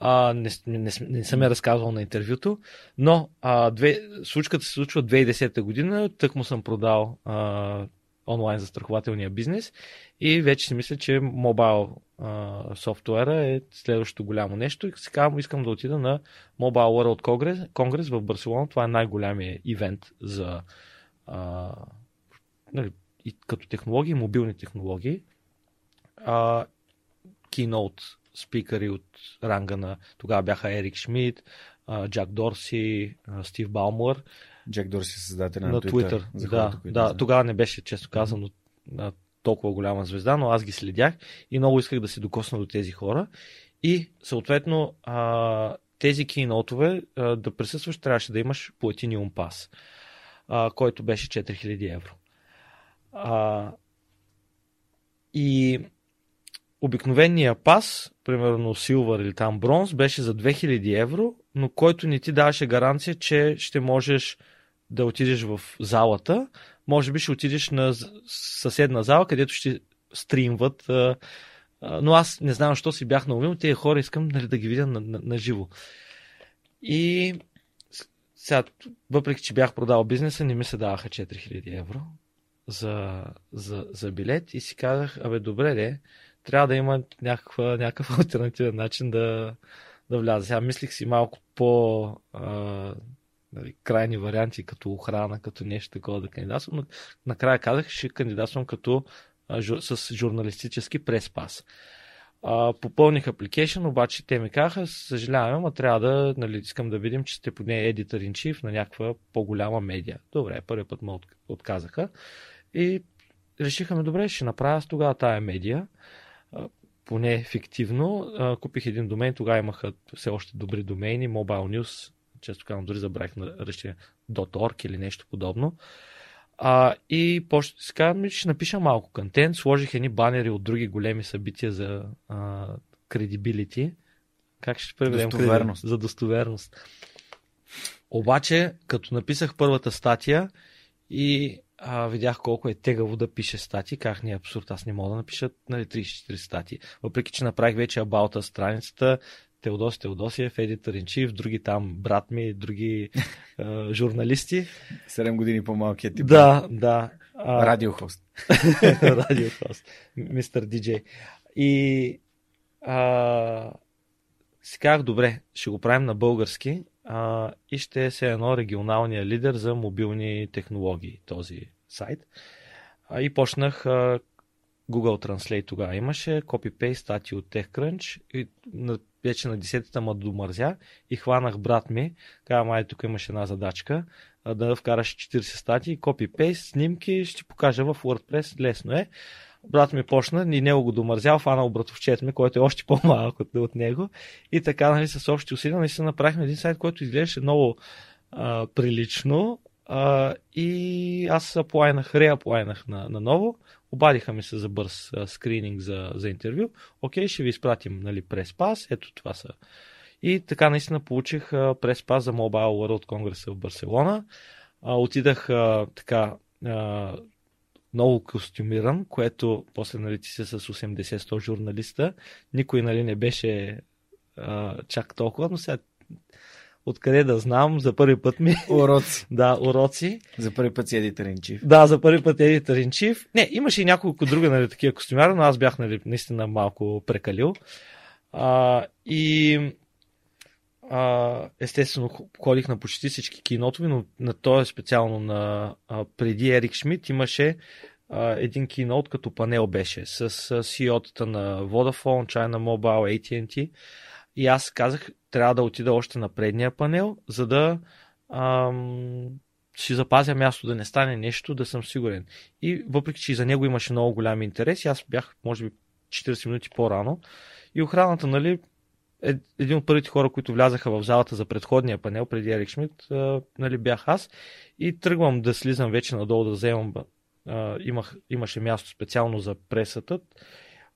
А, не, не, не, не съм я разказвал на интервюто, но а, две, случката се случва 2010 година, тък му съм продал а, онлайн застрахователния бизнес и вече си мисля, че мобайл а, софтуера е следващото голямо нещо и сега искам да отида на Mobile World Congress, Congress в Барселона. Това е най-голямия ивент за а, нали, и като технологии, мобилни технологии. А, keynote спикъри от ранга на тогава бяха Ерик Шмидт, Джак Дорси, Стив Балмуър
Джек Дорси е създател на,
на Twitter.
за
да,
хората,
да,
знаят.
тогава не беше, често казано, толкова голяма звезда, но аз ги следях и много исках да се докосна до тези хора. И съответно а, тези кейнотове а, да присъстваш трябваше да имаш платиниум пас, а, който беше 4000 евро. А, и обикновения пас, примерно силвър или там бронз, беше за 2000 евро, но който не ти даваше гаранция, че ще можеш да отидеш в залата. Може би ще отидеш на съседна зала, където ще стримват. Но аз не знам, защо си бях наумил. Тези хора искам нали, да ги видя на, на, на живо. И сега, въпреки, че бях продал бизнеса, не ми се даваха 4000 евро за, за, за билет и си казах, абе добре де, трябва да има някаква, някакъв альтернативен начин да, да вляза. Сега мислих си малко по а, нали, крайни варианти, като охрана, като нещо такова да кандидатствам, но накрая казах, ще кандидатствам като жур, с журналистически преспас. А, попълних application, обаче те ми казаха, съжалявам, ама трябва да, нали, искам да видим, че сте поне in chief на някаква по-голяма медия. Добре, първи път ме от- отказаха. И решихме, добре, ще направя аз тогава тая медия, поне фиктивно. А, Купих един домен, тогава имаха все още добри домейни, Mobile News, често казвам, дори забравих на ръче .org или нещо подобно. А, и почти си казвам, ще напиша малко контент, сложих едни банери от други големи събития за а, credibility. Как ще преведем
Достоверност.
За достоверност. Обаче, като написах първата статия и а, видях колко е тегаво да пише статии, как не е абсурд, аз не мога да напиша нали, 34 статии. Въпреки, че направих вече абаута страницата, Теодос Теодосиев, in chief, други там брат ми, други а, журналисти.
7 години по-малкият тип.
Да, да. А,
Радиохост.
радио хост. Мистер Диджей. И а, си казах, добре, ще го правим на български а, и ще е се едно регионалния лидер за мобилни технологии, този сайт. А, и почнах а, Google Translate тогава имаше, copy-paste статии от TechCrunch и на, вече на 10-та ма домързя и хванах брат ми, казвам, ай, тук имаш една задачка, да вкараш 40 статии, copy-paste, снимки, ще покажа в WordPress, лесно е. Брат ми почна и него го домързял, фанал братовчет ми, който е още по-малък от, от него. И така, нали, с общи усилия, наистина направихме един сайт, който изглеждаше много а, прилично. А, и аз аплайнах, реаплайнах на, на ново. Обадиха ми се за бърз а, скрининг за, за интервю. Окей, ще ви изпратим нали, през пас. Ето това са. И така наистина получих а, през пас за Mobile World Congress в Барселона. А, отидах а, така а, много костюмиран, което после нали, ти се с 80-100 журналиста. Никой нали, не беше а, чак толкова, но сега откъде да знам, за първи път ми,
Уроци.
да, уроци.
За първи път си in chief.
Да, за първи път in chief. Не, имаше и няколко друга нали, такива костюмяри, но аз бях нали, наистина малко прекалил. А, и а, естествено ходих на почти всички кинотови, но на този специално на а, преди Ерик Шмидт имаше а, един кинот като панел беше с CEO-тата на Vodafone, China Mobile, AT&T и аз казах, трябва да отида още на предния панел, за да ам, си запазя място, да не стане нещо, да съм сигурен. И въпреки, че и за него имаше много голям интерес, аз бях, може би, 40 минути по-рано. И охраната, нали, е, един от първите хора, които влязаха в залата за предходния панел, преди Ерик Шмидт, а, нали, бях аз. И тръгвам да слизам вече надолу да вземам а, имах, имаше място специално за пресата.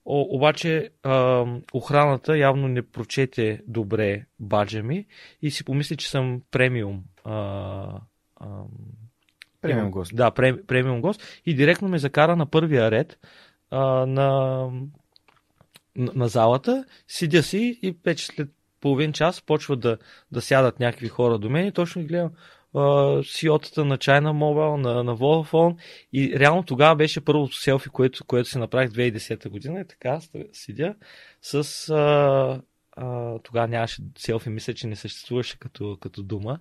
О, обаче а, охраната явно не прочете добре баджа ми и си помисли, че съм премиум. А, а,
Премиум гост.
Да, прем, премиум гост. И директно ме закара на първия ред а, на, на, залата. Седя си и вече след половин час почва да, да сядат някакви хора до мен и точно ги гледам сиотата на China Mobile, на, на Vodafone и реално тогава беше първото селфи, което, което си направих 2010 година и така седя с а, а, тогава нямаше селфи, мисля, че не съществуваше като, като дума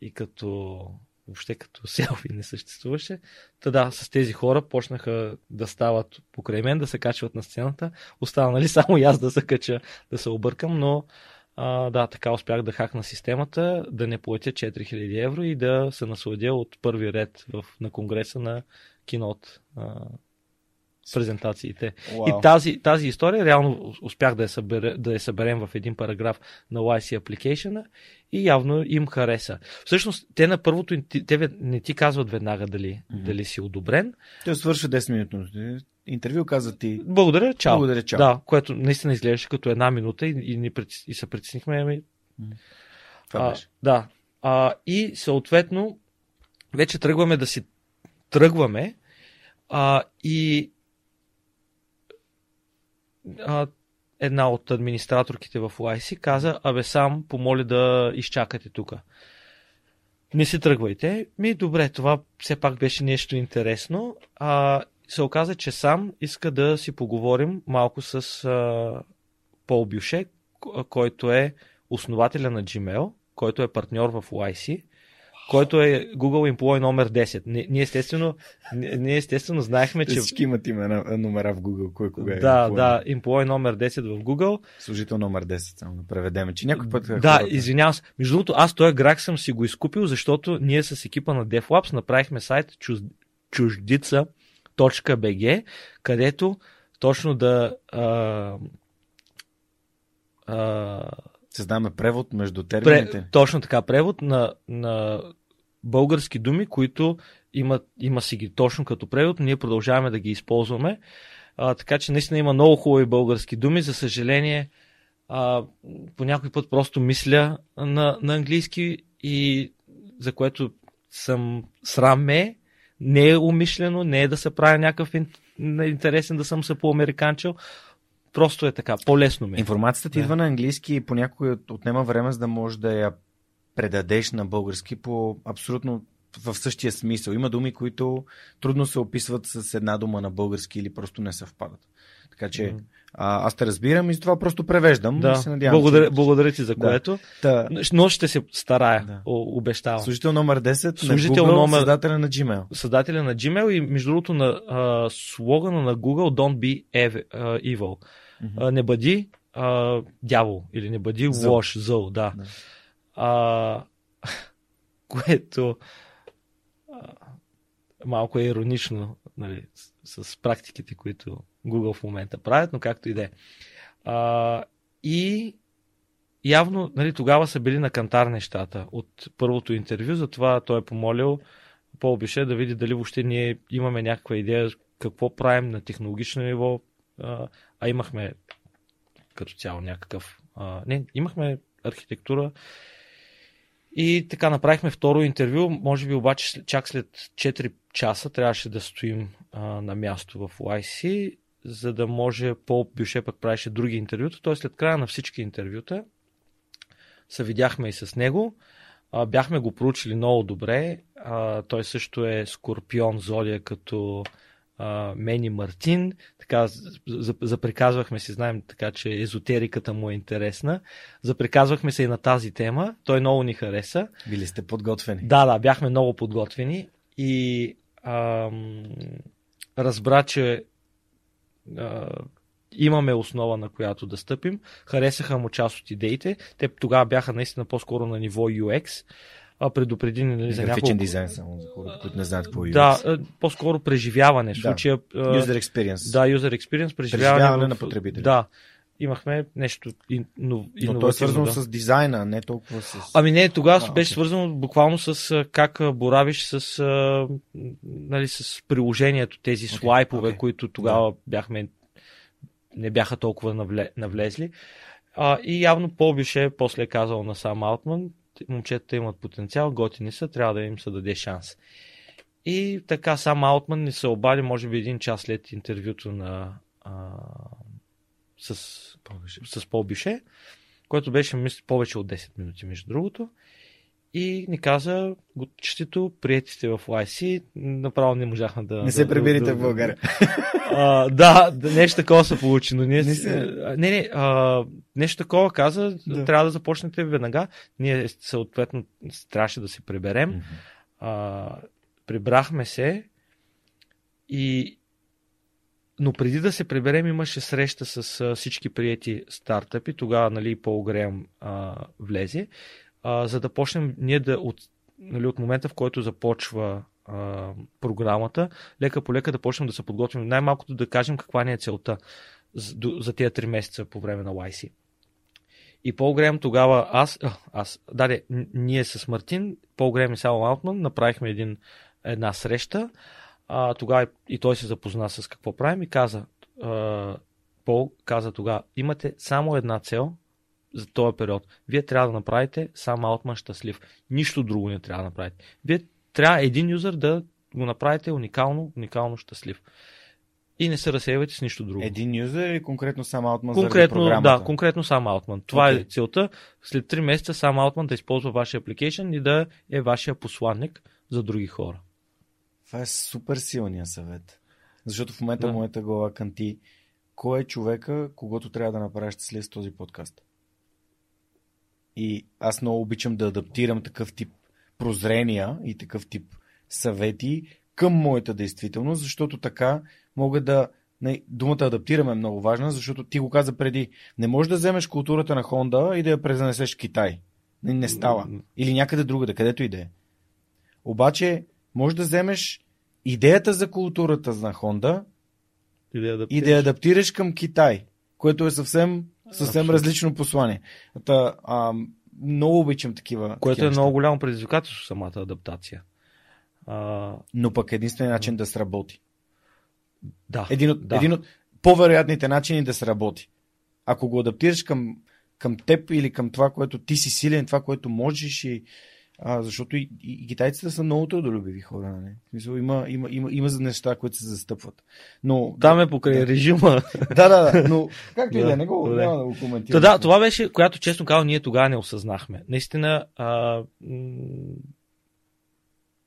и като въобще като селфи не съществуваше. Та да, с тези хора почнаха да стават покрай мен, да се качват на сцената. Остана нали само и аз да се кача, да се объркам, но а, да, така успях да хакна системата, да не платя 4000 евро и да се насладя от първи ред в, на конгреса на кинот а, презентациите. Wow. И тази, тази история реално успях да я, събере, да я съберем в един параграф на YC Application и явно им хареса. Всъщност, те на първото, те не ти казват веднага дали, mm-hmm. дали си одобрен.
Те свършва 10 минути интервю каза ти.
Благодаря, чао.
Благодаря, чао.
Да, което наистина изглеждаше като една минута и, и, ни, и се притеснихме. Ами...
Това беше.
Да. А, и съответно, вече тръгваме да си тръгваме а, и а, една от администраторките в YC каза, абе сам помоли да изчакате тук. Не си тръгвайте. Ми, добре, това все пак беше нещо интересно. А, се оказа, че сам иска да си поговорим малко с а, Пол Бюше, който е основателя на Gmail, който е партньор в YC, който е Google Employee номер 10. Ние естествено, ние естествено знаехме, че...
Всички имат имена, номера в Google, кой кога е.
Да, employee. да, Employee номер 10 в Google.
Служител номер 10, само да преведеме, че някой път...
Да, хората... извинявам се. Между другото, аз този грак съм си го изкупил, защото ние с екипа на DevLabs направихме сайт чуж... чуждица .bg, където точно да а,
а, Създаваме превод между термините. Пре,
точно така, превод на, на български думи, които имат, има си ги точно като превод, ние продължаваме да ги използваме. А, така че наистина има много хубави български думи. За съжаление, а, по някой път просто мисля на, на английски и за което съм срам ме, не е умишлено, не е да се прави някакъв интересен да съм се по-американчил. Просто е така, по-лесно ми. Е.
Информацията ти да. идва на английски и понякога отнема време, за да можеш да я предадеш на български по абсолютно в същия смисъл. Има думи, които трудно се описват с една дума на български или просто не съвпадат. Така че mm. а, аз те разбирам и това просто превеждам.
Да.
Се надявам,
благодаря, че... благодаря ти за което. Да. Но ще се старая, да. обещавам.
Служител номер 10 Служител на Google, номер... създателя на Gmail.
Създателя на Gmail и между другото на а, слогана на Google Don't be evil. А, не бъди а, дявол или не бъди зъл. лош, зъл. Да. да. А, което а, малко е иронично нали, с, с практиките, които Google в момента правят, но както и да е. И явно нали, тогава са били на кантар нещата от първото интервю, затова той е помолил Пол Бише да види дали въобще ние имаме някаква идея какво правим на технологично ниво, а, имахме като цяло някакъв... А, не, имахме архитектура и така направихме второ интервю, може би обаче чак след 4 часа трябваше да стоим а, на място в YC, за да може Пол Бюше пък правеше други интервюта. Той след края на всички интервюта се видяхме и с него. А, бяхме го проучили много добре. А, той също е скорпион зодия като а, Мени Мартин. Така, заприказвахме си, знаем така, че езотериката му е интересна. Заприказвахме се и на тази тема. Той много ни хареса.
Били сте подготвени.
Да, да, бяхме много подготвени. И ам, разбра, че а, имаме основа на която да стъпим. Харесаха му част от идеите. Те тогава бяха наистина по-скоро на ниво UX. А предупреди нали,
за няколко... дизайн само за хората, които не знаят какво е UX.
Да, по-скоро преживяване. В случая,
user experience.
Да, user experience,
преживяване, преживяване в... на потребителя.
Да. имахме нещо ин, но,
Но то е свързано с дизайна, не толкова с...
Ами не, тогава
А,
беше
окей.
свързано буквално с как боравиш с, а, нали, с приложението, тези
Окей,
слайпове,
окей.
които тогава бяхме не бяха толкова навле, навлезли. А, и явно Пол Бише после е казал на сам Алтман, момчетата имат потенциал, готини са, трябва да им се даде шанс. И така сам Алтман ни се обади, може би един час след интервюто на а, с, с Пол Бише, което беше мисля, повече от 10 минути, между другото. И ни каза, честито, приети сте в YC, направо не можахме да...
Не се
да-
приберите
да-
в България.
А, да, нещо такова се получи, но ние...
Не
Не,
се-
не, не а, нещо такова каза,
Да.
трябва да започнете веднага. Ние съответно трябваше да се приберем. А, прибрахме се и но преди да се приберем имаше среща с а, всички приети стартъпи. Тогава нали, Пол Греъм а, влезе, а, за да почнем ние да от, нали, от момента, в който започва а, програмата, лека по лека да почнем да се подготвим. Най-малкото да кажем каква ни е целта за, за тези 3 месеца по време на YC. И Пол Грем тогава, аз, а, аз даде, ние с Мартин, Пол Грем и Сал Алтман направихме един, една среща. А, тогава и той се запозна с какво правим и каза, а, Пол каза тогава, имате само една цел за този период. Вие трябва да направите сам Алтман щастлив. Нищо друго не трябва да направите. Вие трябва един юзър да го направите уникално, уникално щастлив. И не се разсейвайте с нищо друго.
Един юзер или конкретно сам заради
Конкретно, да, конкретно сам Алтман. Това
Окей.
е целта. След 3 месеца сам Алтман да използва вашия application и да е вашия посланник за други хора.
Това е супер силния съвет. Защото в момента
Да.
моята глава канти кой е човека, когато трябва да направиш щастлив с този подкаст. И аз много обичам да адаптирам такъв тип прозрения и такъв тип съвети към моята действителност, защото така мога да... Не, думата адаптираме е много важна, защото ти го каза преди. Не можеш да вземеш културата на Хонда и да я презанесеш в Китай. Не, не става. Или някъде другаде, където и да е. Обаче, може да вземеш идеята за културата на Хонда
и да я
адаптираш към Китай, което е съвсем, съвсем
Абсолютно.
различно послание. Та, а, много обичам такива.
Което
такива
е
неща.
много голямо предизвикателство самата адаптация. А,
Но пък единственият начин да сработи.
да.
Един от,
да.
един от по-вероятните начини да сработи. Ако го адаптираш към, към теб или към това, което ти си силен, това, което можеш и а, защото и, и, и китайците са много трудолюбиви хора. Нали? В смисъл, има, има, има, има за неща, които се застъпват. Но,
Там е покрай
Да.
режима.
да, да, да, но както и да, е, не го, няма да го коментирам.
Да, това беше, която честно казвам, ние тогава не осъзнахме. Наистина, а,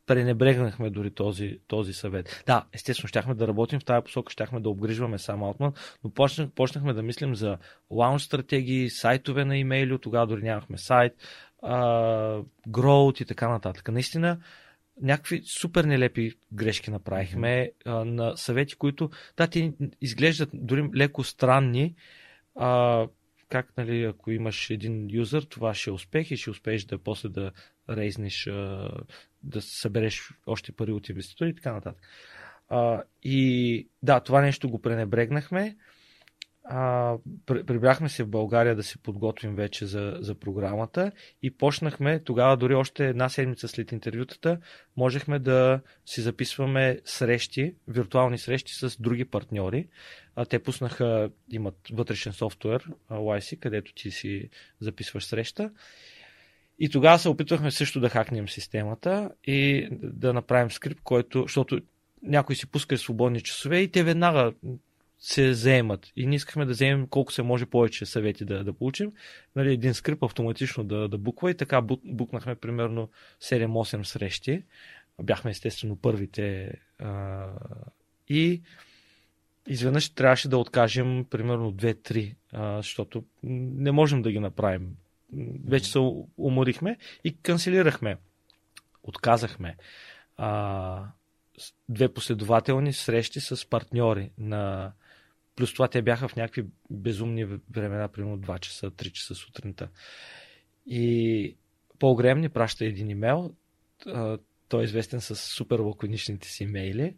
пренебрегнахме дори този, този съвет. Да, естествено, щяхме да работим в тази посока, щяхме да обгрижваме сам Алтман, но почнах, почнахме да мислим за лаунч стратегии, сайтове на имейли, тогава дори нямахме сайт, growth и така нататък. Наистина, някакви супер нелепи грешки направихме а, на съвети, които, да, ти изглеждат дори леко странни, а, как, нали, ако имаш един юзър, това ще е успех и ще успееш да после да рейзнеш, а, да събереш още пари от инвеститори и така нататък. А, и да, това нещо го пренебрегнахме. А, при- прибрахме се в България да се подготвим вече за, за програмата и почнахме тогава, дори още една седмица след интервютата, можехме да си записваме срещи, виртуални срещи с други партньори. А, те пуснаха, имат вътрешен софтуер, YC, където ти си записваш среща. И тогава се опитвахме също да хакнем системата и да направим скрипт, който, защото някой си пуска свободни часове и те веднага се заемат. И ние искахме да вземем колко се може повече съвети да, да получим. Нали, един скрип автоматично да, да буква и така бу- букнахме примерно 7-8 срещи. Бяхме естествено първите. А, и изведнъж трябваше да откажем примерно 2-3, а, защото не можем да ги направим. Вече се уморихме и канцелирахме. Отказахме. А, две последователни срещи с партньори на Плюс това те бяха в някакви безумни времена, примерно 2 часа, 3 часа сутринта. И Пол Грем ни праща един имейл. Той е известен с супер лаконичните си имейли.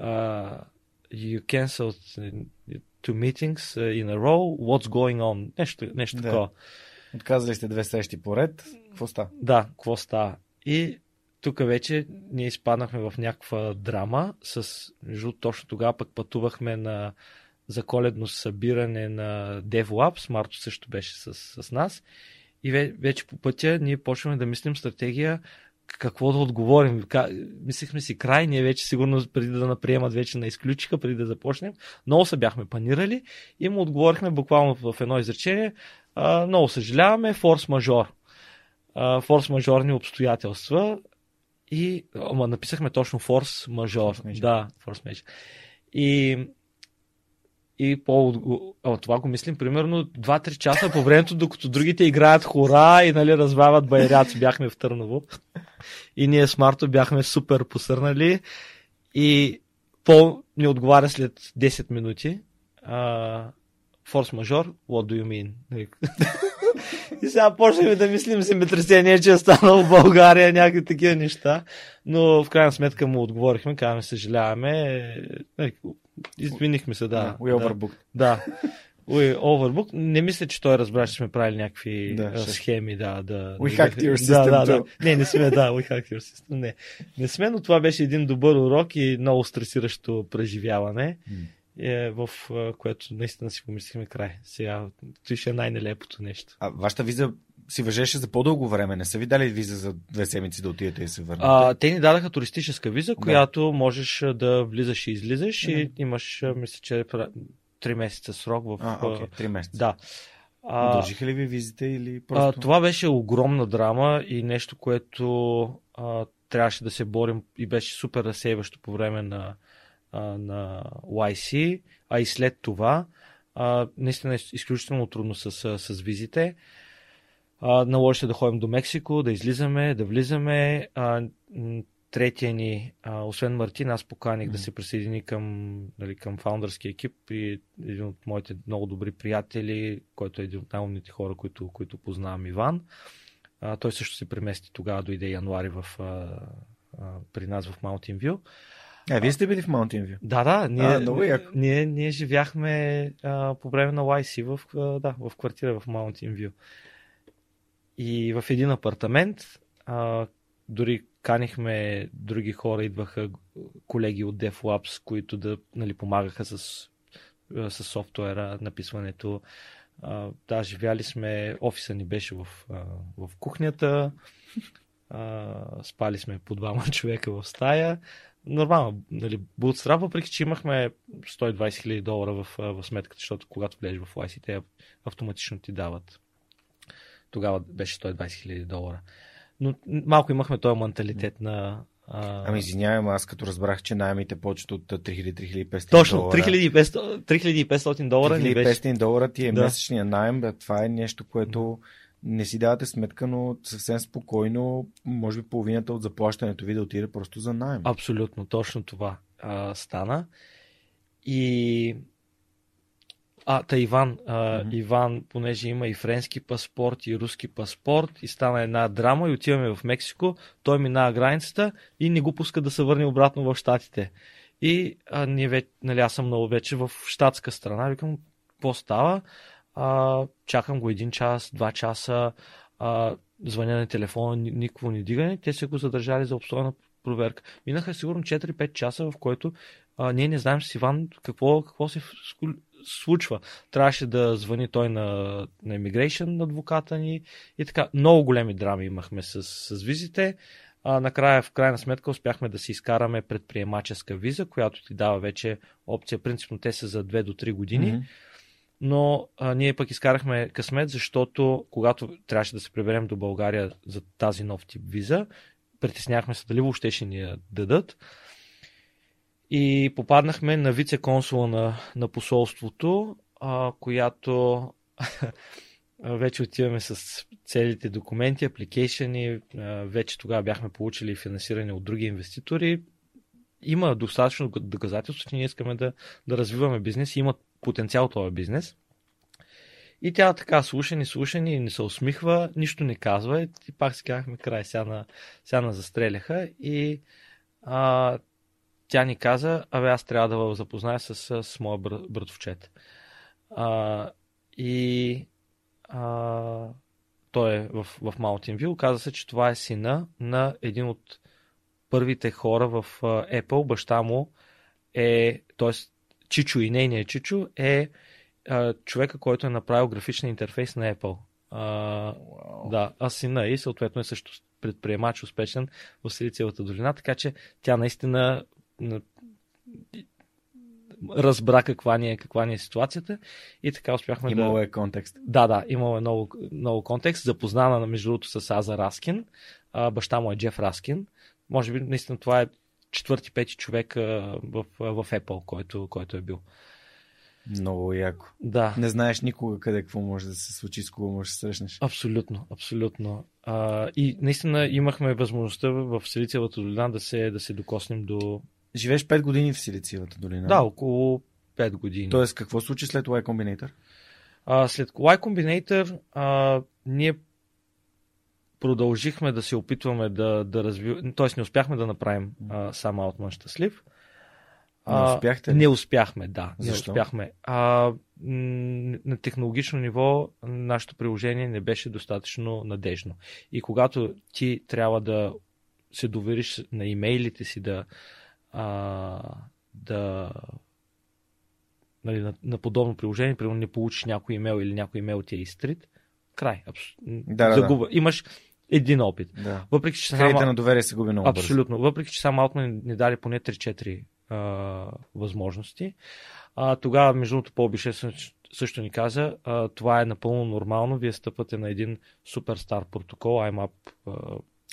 You cancelled two meetings in a row, what's going on, нещо, нещо
Да.
такова.
Отказали сте две срещи поред. Какво става?
Да, какво става? И тук вече ние изпаднахме в някаква драма. С, между точно тогава пък пътувахме на за коледно събиране на DevLabs. Марто също беше с, с нас. И ве- вече по пътя ние почваме да мислим стратегия какво да отговорим. Мислихме си край, ние вече сигурно преди да наприемат вече на изключиха, преди да започнем. Много се бяхме панирали и му отговорихме буквално в едно изречение. А, много съжаляваме, форс-мажор. Форс-мажорни обстоятелства и ама, написахме точно форс-мажор.
Форс-мажор.
Да, форс-мажор. И и по а, това го мислим примерно 2-3 часа по времето, докато другите играят хора и нали, развават байраци. Бяхме в Търново. И ние с Марто бяхме супер посърнали. И Пол ни отговаря след 10 минути. Форс-мажор, what do you mean? Нали? И сега почнем да мислим земетресение, че е станало в България, някакви такива неща. Но в крайна сметка му отговорихме, казваме, съжаляваме. Извинихме се, да.
We
да.
overbooked.
Да. We overbook. Не мисля, че той разбра, че сме правили някакви
Да,
да, схеми, да, да.
We
да,
hacked your
да,
system
да, да.
too.
Не, не сме, да, we hacked your system. Не. Не сме, но това беше един добър урок и много стресиращо преживяване, е, в което наистина си помислихме край. Сега, той ще е най-нелепото нещо.
А вашата виза си въжеше за по-дълго време. Не са ви дали виза за две седмици да отидете и се върнете?
А, те ни дадаха туристическа виза, която можеш а, да влизаш и излизаш и имаш, а, мисля, че 3 месеца срок в...
а,
а,
окей, три месеца.
Да. А,
Удължиха ли ви визите или
А,
просто...
това беше огромна драма и нещо, което а, трябваше да се борим и беше супер разсейващо по време на, а, на YC, а и след това. А, наистина е изключително трудно с, с визите. А, наложи се да ходим до Мексико, да излизаме, да влизаме. А, третия ни, а, освен Мартин, аз поканих да
Мгм.
се присъедини към, нали, към фаундърския екип и един от моите много добри приятели, който е един от най-умните хора, които, които познавам, Иван. А, той също се премести тогава, дойде януари в, а, а, при нас в Mountain View.
А, вие сте били в Mountain View?
Да, да, ние,
А, много яко.
ние, ние живяхме а, по време на YC в, а, да, в квартира в Mountain View. И в един апартамент, а, дори канихме други хора, идваха колеги от DevLabs, които да нали, помагаха с, с софтуера, написването. А, да, живяли сме, офиса ни беше в, в кухнята, а, спали сме по двама човека в стая. Нормално, нали, bootstrap, въпреки че имахме 120 хиляди долара в, в сметката, защото когато влезеш в те автоматично ти дават. Тогава беше 120 хиляди долара. Но малко имахме този менталитет на... А...
Ами извинявай, ама аз като разбрах, че найемите почват от 3000-3500
Точно,
долара.
3500, 3500 долара ни беше.
3500 долара ти е
Да.
месечния найем, бе, това е нещо, което не си давате сметка, но съвсем спокойно, може би половината от заплащането ви да отиде просто за найем.
Абсолютно, точно това а, стана. И. А, та Иван, а,
Мгм.
Иван, понеже има и френски паспорт, и руски паспорт, и стана една драма, и отиваме в Мексико, той минава границата и не го пуска да се върне обратно в Штатите. И а, ние вече, нали, аз съм много вече в щатска страна, викам, какво става? А, чакам го един час, два часа, а, звъня на телефона, ни- никого не дигане, те са го задържали за обстойна проверка. Минаха сигурно 4-5 часа, в който а, ние не знаем с Иван какво, какво се случва. Трябваше да звъни той на, на Immigration, на адвоката ни и така. Много големи драми имахме с, с визите. А, накрая, в крайна сметка, успяхме да си изкараме предприемаческа виза, която ти дава вече опция. Принципно те са за 2 до 3 години.
Мгм.
Но а, ние пък изкарахме късмет, защото когато трябваше да се приберем до България за тази нов тип виза, притеснявахме се дали въобще ще ни я дадат. И попаднахме на вице-консула на, на посолството, а, която вече отиваме с целите документи, апликейшени, вече тогава бяхме получили финансиране от други инвеститори. Има достатъчно доказателство, че ние искаме да, да развиваме бизнес и има потенциал този бизнес. И тя така слуша ни, слуша ни, не се усмихва, нищо не казва и пак си казахме край, сега на, сега на застреляха и а, тя ни каза, абе аз трябва да ви запозная с, с моя бър, братовчет. А, и а, той е в, в View. Каза се, че това е сина на един от първите хора в Apple. Баща му е, т.е. Чичо и нейният Чичо е а, човека, който е направил графичен интерфейс на Apple. А, wow. Да, а сина и съответно е също предприемач успешен в Силициевата долина, така че тя наистина разбра каква ни е, каква ни е ситуацията и така успяхме
имало
да...
Имало е контекст.
Да, да, имало е много, много контекст. Запознана, между другото, с Аза Раскин. А, баща му е Джеф Раскин. Може би, наистина, това е четвърти, пети човек а, в, в Apple, който, който е бил.
Много яко.
Да.
Не знаеш никога къде какво може да се случи, с кого може да се срещнеш.
Абсолютно, абсолютно. А, и наистина имахме възможността в Силициевата долина да се, да се докоснем до...
Живееш 5 години в Силициевата долина.
Да, около 5 години.
Тоест, какво случи след Y Combinator?
А, след Y Combinator а, ние продължихме да се опитваме да, да развиваме, т.е. не успяхме да направим а, сам Outman щастлив.
Не успяхте ли?
Не успяхме, да.
Защо?
Не успяхме. А, на технологично ниво нашето приложение не беше достатъчно надежно. И когато ти трябва да се довериш на имейлите си да, а, да нали, на, на подобно приложение, примерно не получиш някой имейл или някой имейл ти е изтрит, край. Абс...
Да,
Загуба.
Да.
Имаш един опит.
Да.
Въпреки, че
Кредита на доверие се губи много
Абсолютно.
бързо.
Въпреки, че само Altman ни даде поне 3-4 а, възможности. А, тогава, между другото, Бише също ни каза, а, това е напълно нормално. Вие стъпвате на един суперстар протокол, IMAP.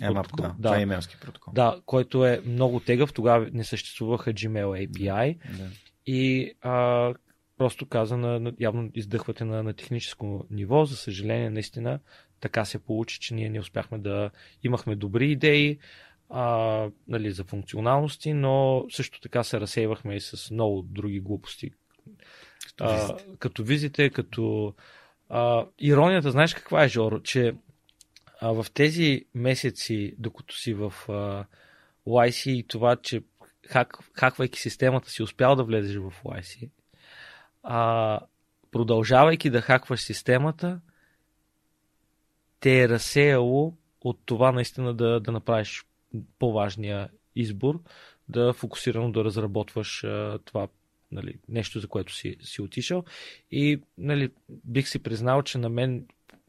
IMAP, протокол. да. да. Това е имейлски протокол.
Да, който е много тегъв. Тогава не съществуваха Gmail API.
Да.
И а, просто каза, на, явно издъхвате на, на техническо ниво. За съжаление, наистина така се получи, че ние не успяхме да имахме добри идеи а, нали, за функционалности, но също така се разсейвахме и с много други глупости.
Като
а,
визите.
като визите, като... А, иронията, знаеш каква е, Жоро? Че а, в тези месеци, докато си в а, YC и това, че хак, хаквайки системата си успял да влезеш в YC, а, продължавайки да хакваш системата, те е разсеяло от това наистина да, да направиш по-важния избор, да фокусирано да разработваш а, това нали, нещо, за което си, си отишъл. И нали, бих си признал, че на мен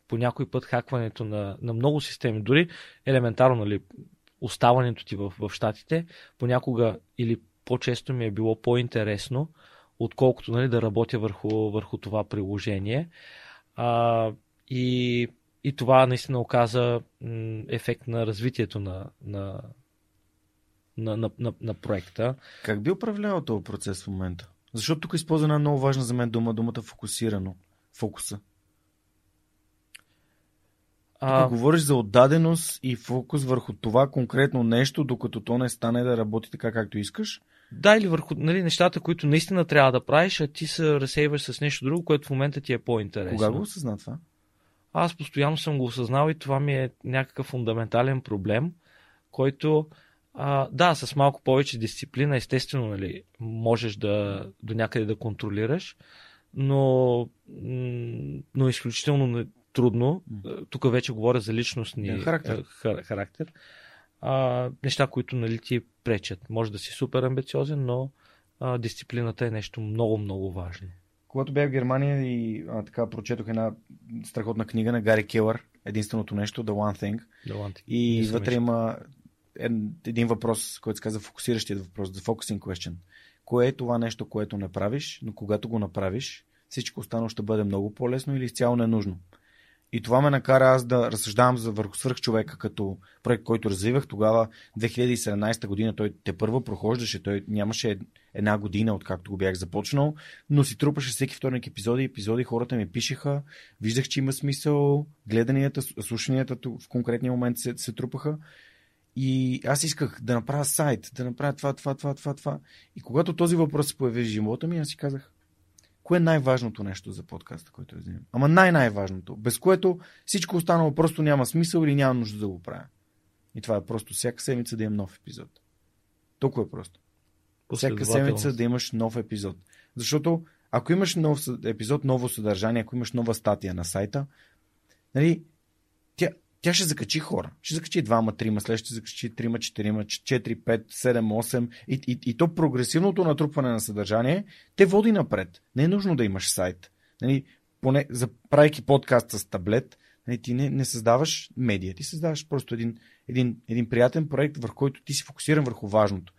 по някой път хакването на, на много системи, дори елементарно нали, оставането ти в, в щатите, понякога или по-често ми е било по-интересно, отколкото нали, да работя върху, върху това приложение. А, и, и това наистина оказа ефект на развитието на, на, на, на, на, на проекта.
Как би управлявал този процес в момента? Защото тук използва една много важна за мен дума, думата фокусирано. Фокуса.
А,
Тук говориш за отдаденост и фокус върху това конкретно нещо, докато то не стане да работи така, както искаш.
да, или върху нали, нещата, които наистина трябва да правиш, а ти се разсейваш с нещо друго, което в момента ти е по-интересно.
Кога го осъзна това?
Аз постоянно съм го осъзнал и това ми е някакъв фундаментален проблем, който а, да, с малко повече дисциплина, естествено, нали, можеш да до някъде да контролираш, но, но изключително трудно. Тук вече говоря за личностни
Да, характер.
хар- характер. А, неща, които нали, ти пречат. Може да си супер амбициозен, но а, дисциплината е нещо много, много важно.
Когато бях в Германия и а, така прочетох една страхотна книга на Гари Келър, единственото нещо, The One Thing.
Даланти.
И
Не съм
вътре
виждал.
има ед- един въпрос, който се казва фокусиращият въпрос, the focusing question. Кое е това нещо, което не правиш, но когато го направиш, всичко останало ще бъде много по-лесно или изцяло ненужно. И това ме накара аз да разсъждавам за върху свърхчовека като проект, който развивах. Тогава, 2017 година, той те първо прохождаше, той нямаше една година, откакто го бях започнал, но си трупаше всеки вторник епизоди, епизоди, хората ми пишеха, виждах, че има смисъл, гледанията, слушанията в конкретния момент се, се трупаха. И аз исках да направя сайт, да направя това, това, това, това, това. И когато този въпрос се появи в живота ми, аз си казах, кое е най-важното нещо за подкаста, който е взимам? Ама най-най-важното, без което всичко останало просто няма смисъл или няма нужда да го правя. И това е просто всяка седмица да имам нов епизод. Толкова е просто. всяка седмица да имаш нов епизод. Защото ако имаш нов епизод, ново съдържание, ако имаш нова статия на сайта, нали, тя, тя ще закачи хора. Ще закачи двама, трима, след ще закачи трима, четирима, 4, 5, 7, 8. И, и, и то прогресивното натрупване на съдържание те води напред. Не е нужно да имаш сайт. Нали, поне, за, правейки подкаст с таблет, нали, ти не, не създаваш медия, ти създаваш просто един, един, един приятен проект, върху който ти си фокусиран върху важното.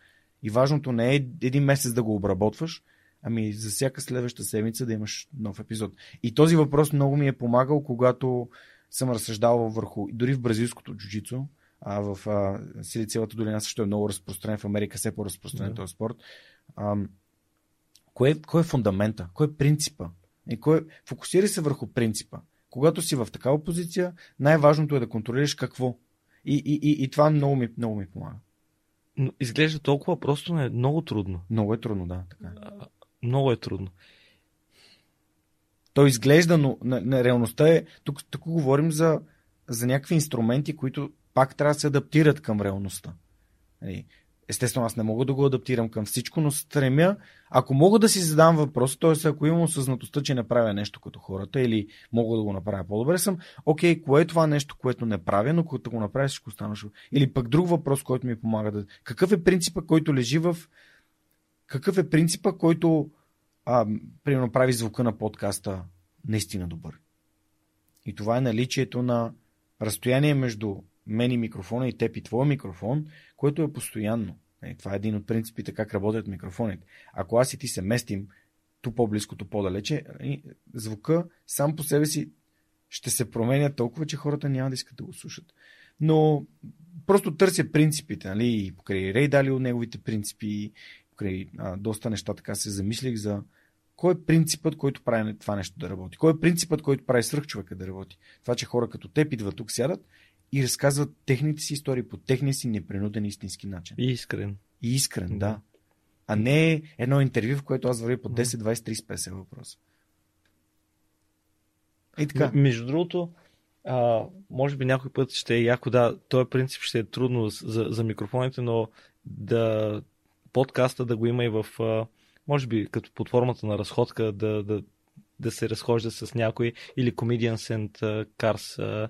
И важното не е един месец да го обработваш, ами за всяка следваща седмица да имаш нов епизод. И този въпрос много ми е помагал, когато съм разсъждавал върху, дори в бразилското джуджицу, а в а, Силициевата долина също е много разпространен, в Америка все по-разпространен да. този спорт. А, кой е фундамента? Кой е принципа? И кой, фокусирай се върху принципа. Когато си в такава позиция, най-важното е да контролираш какво. И, и, и, и това много ми, много ми помага.
Но изглежда толкова просто, но е много трудно.
Много е трудно, да. Така. Е.
Много е трудно.
То изглежда, но на, на реалността е. Тук, тук говорим за, за някакви инструменти, които пак трябва да се адаптират към реалността. Нали, естествено, аз не мога да го адаптирам към всичко, но стремя, ако мога да си задам въпрос, т.е. ако имам осъзнатостта, че не правя нещо като хората или мога да го направя по-добре, съм, окей, кое е това нещо, което не правя, но когато го направя, всичко стана Или пък друг въпрос, който ми помага да... Какъв е принципа, който лежи в... Какъв е принципа, който а, примерно прави звука на подкаста наистина добър. И това е наличието на разстояние между мен и микрофона и теб и твоя микрофон, което е постоянно. Е, това е един от принципите как работят микрофоните. Ако аз и ти се местим ту по-близко, ту по-далече, звука сам по себе си ще се променя толкова, че хората няма да искат да го слушат. Но просто търся принципите, нали, покрай Рей от неговите принципи, покрай а, доста неща така се замислих за кой е принципът, който прави това нещо да работи. Кой е принципът, който прави свръхчовека да работи. Това, че хора като теб идват тук, сядат и разказват техните си истории по техния си непринуден истински начин.
И искрен.
И искрен, да. да. А не едно интервю, в което аз вървя по 10, 20, 30, 50 въпроса. И така.
Между другото, а, може би някой път ще е яко, да, този принцип ще е трудно за, за микрофоните, но да подкаста да го има и в, може би като под формата на разходка, да, да, да се разхожда с някой или Comedians and Cars.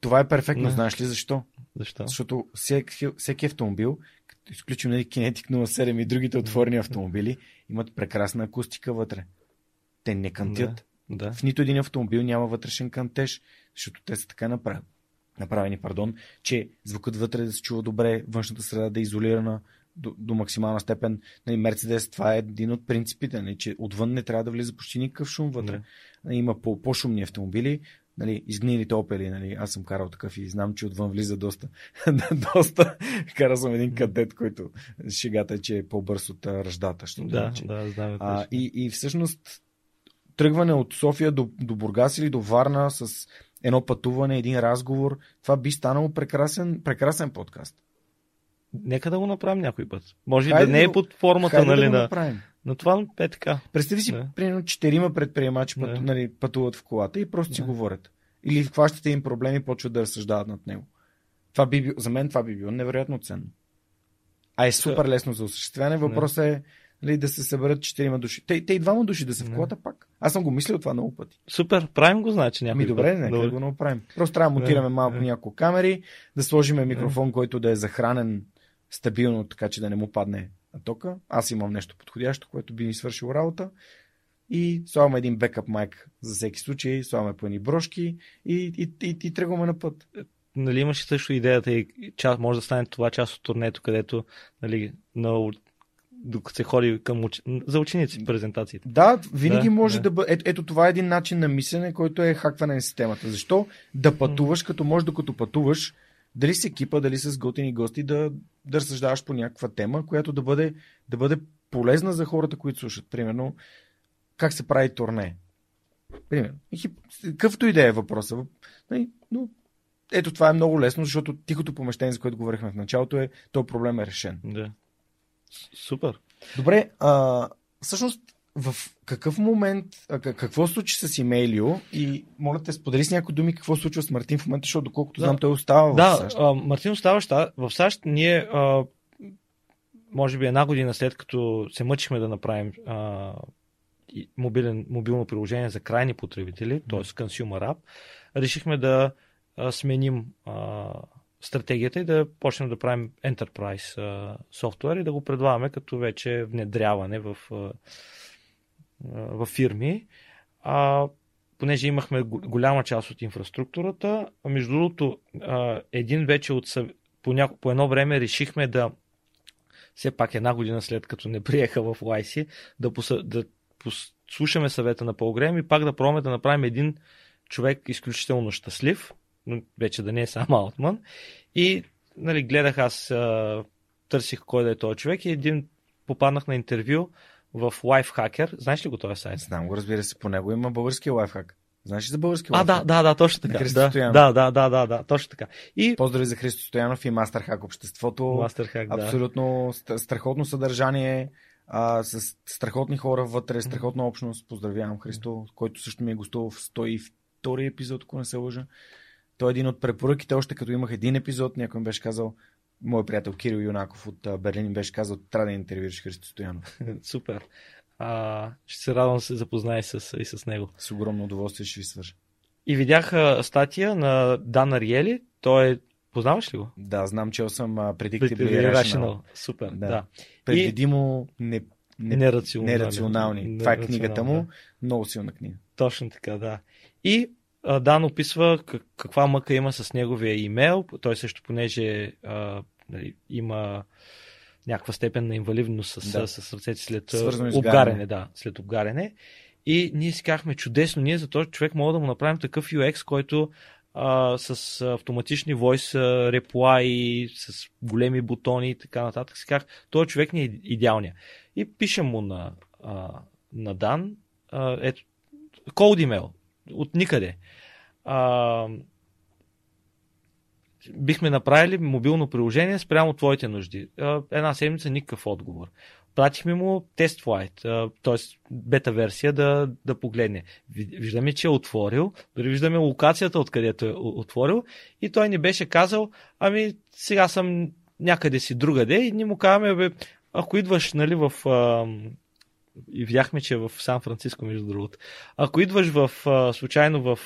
Това е перфектно, не. знаеш ли защо?
Защо?
Защото всеки, всеки автомобил, като изключим нали, Kinetic 07 и другите отворени автомобили, имат прекрасна акустика вътре. Те не кантят.
Да, да.
В нито един автомобил няма вътрешен кантеж, защото те са така направени, направени, пардон, че звукът вътре да се чува добре, външната среда да е изолирана до, до максимална степен. Нали, Мерцедес, това е един от принципите, нали, че отвън не трябва да влиза почти никакъв шум вътре. Да. Нали, има по, по-шумни автомобили, нали, изгнилите опели, нали, аз съм карал такъв и знам, че отвън влиза доста. доста. Карал съм един кадет, който шегата е, че е по-бърз от ръждата. Ще
да, да, да, знам.
А, и, и всъщност тръгване от София до, до Бургас или до Варна с едно пътуване, един разговор, това би станало прекрасен, прекрасен подкаст.
Нека да го направим някой път. Може Хайде да не е под формата нали, да на, направим. на това е така.
Представи си, да. примерно, четирима предприемачи да. път, нали, пътуват в колата и просто да. си говорят. Или хващате им проблеми и почват да разсъждават над него. Това би бил, за мен това би било невероятно ценно. А е супер лесно за осъществяване. Въпросът е нали, да се съберат четирима души. Те, те и двама души да са в колата пак. Аз съм го мислил това много пъти.
Супер, правим го, значи някой
Ми добре, нека да го направим. Просто трябва да монтираме малко няколко камери, да сложим микрофон, който да е захранен стабилно, така че да не му падне на тока. Аз имам нещо подходящо, което би ни свършило работа. И слагаме един бекап майк за всеки случай, слагаме по едни брошки и, и, и, и тръгваме на път.
Нали имаш също идеята и част, може да стане това част от турнето, където нали, на докато се ходи към уч... за ученици презентациите.
Да, винаги да, може да, да бъде. Ето, ето това е един начин на мислене, който е хакване на системата. Защо да пътуваш, като може докато пътуваш, дали с екипа, дали с готини гости, да, да разсъждаваш по някаква тема, която да бъде, да бъде полезна за хората, които слушат. Примерно, как се прави турне. Примерно. Какъвто и да е въпроса. Нали, но ето това е много лесно, защото тихото помещение, за което говорихме в началото, е, то проблем е решен.
Да. Супер.
Добре, а, всъщност в какъв момент, какво случи с имейлио и моля те сподели с някои думи какво случва с Мартин в момента, защото доколкото да. знам той остава
да,
в САЩ.
Да, Мартин остава в САЩ. Ние а, може би една година след като се мъчихме да направим а, мобилен, мобилно приложение за крайни потребители, т.е. Consumer App, решихме да а, сменим а, стратегията и да почнем да правим Enterprise софтуер и да го предлагаме като вече внедряване в, а, в фирми. А, понеже имахме голяма част от инфраструктурата, между другото, един вече от по, няко, по едно време решихме да все пак една година след като не приеха в YC, да, поса, да послушаме съвета на Пългрем и пак да пробваме да направим един човек изключително щастлив, вече да не е сам Алтман. И нали, гледах аз, а, търсих кой да е този човек и един попаднах на интервю в Lifehacker. Знаеш ли го този сайт?
Знам го, разбира се, по него има български лайфхак. Знаеш ли за български лайфхак?
А, да, да, да, точно така. Да, да, да, да, да, да, точно така.
И... Поздрави за Христо Стоянов и Мастерхак обществото.
Мастерхак, да.
Абсолютно страхотно съдържание, а, с страхотни хора вътре, страхотна общност. Поздравявам Христо, който също ми е гостувал в 102 епизод, ако не се лъжа. Той е един от препоръките, още като имах един епизод, някой ми беше казал, Моят приятел Кирил Юнаков от Берлин беше казал, трябва да интервюираш Христо Стоянов.
Супер. А, ще се радвам да се запознай с, и с него.
С огромно удоволствие ще ви свържа.
И видях статия на Дан Ариели. Той е Познаваш ли го?
Да, знам, че съм Predictably Rational.
Супер, да. да.
Предвидимо не,
не, нерационални.
нерационални. Това е книгата му. Да. Много силна книга.
Точно така, да. И Дан описва каква мъка има с неговия имейл. Той също, понеже а, нали, има някаква степен на инвалидност с, да. с, с ръцете след обгаряне. Да, след обгаряне. И ние си казахме чудесно, ние за този човек мога да му направим такъв UX, който а, с автоматични voice reply, с големи бутони и така нататък. Си казах, този човек ни е идеалният. И пишем му на, а, на Дан, а, ето, cold email, от никъде. А, бихме направили мобилно приложение спрямо твоите нужди. Една седмица никакъв отговор. Пратихме му тест флайт, т.е. бета версия да, да погледне. Виждаме, че е отворил, дори виждаме локацията, откъдето е отворил и той ни беше казал, ами сега съм някъде си другаде и ни му казваме, бе, ако идваш нали, в и видяхме, че е в Сан Франциско, между другото. Ако идваш в, случайно в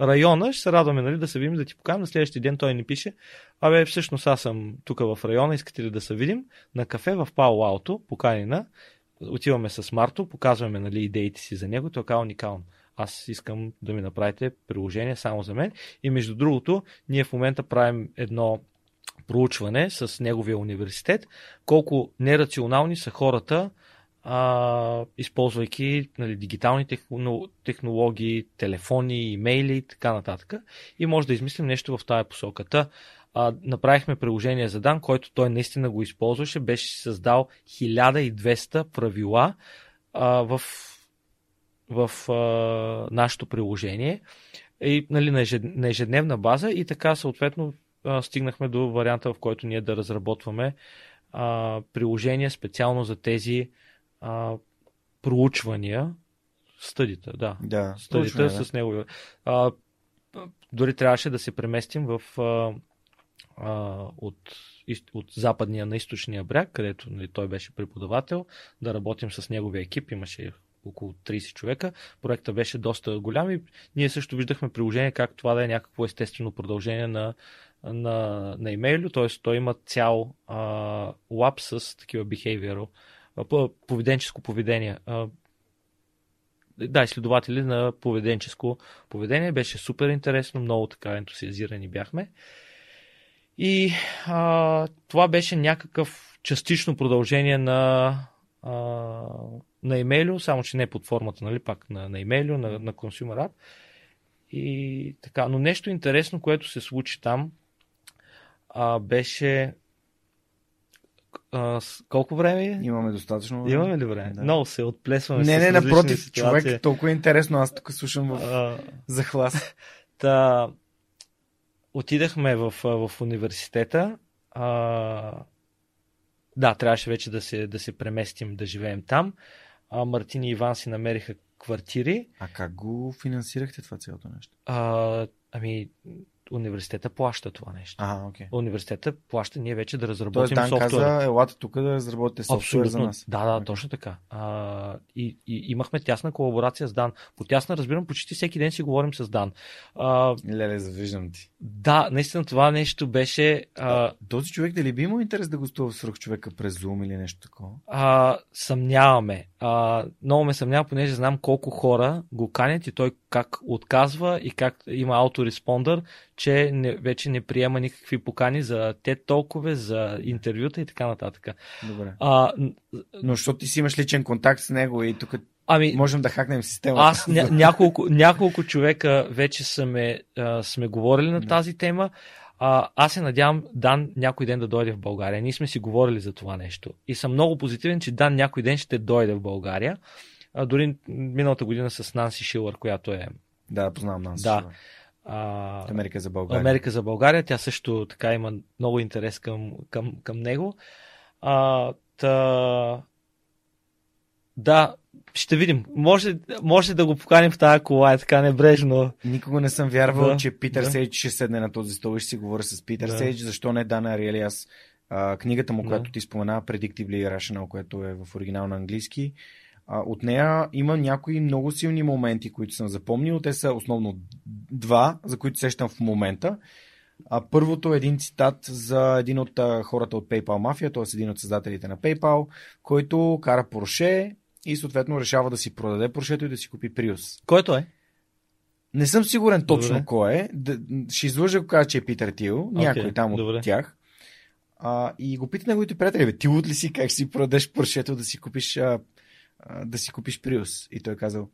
района, ще се радваме нали, да се видим, да ти покажем. На следващия ден той ни пише, абе, всъщност аз съм тук в района, искате ли да се видим? На кафе в Пао Алто, поканина. Отиваме с Марто, показваме нали, идеите си за него. Той казва уникално. Аз искам да ми направите приложение само за мен. И между другото, ние в момента правим едно проучване с неговия университет, колко нерационални са хората, а, използвайки нали, дигитални технологии, телефони, имейли и така нататък. И може да измислим нещо в тази посоката. А, направихме приложение за Дан, който той наистина го използваше. Беше създал 1200 правила а, в, в а, нашето приложение и, нали, на ежедневна база и така съответно а, стигнахме до варианта, в който ние да разработваме а, приложение специално за тези а, проучвания, стъдите, да.
Да,
стъдите да. с него. А, дори трябваше да се преместим в а, а, от, от западния на източния бряг, където нали, той беше преподавател, да работим с неговия екип. Имаше около 30 човека. Проектът беше доста голям и ние също виждахме приложение как това да е някакво естествено продължение на, на, на имейлю, т.е. той има цял а, лап с такива behavioral поведенческо поведение. Да, изследователи на поведенческо поведение. Беше супер интересно, много така ентусиазирани бяхме. И а, това беше някакъв частично продължение на, а, на имейлю, само че не под формата, нали, пак на, на имейлю, на, на Consumer App. И така, но нещо интересно, което се случи там, а, беше а, с колко време е?
Имаме достатъчно време.
Имаме ли време? Да. Много се отплесваме.
Не, не, напротив, ситуации. човек, толкова е интересно. Аз тук слушам в а, захлас.
Та, отидахме в, в университета. А, да, трябваше вече да се, да се преместим, да живеем там. А, Мартин и Иван си намериха квартири.
А как го финансирахте това цялото нещо?
А, ами, университета плаща това нещо.
Ага, окей.
Университета плаща ние вече да
Тоест
разработим
Дан
софтуер.
каза, елате тук да разработите софтуер за нас.
Да, да,
Окей.
точно така. А, и, и имахме тясна колаборация с Дан. По тясна разбирам, почти всеки ден си говорим с Дан. А,
Леле, завиждам ти.
да, наистина това нещо беше. А,
Този човек дали би имал интерес да гостува в свръх човека през Zoom или нещо такова?
а, съмняваме. А, много ме съмнява, понеже знам колко хора го канят и той как отказва и как има аутореспондър, че не, вече не приема никакви покани за те толкова, за интервюта и така нататък.
Добре.
А,
Но защото ти си имаш личен контакт с него и тук
ами,
можем да хакнем системата.
Аз ня, няколко, няколко човека вече сме, а, сме говорили на
Да.
тази тема. А, аз се надявам Дан някой ден да дойде в България. Ние сме си говорили за това нещо. И съм много позитивен, че Дан някой ден ще дойде в България. А, дори миналата година с Нанси Шилър, която е
Да, познавам нас.
Да. а,
Америка за България.
Америка за България. Тя също така има много интерес към, към, към него. А, та... Да, ще видим. Може, може да го поканим в тази кола, е така небрежно.
Никога не съм вярвал,
Да,
че Питър
да.
Сейдж ще седне на този стол и ще си говоря с Питър
Да.
Сейдж. Защо не Дана Ариели? Аз а, книгата му,
Да.
която ти спомена, Predictably Irrational, което е в оригинал на английски, а, от нея има някои много силни моменти, които съм запомнил. Те са основно два, за които сещам в момента. А, първото е един цитат за един от а, хората от PayPal мафия, т.е. един от създателите на PayPal, който кара Порше и съответно решава да си продаде Поршето и да си купи Prius.
Който е?
Не съм сигурен точно
Добре.
кой е. Д- ще излъжа, ако кажа, че е Питър Тил. Някой
Окей,
там от
добре.
тях. А, и го пита неговите приятели, бе, ти луд ли си, как си продадеш Поршето да си купиш, а, а, да си купиш Prius? И той е казал,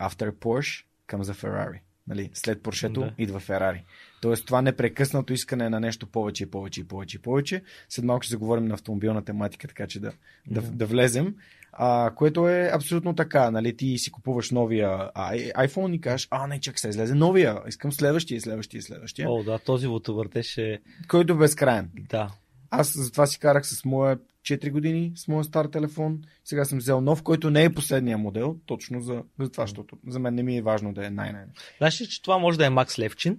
after Porsche comes a Ferrari. Нали? След Поршето
Да.
идва Ферари. Тоест това непрекъснато искане на нещо повече и повече и повече и повече. След малко ще заговорим на автомобилна тематика, така че да, да,
Да.
да влезем. А, което е абсолютно така. Нали? Ти си купуваш новия iPhone и кажеш, а не, чак се излезе новия. Искам следващия, следващия, следващия.
О, да, този лутовъртеж е...
Който е безкрайен.
Да.
Аз затова си карах с моя 4 години, с моя стар телефон. Сега съм взел нов, който не е последния модел, точно за, за това, защото за мен не ми е важно да е най-най.
Знаеш ли, че това може да е Макс Левчин?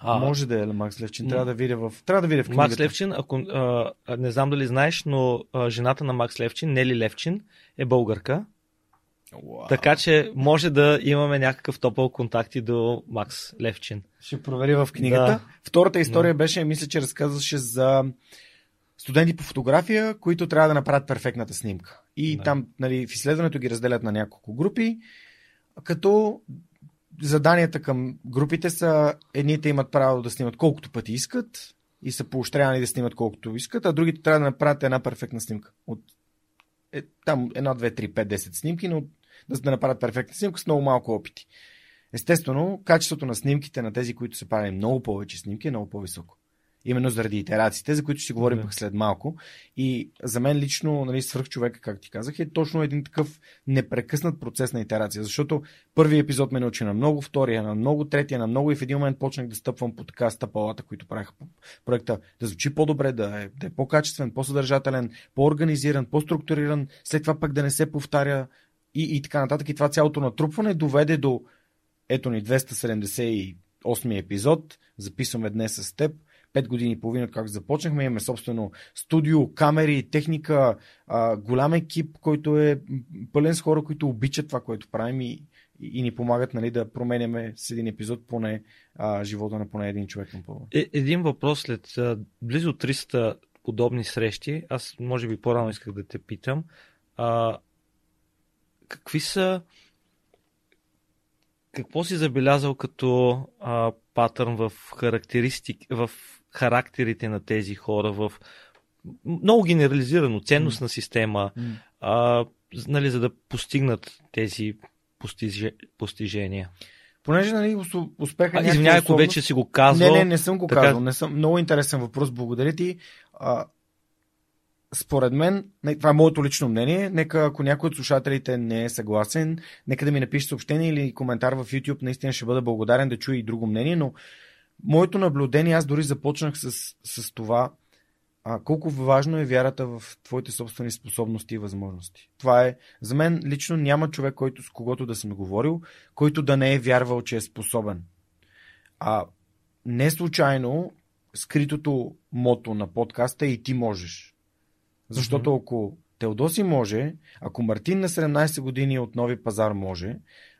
А, Може да е Макс Левчин. Трябва да видя в, трябва да видя в книгата.
Макс Левчин, ако, а, не знам дали знаеш, но а, жената на Макс Левчин, Нели Левчин, е българка.
Уау.
Така че може да имаме някакъв топъл контакт и до Макс Левчин.
Ще проверя в книгата.
Да.
Втората история беше, мисля, че разказваше за студенти по фотография, които трябва да направят перфектната снимка. И
Да.
там нали, в изследването ги разделят на няколко групи, като заданията към групите са едните имат право да снимат колкото пъти искат и са поощрявани да снимат колкото искат, а другите трябва да направят една перфектна снимка. От, е, там една, две, три, пет, десет снимки, но да, да направят перфектна снимка с много малко опити. Естествено, качеството на снимките на тези, които са правили много повече снимки, е много по-високо. Именно заради итерациите, за които ще си говорим
Да.
пък след малко. И за мен лично, нали, свърх човека, както ти казах, е точно един такъв непрекъснат процес на итерация. Защото първият епизод ме научи на много, втория на много, третия на много и в един момент почнах да стъпвам по така стъпалата, които правеха по проекта, да звучи по-добре, да е, да е по-качествен, по-съдържателен, по-организиран, по-структуриран, след това пък да не се повтаря и, и така нататък. И това цялото натрупване доведе до ето ни 278 епизод, записваме днес с теб. 5 години и половина, как започнахме, имаме собствено студио, камери, техника, а, голям екип, който е пълен с хора, които обичат това, което правим и, и, ни помагат нали, да променяме с един епизод поне а, живота на поне един човек на
Е, един въпрос след а, близо 300 подобни срещи, аз може би по-рано исках да те питам. А, какви са какво си забелязал като а, патърн в характеристик, в характерите на тези хора, в много генерализирано, ценностна система, а, нали, за да постигнат тези постиже, постижения.
Понеже нали, ус- успеха
извинявай, ако вече си го казвал.
Не, не, не съм го
така-
казал. Не съм... Много интересен въпрос. Благодаря ти. А, според мен, това е моето лично мнение. Нека, ако някой от слушателите не е съгласен, нека да ми напише съобщение или коментар в YouTube. Наистина ще бъда благодарен да чуя и друго мнение, но моето наблюдение, аз дори започнах с, с това, а, колко важно е вярата в твоите собствени способности и възможности. Това е, за мен лично няма човек, който с когото да съм говорил, който да не е вярвал, че е способен. А не случайно скритото мото на подкаста е и ти можеш. Защото ако Теодоси може, ако Мартин на 17 години от Нови пазар може,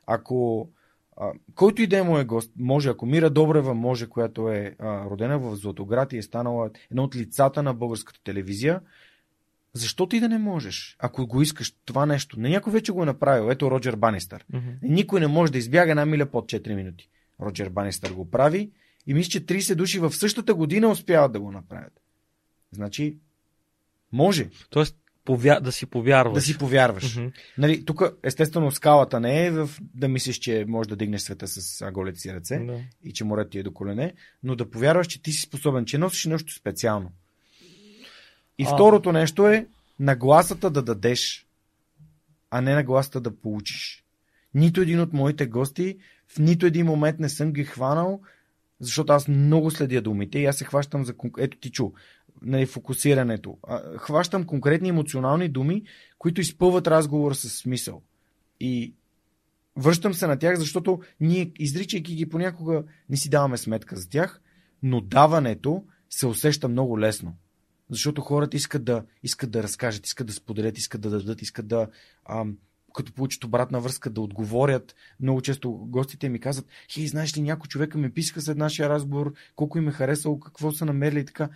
ако а, който и да е мой гост, може, ако Мира Добрева може, която е а, родена в Златоград и е станала едно от лицата на българската телевизия, защо ти да не можеш, ако го искаш това нещо? Не някой вече го е направил. Ето Роджер Банистър.
Мгм.
Никой не може да избяга една миля под 4 минути. Роджер Банистър го прави и мисля, че 30 души в същата година успяват да го направят. Значи, може
Тоест, повя... да си повярваш.
да си повярваш.
Мгм.
Нали, тук, естествено, скалата не е в да мислиш, че можеш да дигнеш света с голите си ръце
Да.
и че морето ти е до колене, но да повярваш, че ти си способен, че носиш нещо специално. И
А.
второто нещо е нагласата да дадеш, а не нагласата да получиш. Нито един от моите гости в нито един момент не съм ги хванал, защото аз много следя думите и аз се хващам за... Ето ти чу, нали, фокусирането. Хващам конкретни емоционални думи, които изпълват разговора с смисъл. И връщам се на тях, защото ние, изричайки ги понякога, не си даваме сметка за тях, но даването се усеща много лесно. Защото хората искат да, искат да разкажат, искат да споделят, искат да дадат, искат да, ам, като получат обратна връзка, да отговорят. Много често гостите ми казват, хей, знаеш ли, някой човека ме писаха след нашия разговор, колко им е харесало, какво са намерили и така.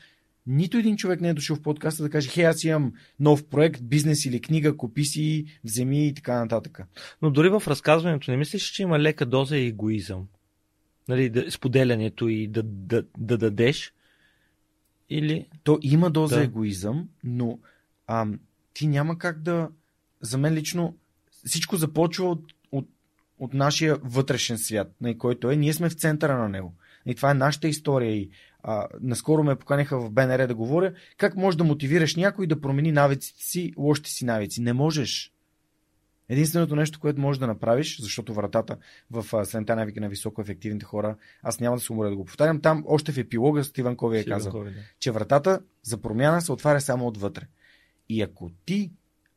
Нито един човек не е дошъл в подкаста да каже, хей, аз имам нов проект, бизнес или книга, купи си, вземи и така нататък.
Но дори в разказването не мислиш, че има лека доза егоизъм? Нали, да, споделянето и да, да, да дадеш? Или...
То има доза
Да.
егоизъм, но ам, ти няма как да. За мен лично всичко започва от, от, от нашия вътрешен свят, нали, който е. Ние сме в центъра на него. И това е нашата история. И, а, наскоро ме поканиха в БНР да говоря как можеш да мотивираш някой да промени навиците си, лошите си навици. Не можеш. Единственото нещо, което можеш да направиш, защото вратата в седемте навики на високо ефективните хора, аз няма да се уморя да го повтарям, там още в епилога Стивен Кови е казал
хора, да.
че вратата за промяна се отваря само отвътре. И ако ти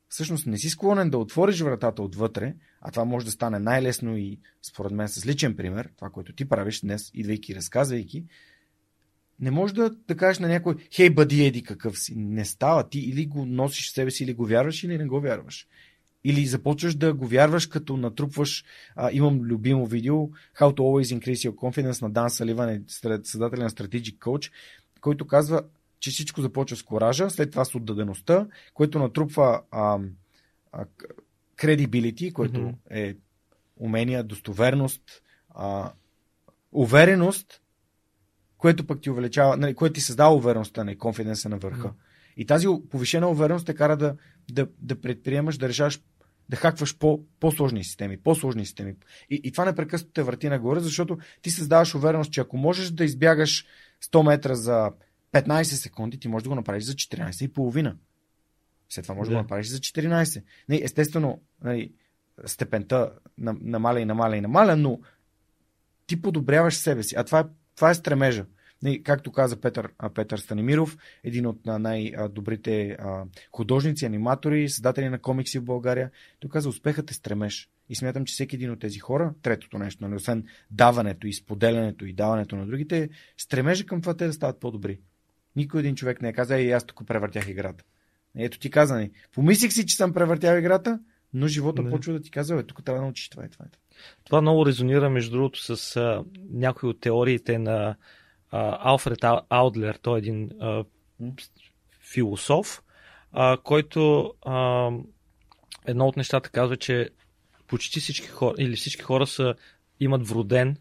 всъщност не си склонен да отвориш вратата отвътре, а това може да стане най-лесно и според мен с личен пример, това, което ти правиш днес, идвайки и разказвайки, не можеш да, да кажеш на някой, хей, бъди еди какъв си. Не става. Ти или го носиш в себе си, или го вярваш, или не го вярваш. Или започваш да го вярваш, като натрупваш. А, имам любимо видео How to Always Increase Your Confidence на Дан Саливан, е създателя на Strategic Coach, който казва, че всичко започва с коража, след това с отдадеността, което натрупва а, а, credibility, което
Мгм.
е умения, достоверност, а, увереност, което пък ти увеличава, нали, което ти създава увереността, не конфиденса на върха.
Мгм.
И тази повишена увереност те кара да, да, да предприемаш, да решаваш, да хакваш по, по-сложни системи, по-сложни системи. И, и това непрекъснато те върти нагоре, защото ти създаваш увереност, че ако можеш да избягаш 100 метра за 15 секунди, ти можеш да го направиш за 14 и половина. След това можеш да,
Да.
го направиш за 14. Не, естествено, нали, степента на- намаля и намаля и намаля, но ти подобряваш себе си. А това е, това е стремежа. Не, както каза Петър, Петър Станимиров, един от най-добрите художници, аниматори, създатели на комикси в България, той каза, успехът е стремеж. И смятам, че всеки един от тези хора, третото нещо, нали, освен даването и споделянето и даването на другите, стремежа към това те да стават по-добри. Никой един човек не е казал, и аз тук превъртях играта. Ето ти каза, ни. помислих си, че съм превъртял играта, но живота
Не.
почва да ти казва, бе, тук трябва да научиш това и това. и това.
Това много резонира, между другото, с а, някои от теориите на а, Алфред Ау- Аудлер. Той е един а, философ, а, който а, едно от нещата казва, че почти всички хора, или всички хора са, имат вроден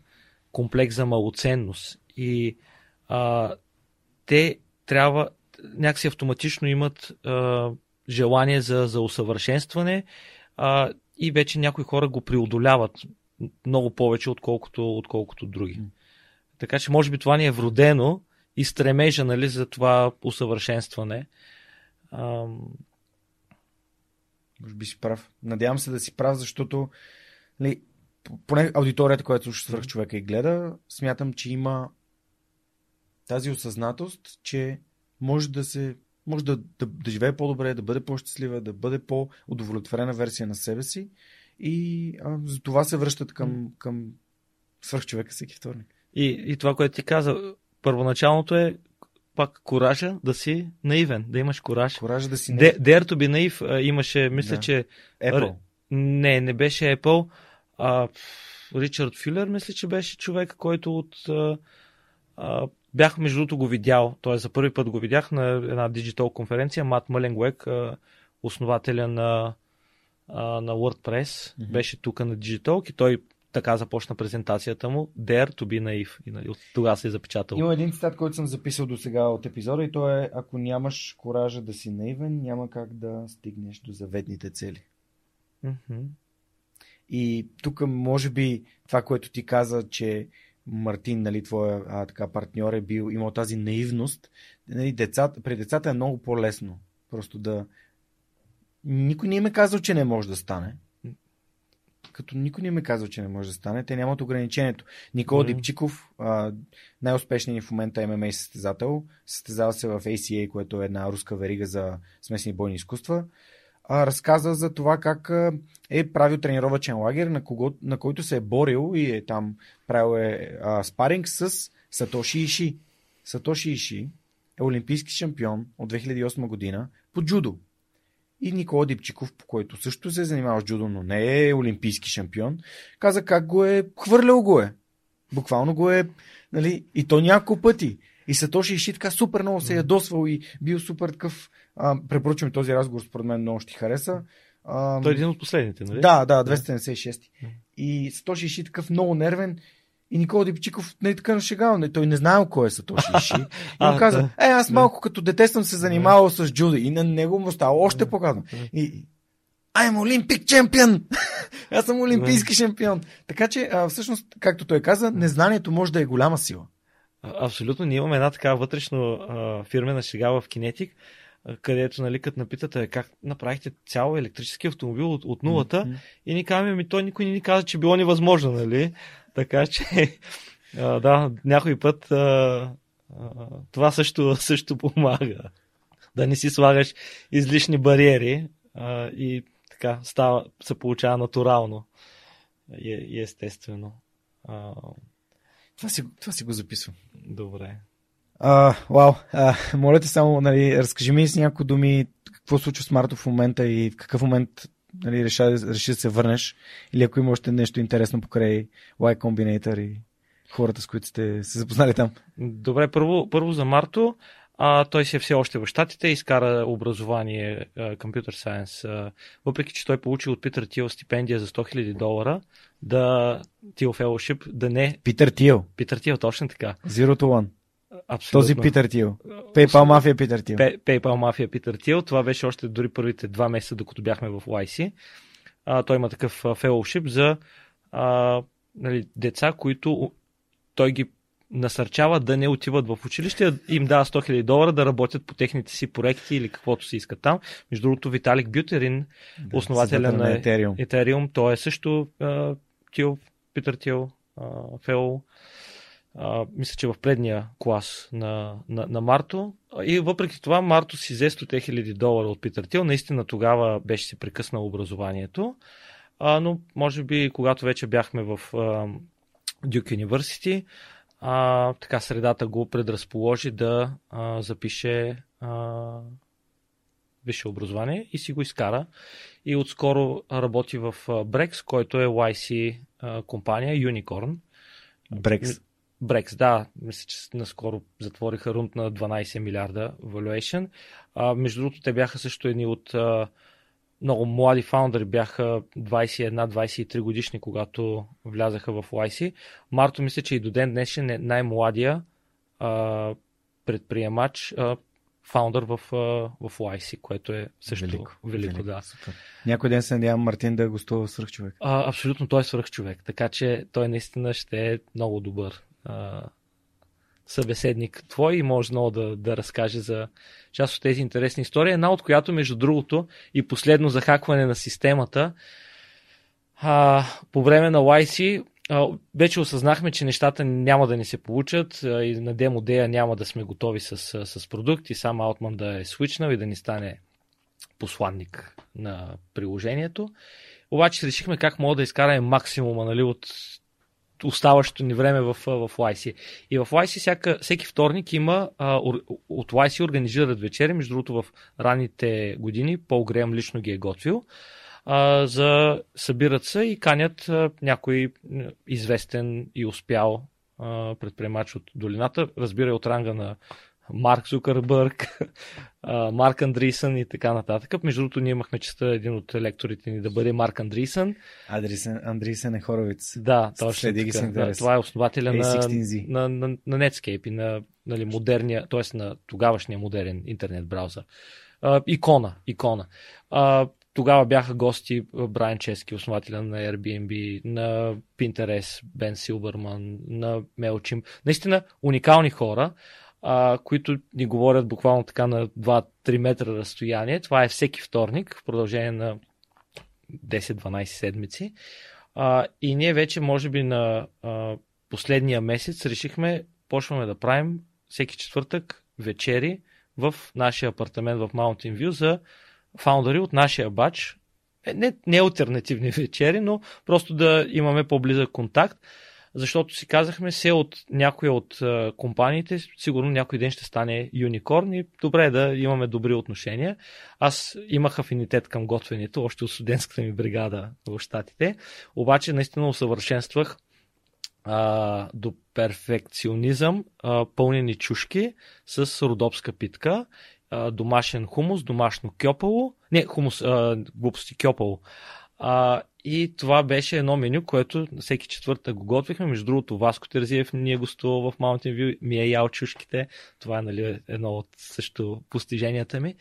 комплекс за малоценност. И а, те трябва някакси автоматично имат а, желание за, за усъвършенстване а, и вече някои хора го преодоляват много повече, отколкото, отколкото други. Така че може би това ни е вродено и стремежа нали, за това усъвършенстване. Ам,
Може би си прав. Надявам се да си прав, защото ли, поне аудиторията, която слуша свърх човека и гледа, смятам, че има тази осъзнатост, че може да се може да, да, да живее по-добре, да бъде по-щастлива, да бъде по-удовлетворена версия на себе си и а, за това се връщат към, към свърхчовека всеки вторник.
И, и това, което ти каза, първоначалното е пак коража да си наивен, да имаш кораж.
Коража да си
Де- Dare to be naive имаше, мисля,
Да.
че...
Apple.
Не, не беше Apple. А, Ричард Фюлер, мисля, че беше човек, който от... А, а, бях, между другото, го видял. Т.е. за първи път го видях на една диджитал конференция. Мат Мъленгуек, основателя на, на WordPress,
Мгм.
беше тук на Digital и той така започна презентацията му. Dare to be naive. И нали, от тогава се е запечатал.
Има един цитат, който съм записал до сега от епизода и то е ако нямаш коража да си наивен, няма как да стигнеш до заветните цели.
Мгм.
И тук може би това, което ти каза, че Мартин, нали, твоя а, така, партньор е бил, имал тази наивност. Нали, децата, при децата е много по-лесно. Просто да... Никой не им е казал, че не може да стане. Като никой не им е казал, че не може да стане, те нямат ограничението. Никола
Мгм.
Дипчиков, най-успешният в момента ММА състезател, състезава се в ACA, което е една руска верига за смесени бойни изкуства а, разказа за това как а, е правил тренировачен лагер, на, кого, на който се е борил и е там правил е, а, спаринг с Сатоши Иши. Сатоши Иши е олимпийски шампион от 2008 година по джудо. И Никола Дипчиков, по който също се е занимавал с джудо, но не е олимпийски шампион, каза как го е хвърлял го е. Буквално го е, нали, и то няколко пъти. И Сатоши Иши така супер много се е ядосвал и бил супер такъв. А, препоръчвам този разговор, според мен много ще ти хареса. А,
Той е един от последните, нали?
да, да, 276. И Сатоши Иши такъв много нервен. И Никола Дипчиков не е така нашегал. Не, той не знаел кой е Сатоши Иши. И му каза, е, аз малко като дете съм се занимавал с джудо. И на него му става още по-гадно. И I'm Olympic champion! аз съм олимпийски шампион. Така че, а, всъщност, както той каза, незнанието може да е голяма сила.
Абсолютно. Ние имаме една така вътрешно а, фирмена шега в а, където, нали, като напитате е, как направихте цял електрически автомобил от, от нулата
Мгм.
и ни казваме, ми той никой не ни каза, че било невъзможно, нали? Така че, а, да, някой път а, а, това също, също помага. Да не си слагаш излишни бариери а, и така става, се получава натурално и, и естествено. А,
Това си, това си го записвам.
добре.
А, вау, а, моля те само, нали, разкажи ми с някои думи какво случва с Марто в момента и в какъв момент нали, реша, реши да се върнеш или ако има още нещо интересно покрай Y Combinator и хората, с които сте се запознали там.
Добре, първо, първо за Марто. А, той си е все още в Штатите, изкара образование Science, а, въпреки че той получи от Питър Тил стипендия за 100 000 долара, да Тил Fellowship, да не
Питър Тил,
Питър Тил, точно така.
Zero to One.
Абсолютно.
Този Питър Тил. PayPal мафия Питър Тил.
PayPal мафия Питър Тил. Това беше още дори първите два месеца, докато бяхме в YC. А, той има такъв а, фелоушип за а, нали, деца, които той ги насърчава да не отиват в училище, им дава 100 000 долара да работят по техните си проекти или каквото си искат там. Между другото, Виталик Бютерин,
Да,
основателя
създател
на
Ethereum.
Ethereum, той е също а, Тил, Питър Тил, а, Фело. А, мисля, че в предния клас на, на, на Марто. И въпреки това Марто си взе 100 хиляди долара от Питър Тил. Наистина тогава беше си прекъснал образованието. А, но може би, когато вече бяхме в а, Duke University, а, така средата го предразположи да а, запише а, висше образование и си го изкара. И отскоро работи в Brex, който е YC компания, Unicorn.
Брекс.
Да, мисля, че наскоро затвориха рунд на 12 милиарда valuation. А, между другото, те бяха също едни от а, много млади фаундъри, бяха 21-23 годишни, когато влязаха в YC. Марто мисля, че и до ден днешен е най-младия а, предприемач, а, фаундър в, а, в YC, което е също велико, велико, да.
Супер. Някой ден се надявам Мартин да гостува свърх човек.
А, абсолютно, той е свърх човек, така че той наистина ще е много добър събеседник твой и може много да, да разкаже за част от тези интересни истории. Една от която, между другото, и последно захакване на системата, а, по време на YC а, вече осъзнахме, че нещата няма да ни се получат а, и на демо дея няма да сме готови с, с, продукт и сам Outman да е свичнал и да ни стане посланник на приложението. Обаче решихме как мога да изкараме максимума нали, от, оставащото ни време в, в YC. И в YC всяка, всеки вторник има а, от YC организират вечери, между другото в ранните години Пол Греъм лично ги е готвил. А, за събират се и канят а, някой известен и успял предприемач от долината, разбира от ранга на Марк Зукърбърг, Марк Андрисън и така нататък. Между другото, ние имахме честа един от лекторите ни да бъде Марк Андрисън.
Андрисън, Андрисън е хоровиц.
Да, точно Следи така. Да, това е основателя на, на, на, на Netscape и на нали, модерния, т.е. на тогавашния модерен интернет браузър. А, икона, икона. А, тогава бяха гости Брайан Чески, основателя на Airbnb, на Pinterest, Бен Силбърман, на MailChimp. Наистина уникални хора а, които ни говорят буквално така на 2-3 метра разстояние. Това е всеки вторник в продължение на 10-12 седмици. А, и ние вече, може би, на а, последния месец решихме, почваме да правим всеки четвъртък вечери в нашия апартамент в Mountain View за фаундъри от нашия бач. Е, не, не альтернативни вечери, но просто да имаме по-близък контакт защото си казахме, се от някоя от компаниите, сигурно някой ден ще стане юникорн и добре е да имаме добри отношения. Аз имах афинитет към готвенето, още от студентската ми бригада в Штатите, обаче наистина усъвършенствах а, до перфекционизъм а, пълнени чушки с родопска питка, а, домашен хумус, домашно кьопало, не хумус, а, глупости кьопало, а, и това беше едно меню, което всеки четвъртък го готвихме. Между другото, Васко Терзиев ни е гостувал в Mountain View, ми е ял чушките. Това е нали, едно от също постиженията ми.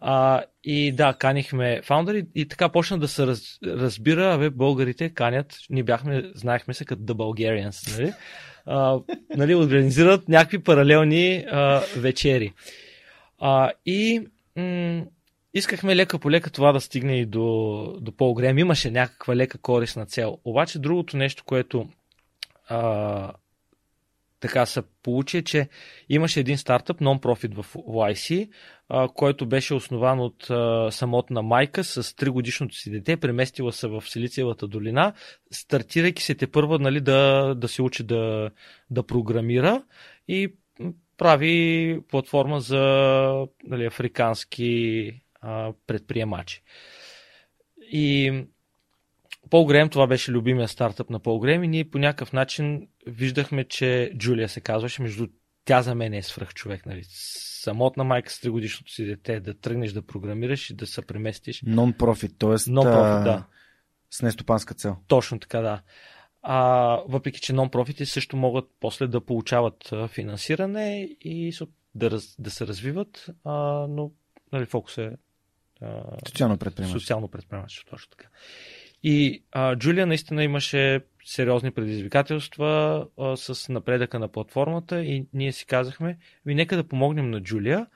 А, и да, канихме фаундъри и така почна да се раз, разбира, абе, българите канят, ние бяхме, знаехме се като The Bulgarians, нали? А, нали, организират някакви паралелни а, вечери. А, и м- искахме лека по лека това да стигне и до, до по-голем. Имаше някаква лека корисна цел. Обаче другото нещо, което а, така се получи, е, че имаше един стартъп, нон-профит в YC, а, който беше основан от а, самотна майка с 3 годишното си дете, преместила се в Силициевата долина, стартирайки се те първа нали, да, да се учи да, да програмира и прави платформа за нали, африкански а, предприемачи. И Пол Грем, това беше любимия стартъп на Пол Грем и ние по някакъв начин виждахме, че Джулия се казваше, между тя за мен е свръх човек, нали? Самотна майка с 3 годишното си дете, да тръгнеш да програмираш и да се преместиш.
Non-profit, т.е.
Non-profit, да.
С нестопанска цел.
Точно така, да. А, въпреки, че нон-профити също могат после да получават финансиране и да, раз, да се развиват, а, но нали, фокус е
Социално предприемачество.
Социално предприемачество, точно така. И а, Джулия наистина имаше сериозни предизвикателства а, с напредъка на платформата и ние си казахме, ви нека да помогнем на Джулия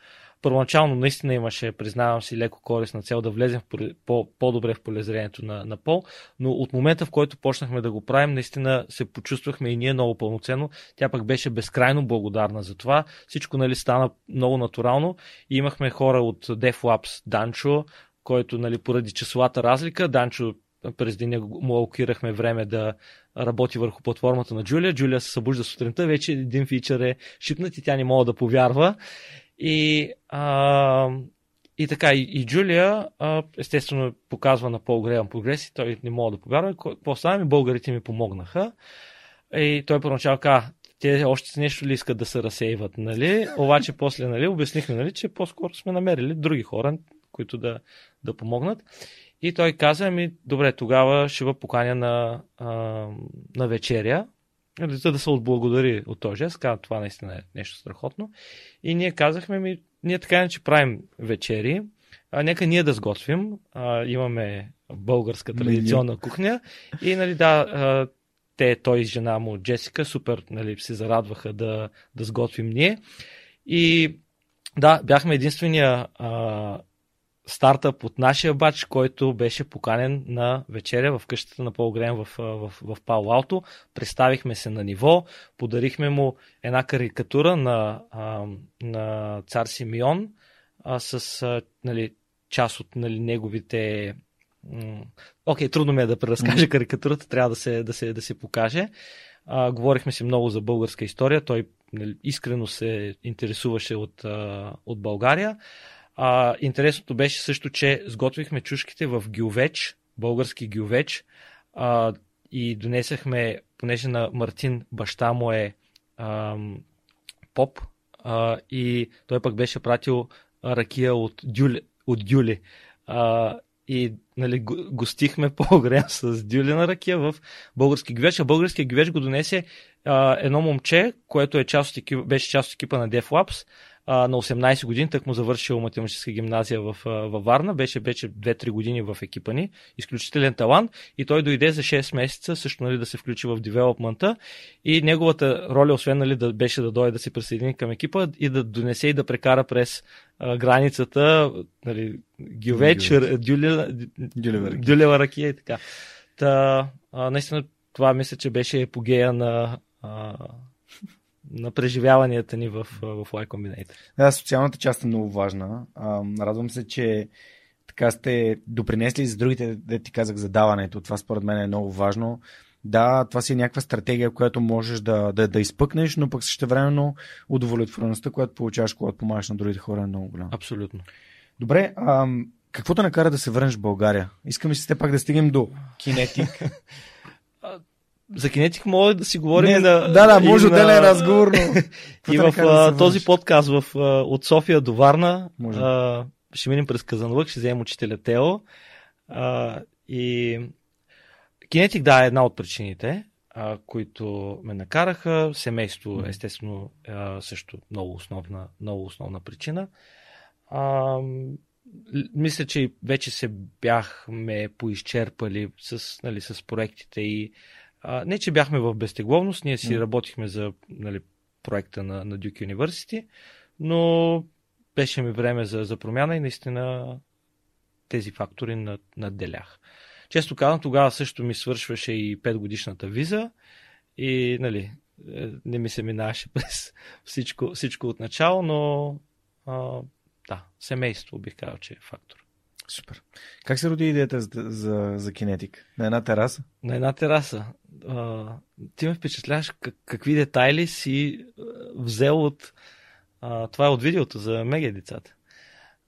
първоначално наистина имаше, признавам си, леко корисна цел да влезем в, по, по-добре в полезрението на, на Пол, но от момента, в който почнахме да го правим, наистина се почувствахме и ние много пълноценно. Тя пък беше безкрайно благодарна за това. Всичко нали, стана много натурално и имахме хора от DevLabs, Данчо, който нали, поради часовата разлика, Данчо през деня му алокирахме време да работи върху платформата на Джулия. Джулия се събужда сутринта, вече един фичър е шипнат и тя не мога да повярва. И, а, и така, и, и Джулия, а, естествено, показва на Пол Греъм прогреси, той не мога да повярва. Какво стана ми, българите ми помогнаха. И той първоначално каза, те още с нещо ли искат да се разсейват, нали? Обаче после, нали, обяснихме, нали, че по-скоро сме намерили други хора, които да, да помогнат. И той каза, ми, добре, тогава ще бъ поканя на, а, на вечеря за да се отблагодари от този жест, каза, това наистина е нещо страхотно. И ние казахме ми, ние така иначе правим вечери, а, нека ние да сготвим. А, имаме българска традиционна кухня. И нали, да, а, те, той и жена му, Джесика, супер нали, се зарадваха да, да сготвим ние. И да, бяхме единствения а, стартъп от нашия бач, който беше поканен на вечеря в къщата на Пол Грен в, в, в Пало Алто. Представихме се на ниво, подарихме му една карикатура на, а, на цар Симеон а, с а, нали, част от нали, неговите Окей, okay, трудно ми е да преразкажа карикатурата, трябва да се, да се, да се покаже. А, говорихме си много за българска история. Той нали, искрено се интересуваше от, а, от България. А, интересното беше също, че сготвихме чушките в гювеч, български гювеч, а, и донесахме, понеже на Мартин баща му е а, поп, а, и той пък беше пратил ракия от Дюли. От Дюли. А, и нали, гостихме по-грем с дюлена ракия в български гвеч, а българския гвеч го донесе а, едно момче, което е част от екипа, беше част от екипа на DevLabs, а, на 18 години, так му завършил математическа гимназия в, във Варна, беше вече 2-3 години в екипа ни, изключителен талант. И той дойде за 6 месеца също нали, да се включи в девелопмента. И неговата роля, освен нали, да беше да дойде да се присъедини към екипа и да донесе и да прекара през а, границата нали, Гювеч, Дюлева ракия и така. Та, а, наистина това мисля, че беше епогея на а, на преживяванията ни в, в Y Combinator.
Да, социалната част е много важна. А, радвам се, че така сте допринесли за другите, да ти казах, за даването. Това според мен е много важно. Да, това си е някаква стратегия, която можеш да, да, да изпъкнеш, но пък същевременно удовлетвореността, която получаваш, когато помагаш на другите хора е много голяма.
Абсолютно.
Добре, а, какво те накара да се върнеш в България? Искаме си все пак да стигнем до кинетик.
За кинетик може да си говорим
не,
на...
Да, да, може отделен на... разговор, но...
и в да този подкаст в, от София до Варна а, ще минем през Казанлък, ще вземем учителя Тео. А, и кинетик, да, е една от причините, а, които ме накараха. Семейство, естествено, а, също много основна, много основна причина. А, мисля, че вече се бяхме поизчерпали с, нали, с проектите и а, не, че бяхме в безтегловност, ние си mm. работихме за нали, проекта на, на Duke University, но беше ми време за, за промяна и наистина тези фактори над, надделях. Често казвам, тогава също ми свършваше и 5 годишната виза и нали, е, не ми се минаваше през всичко, всичко от начало, но а, да, семейство бих казал, че е фактор.
Супер. Как се роди идеята за, за, за кинетик? На една тераса?
На една тераса. Ти ме впечатляваш как, какви детайли си взел от... А, това е от видеото за мега децата.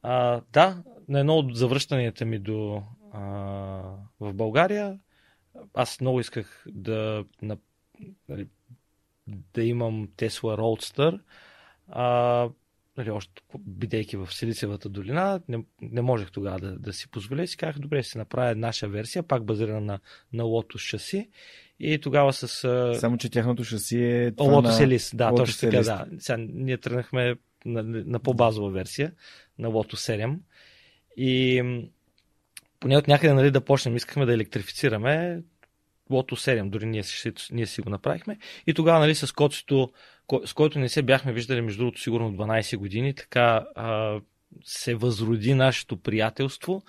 А, да, на едно от завръщанията ми до, а, в България, аз много исках да, на, нали, да имам Tesla Roadster. А, нали, още бидейки в Силицевата долина, не, не можех тогава да, да си позволя и си казах, добре, си направя наша версия, пак базирана на, на Lotus шаси. И тогава с...
Само, че тяхното шаси е...
Lotus на... Elise, да, Lotus точно така, да. Сега, ние тръгнахме на, на по-базова версия, на Lotus 7. И поне от някъде нали, да почнем, искахме да електрифицираме Lotus 7, дори ние, ние си го направихме. И тогава нали, с коцето с който не се бяхме виждали, между другото, сигурно 12 години. Така а, се възроди нашето приятелство.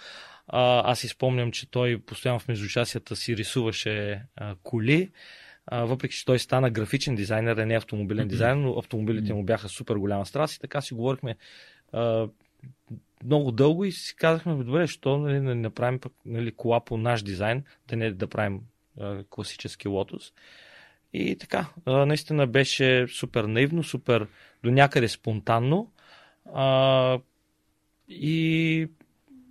А, аз си спомням, че той постоянно в междучасията си рисуваше а, коли. А, въпреки, че той стана графичен дизайнер, а не автомобилен дизайнер, но автомобилите му бяха супер голяма страст и така си говорихме а, много дълго и си казахме, добре, що нали, не направим пък, нали, кола по наш дизайн, да не да правим а, класически лотос. И така, наистина беше супер наивно, супер до някъде спонтанно. А, и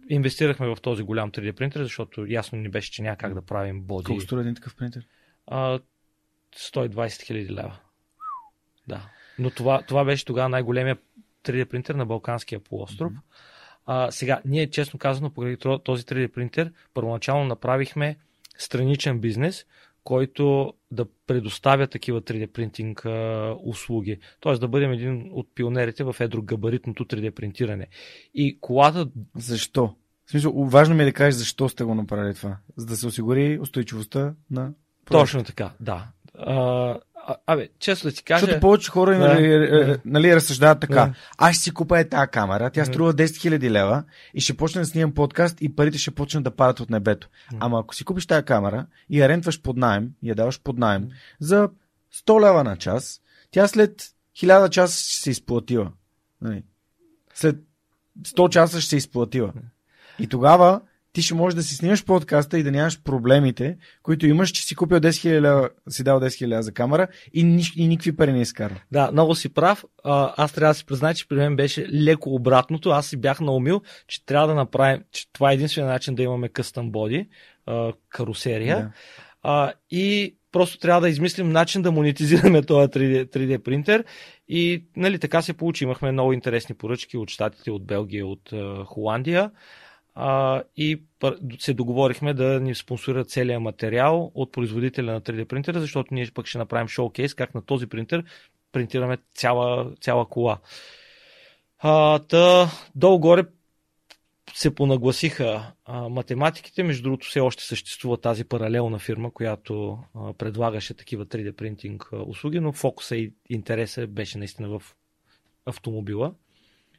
инвестирахме в този голям 3D принтер, защото ясно ни беше, че няма как да правим боди.
Колко струва един такъв принтер?
А, 120 хиляди лева. Да. Но това, това беше тогава най-големия 3D принтер на Балканския полуостров. Mm-hmm. А, сега, ние честно казано, поради този 3D принтер, първоначално направихме страничен бизнес, който да предоставя такива 3D принтинг услуги. Тоест да бъдем един от пионерите в едрогабаритното 3D принтиране. И колата...
Защо? В смисъл, важно ми е да кажеш защо сте го направили това. За да се осигури устойчивостта на проекта.
Точно така, да. А, а, абе, често да ти кажа...
Защото повече хора да, нали, да. нали, разсъждават така. Да. Аз ще си купя е тази камера, тя струва 10 000 лева и ще почне да снимам подкаст и парите ще почнат да падат от небето. Ама ако си купиш тази камера и я рентваш под найем, и я даваш под найем за 100 лева на час, тя след 1000 часа ще се изплатила. Нали? След 100 часа ще се изплатила. И тогава ти ще можеш да си снимаш подкаста и да нямаш проблемите, които имаш, че си купил 10 000, си дал 10 000 за камера и, ни, и никакви пари не изкара.
Да, много си прав. Аз трябва да си призная, че при мен беше леко обратното. Аз си бях наумил, че трябва да направим, че това е единствения начин да имаме къстъм боди, карусерия. Да. А, и просто трябва да измислим начин да монетизираме този 3D, 3D принтер. И нали, така се получи. Имахме много интересни поръчки от Штатите, от Белгия, от Холандия. Uh, и се договорихме да ни спонсорират целият материал от производителя на 3D принтера, защото ние пък ще направим шоукейс как на този принтер принтираме цяла, цяла кола. Uh, та, долу-горе се понагласиха а, математиките. Между другото, все още съществува тази паралелна фирма, която а, предлагаше такива 3D принтинг а, услуги, но фокуса и интереса беше наистина в автомобила.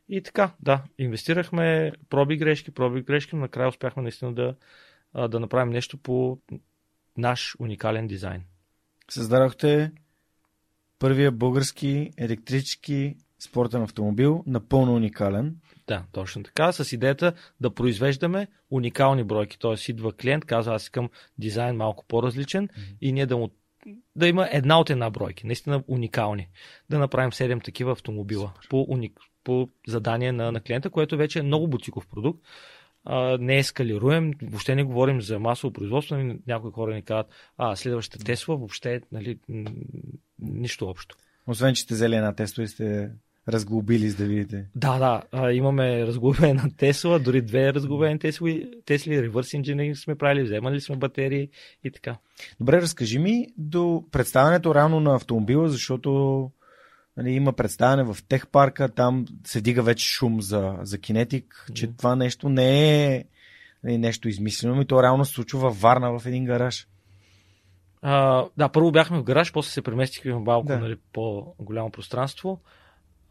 И така, да, инвестирахме, проби грешки, проби грешки, но накрая успяхме наистина да, да направим нещо по наш уникален дизайн.
Създадохте първия български електрически спортен автомобил, напълно уникален.
Да, точно така. С идеята да произвеждаме уникални бройки. Т.е. идва клиент, казва аз искам дизайн малко по-различен mm-hmm. и ние да му да има една от една бройки, наистина уникални. Да направим 7 такива автомобила по, уник, по задание на, на клиента, което вече е много бутиков продукт. А, не ескалируем, въобще не говорим за масово производство. Нали, някои хора ни казват, а, следващата Тесла въобще нали, нищо общо.
Освен, че сте взели една Тесла и сте разглобили, за да видите.
Да, да. А, имаме разглобена Тесла, дори две разглобени Тесли, Тесли, реверс инженеринг сме правили, вземали сме батерии и така.
Добре, разкажи ми до представянето рано на автомобила, защото нали, има представяне в техпарка, там се дига вече шум за, за кинетик, че mm. това нещо не е нали, нещо измислено, и то реално се случва във Варна в един гараж.
А, да, първо бяхме в гараж, после се преместихме в малко да. нали, по-голямо пространство.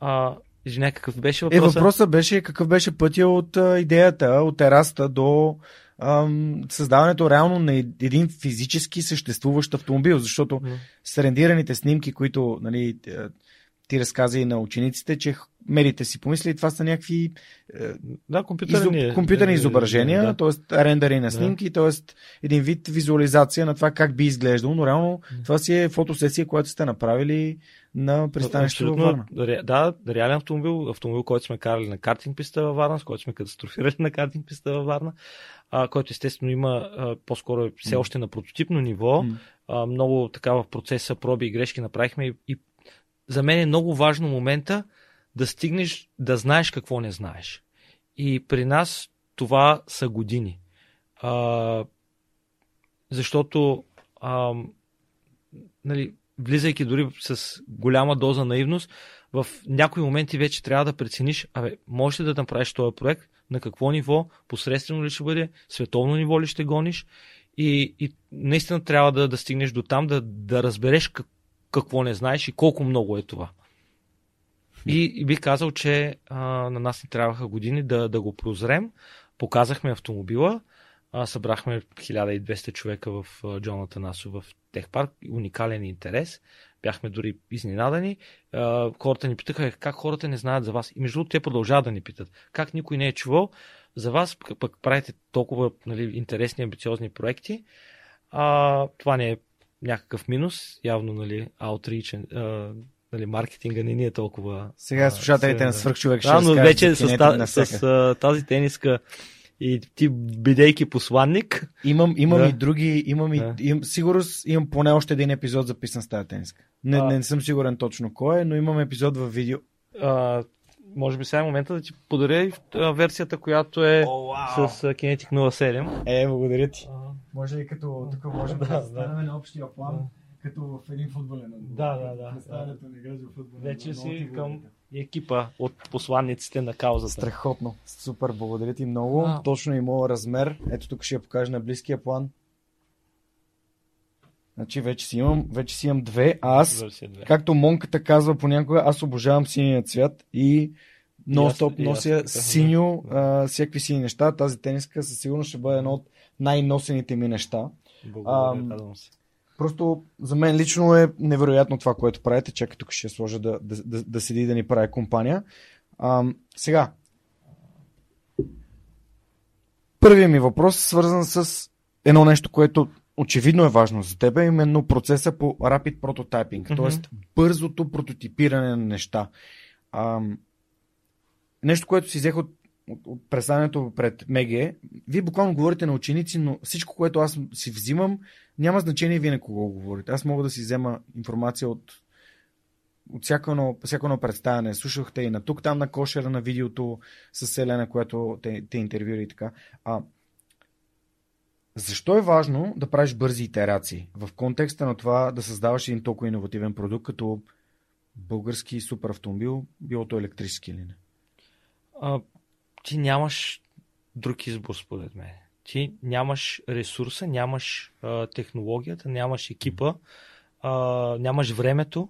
А, извиня, какъв беше въпросът?
Е, въпросът беше какъв беше пътя от а, идеята, от тераста до ам, създаването реално на един физически съществуващ автомобил, защото mm. с рендираните снимки, които нали, ти разказа и на учениците, че медите си помисли, това са някакви
е, да, компютърни, изоб,
компютърни е, изображения, да. т.е. рендери на снимки, да. т.е. един вид визуализация на това как би изглеждало, но реално това си е фотосесия, която сте направили на пристанището във Варна.
Да, реален автомобил, автомобил, който сме карали на картинг писта във Варна, с който сме катастрофирали на картинг писта във Варна, а, който естествено има а, по-скоро е все още на прототипно ниво. Mm. А, много така в процеса проби и грешки направихме и, и за мен е много важно момента да стигнеш да знаеш какво не знаеш. И при нас това са години. А, защото а, нали, влизайки дори с голяма доза наивност, в някои моменти вече трябва да прецениш, абе, можеш ли да направиш този проект, на какво ниво, посредствено ли ще бъде, световно ниво ли ще гониш и, и наистина трябва да, да стигнеш до там, да, да разбереш как, какво не знаеш и колко много е това. И, и бих казал, че а, на нас не трябваха години да, да го прозрем. Показахме автомобила, а, събрахме 1200 човека в Джоната Насо в Техпарк, уникален интерес. Бяхме дори изненадани. А, хората ни питаха как хората не знаят за вас. И между другото те продължават да ни питат. Как никой не е чувал за вас, пък правите толкова нали, интересни, амбициозни проекти. А, това не е някакъв минус. Явно, нали, outreach, нали, маркетинга не ни е толкова...
Сега слушателите на свърхчовек
ще да, но вече с, та, с, тази тениска и ти бидейки посланник.
Имам, имам да. и други, имам да. и, имам, сигурно имам поне още един епизод записан с тази тениска. Не, а, не, съм сигурен точно кой е, но имам епизод в видео.
А, може би сега е момента да ти подаря версията, която е oh, wow. с Kinetic 07.
Е, благодаря ти. А, може и като тук можем да, да, да на общия план. Да като в един футболен
отбор. Да, да, да.
Представянето на играч в футболен
Вече си към екипа от посланниците на каузата.
Страхотно. Супер, благодаря ти много. А. Точно и моят размер. Ето тук ще я покажа на близкия план. Значи вече си имам, вече си имам две, а аз, както Монката казва понякога, аз обожавам синия цвят и нон-стоп нося синьо, а, всякакви сини неща. Тази тениска със сигурност ще бъде едно от най-носените ми неща.
Благодаря, а, се.
Просто за мен лично е невероятно това, което правите. Чакай, тук ще сложа да, да, да, да седи и да ни прави компания. А, сега, Първият ми въпрос е свързан с едно нещо, което очевидно е важно за теб, е именно процеса по Rapid Prototyping,
Мгм.
т.е. бързото прототипиране на неща. А, нещо, което си взех от, от, представянето пред МГ, вие буквално говорите на ученици, но всичко, което аз си взимам, няма значение вие на кого говорите. Аз мога да си взема информация от, от всяко едно, всяко едно представяне. Слушахте и на тук, там на кошера на видеото с Селена, което те, те интервюира и така. А, защо е важно да правиш бързи итерации? В контекста на това да създаваш един толкова иновативен продукт, като български супер автомобил, било то електрически или не?
а, ти нямаш друг избор, според мен. Ти нямаш ресурса, нямаш а, технологията, нямаш екипа, а, нямаш времето.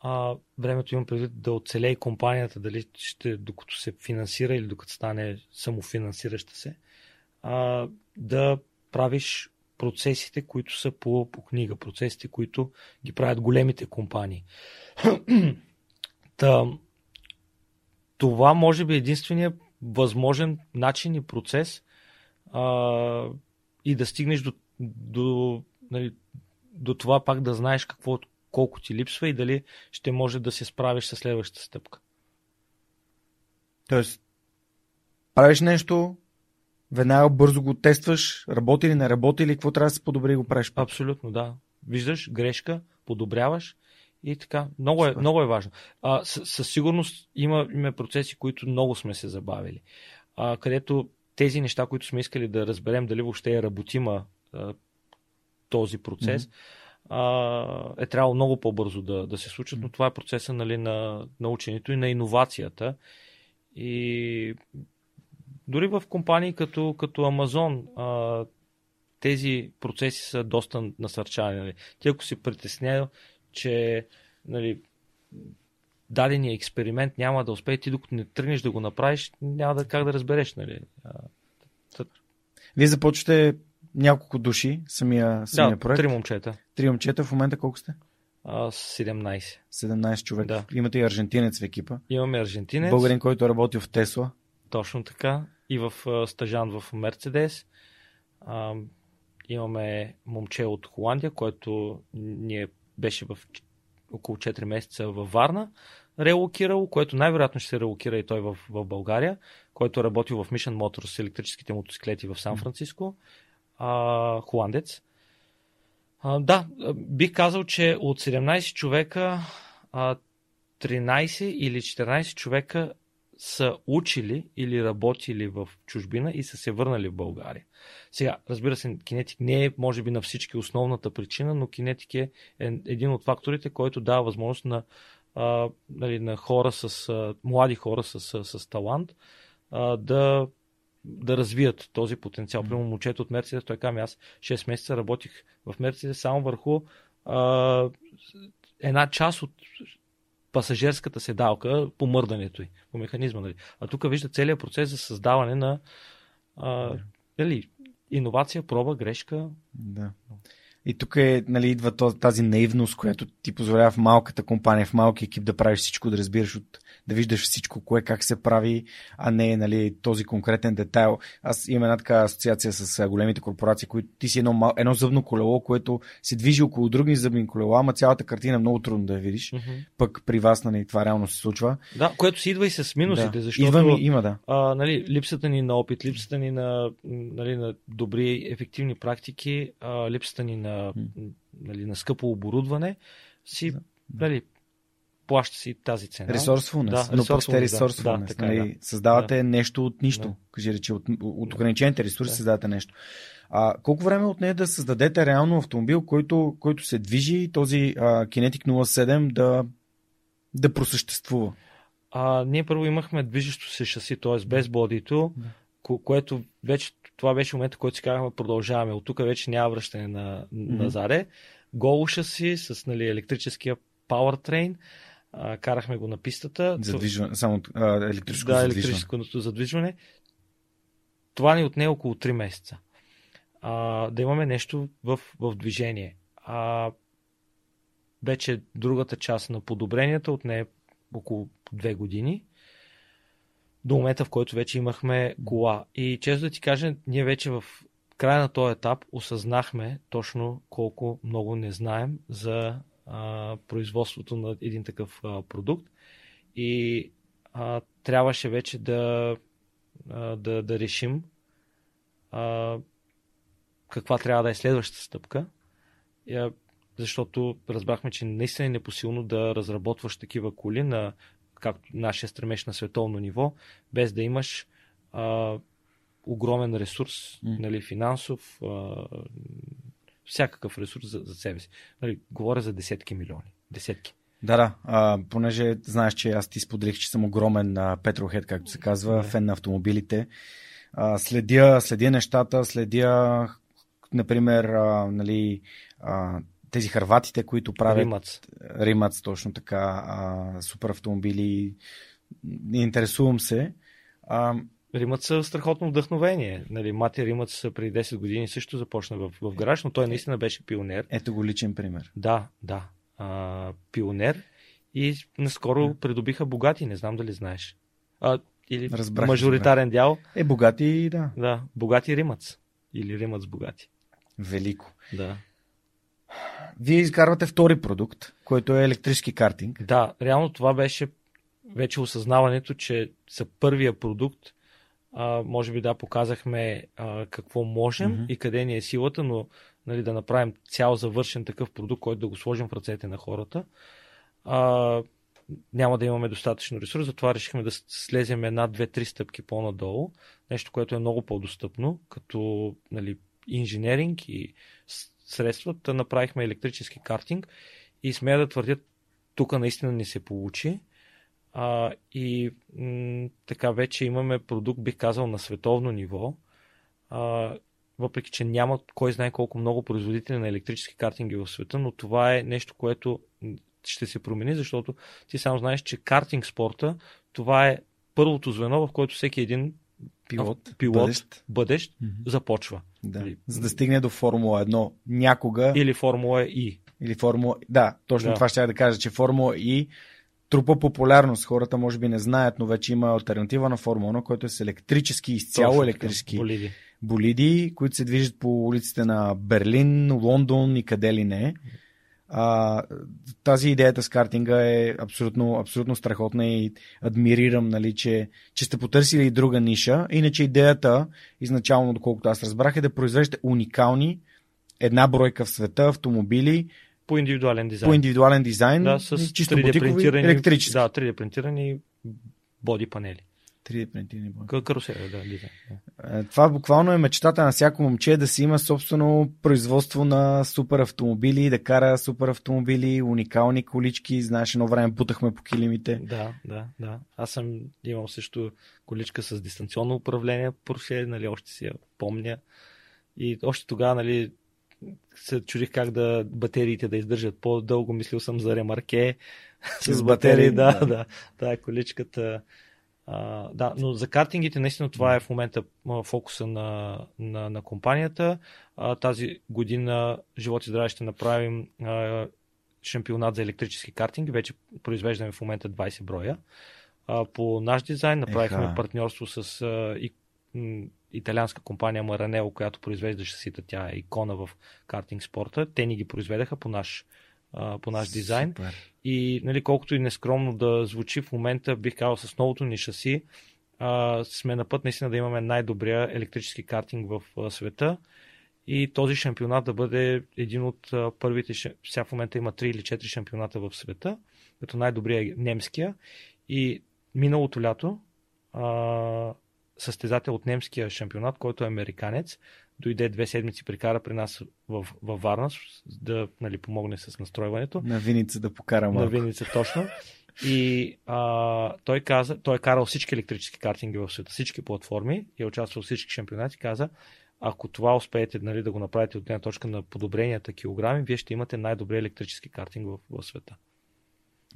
А, времето имам предвид да оцелее компанията, дали ще, докато се финансира или докато стане самофинансираща се, а, да правиш процесите, които са по, по книга, процесите, които ги правят големите компании. Та, това може би е единствения възможен начин и процес а, и да стигнеш до, до, нали, до това пак да знаеш какво, колко ти липсва и дали ще може да се справиш с следващата стъпка.
Тоест, правиш нещо, веднага бързо го тестваш, работи ли, не работи ли, какво трябва да се подобри и го правиш.
Абсолютно, да. Виждаш грешка, подобряваш и така. Много е, много е важно. А, със, със сигурност има, има процеси, които много сме се забавили. А, където тези неща, които сме искали да разберем дали въобще е работима а, този процес, а, е трябвало много по-бързо да, да се случат, но това е процеса нали, на, на ученето и на иновацията. И дори в компании като, като Amazon а, тези процеси са доста насърчавани. Нали. Ти ако си притеснял, че нали, дадения експеримент няма да успее, ти докато не тръгнеш да го направиш, няма да как да разбереш. Нали.
Вие започвате няколко души, самия, самия
да,
проект.
три момчета.
Три момчета, в момента колко сте?
А, 17.
17 човека.
Да.
Имате и аржентинец в екипа.
Имаме аржентинец.
Българин, който е работил в Тесла.
Точно така. И в стажан в Мерцедес. Имаме момче от Холандия, който ние беше в около 4 месеца във Варна, релокирал, което най-вероятно ще се релокира и той в, в България, който е работил в Mission Motors с електрическите мотоциклети в Сан Франциско. А, холандец. А, да, бих казал, че от 17 човека а, 13 или 14 човека са учили или работили в чужбина и са се върнали в България. Сега, разбира се, кинетик не е, може би, на всички основната причина, но кинетик е един от факторите, който дава възможност на, а, нали, на хора с, а, млади хора с, с, с талант а, да, да развият този потенциал. Примерно, момчето от Мерцедес, той казва, аз 6 месеца работих в Мерцедес само върху а, една част от пасажирската седалка по мърдането й, по механизма. Нали. А тук вижда целият процес за създаване на а, нали, иновация, проба, грешка.
Да. И тук е, нали, идва тази наивност, която ти позволява в малката компания, в малки екип да правиш всичко, да разбираш от, да виждаш всичко, кое как се прави, а не нали, този конкретен детайл. Аз имам една така асоциация с големите корпорации, които ти си едно, едно зъбно колело, което се движи около други зъбни колела, ама цялата картина е много трудно да я видиш.
Mm-hmm.
Пък при вас, нали, това реално се случва.
Да, което си идва и с минусите,
да.
защото
Идва ми, има, да.
а, нали, липсата ни на опит, липсата ни на, нали, на добри, ефективни практики, а, липсата ни на,
М.
нали, на скъпо оборудване, си,
Да.
нали, плаща си тази цена.
Ресурсфулнес.
Да,
но пък сте
resourcefulness, да. Да, е,
нали? Създавате нещо от нищо.
Да.
Кажи речи, от, от ограничените ресурси
Да.
създавате нещо. А, колко време отне да създадете реално автомобил, който, който се движи този а, Kinetic 07 да, да просъществува?
А, ние първо имахме движещо се шаси, т.е. без бодито,
Да.
ко- което вече, това беше момента, който си казахме, продължаваме. От тук вече няма връщане на,
Мгм.
назаде. Голо шаси с нали, електрическия powertrain. А, карахме го на пистата.
Задвижване, само а, електрическо
да,
задвижване.
електрическото задвижване. Това ни отне около 3 месеца. А, да имаме нещо в, в движение. А, вече другата част на подобренията отне около 2 години. До момента, в който вече имахме кола. И често да ти кажа, ние вече в края на този етап осъзнахме точно колко много не знаем за а, производството на един такъв а, продукт. И а, трябваше вече да, а, да, да решим а, каква трябва да е следващата стъпка. Защото разбрахме, че наистина е непосилно да разработваш такива коли на както нашия стремеж на световно ниво, без да имаш а, огромен ресурс, mm. нали, финансов, а, всякакъв ресурс за, за себе си. Нали, говоря за десетки милиони. Десетки.
Да, да. А, понеже знаеш, че аз ти споделих, че съм огромен а, петрохед, както се казва, yeah. фен на автомобилите. А, следя, следя нещата, следя, например, а, нали, а, тези харватите, които правят.
Римац.
Римац, точно така. А, супер автомобили. Интересувам се. А,
Римът са страхотно вдъхновение. Нали, Мати Римът са преди 10 години също започна в, в гараж, но той наистина беше пионер.
Ето го личен пример.
Да, да. А, пионер. И наскоро да. придобиха богати, не знам дали знаеш. А, или разбрах, мажоритарен разбрах. дял.
Е, богати, да.
Да, богати Римъц. Или Римъц богати.
Велико.
Да.
Вие изкарвате втори продукт, който е електрически картинг.
Да, реално това беше вече осъзнаването, че са първия продукт, а, може би да, показахме а, какво можем mm-hmm. и къде ни е силата, но нали, да направим цял завършен такъв продукт, който да го сложим в ръцете на хората. А, няма да имаме достатъчно ресурс, затова решихме да слезем една, две, три стъпки по-надолу. Нещо, което е много по-достъпно, като нали, инженеринг и средствата, направихме електрически картинг и смея да твърдят, тук наистина не се получи. А, и м- така вече имаме продукт, бих казал, на световно ниво. А, въпреки, че няма кой знае колко много производители на електрически картинги в света, но това е нещо, което ще се промени, защото ти само знаеш, че картинг спорта, това е първото звено, в което всеки един
пилот,
пилот бъдещ, бъдещ mm-hmm. започва.
Да. Или, За да стигне до Формула 1 някога.
Или Формула И.
Или Формула. Да, точно да. това ще да кажа, че Формула И трупа популярност. Хората може би не знаят, но вече има альтернатива на Формула 1, който е с електрически, изцяло точно електрически
болиди.
болиди, които се движат по улиците на Берлин, Лондон и къде ли не. А, тази идеята с картинга е абсолютно, абсолютно страхотна и адмирирам, нали, че, че сте потърсили и друга ниша. Иначе идеята, изначално, доколкото аз разбрах, е да произвеждате уникални една бройка в света автомобили,
по индивидуален дизайн.
По индивидуален дизайн,
да, с
чисто 3D принтирани, електрически.
Да, 3D принтирани боди панели.
3D принтирани
Карусели, да, дизайн.
Да. Това буквално е мечтата на всяко момче да си има собствено производство на супер автомобили, да кара супер автомобили, уникални колички. Знаеш, едно време бутахме по килимите.
Да, да, да. Аз съм имал също количка с дистанционно управление, Porsche, нали, още си я помня. И още тогава, нали, се чудих как да батериите да издържат по-дълго. Мислил съм за ремарке с, с батерии. Да, да, да. Да, количката. А, да, но за картингите наистина това е в момента фокуса на, на, на компанията. А, тази година, живот и здраве, ще направим а, шампионат за електрически картинг. Вече произвеждаме в момента 20 броя. А, по наш дизайн направихме Еха. партньорство с а, и, м, италианска компания Маранело, която произвежда шасита. Тя е икона в картинг спорта. Те ни ги произведаха по наш по наш дизайн. Супер. И нали, колкото и нескромно да звучи в момента, бих казал с новото ни шаси, а, сме на път наистина да имаме най-добрия електрически картинг в а, света. И този шампионат да бъде един от а, първите. Сега в момента има 3 или 4 шампионата в света, като най-добрия е немския. И миналото лято а, състезател от немския шампионат, който е американец, дойде две седмици, прикара при нас в, във Варна, да нали, помогне с настройването.
На Виница да покара малко.
На Виница, точно. И а, той каза, той е карал всички електрически картинги в света, всички платформи и е участвал в всички шампионати. Каза, ако това успеете нали, да го направите от една точка на подобренията килограми, вие ще имате най-добрия електрически картинг в, в света.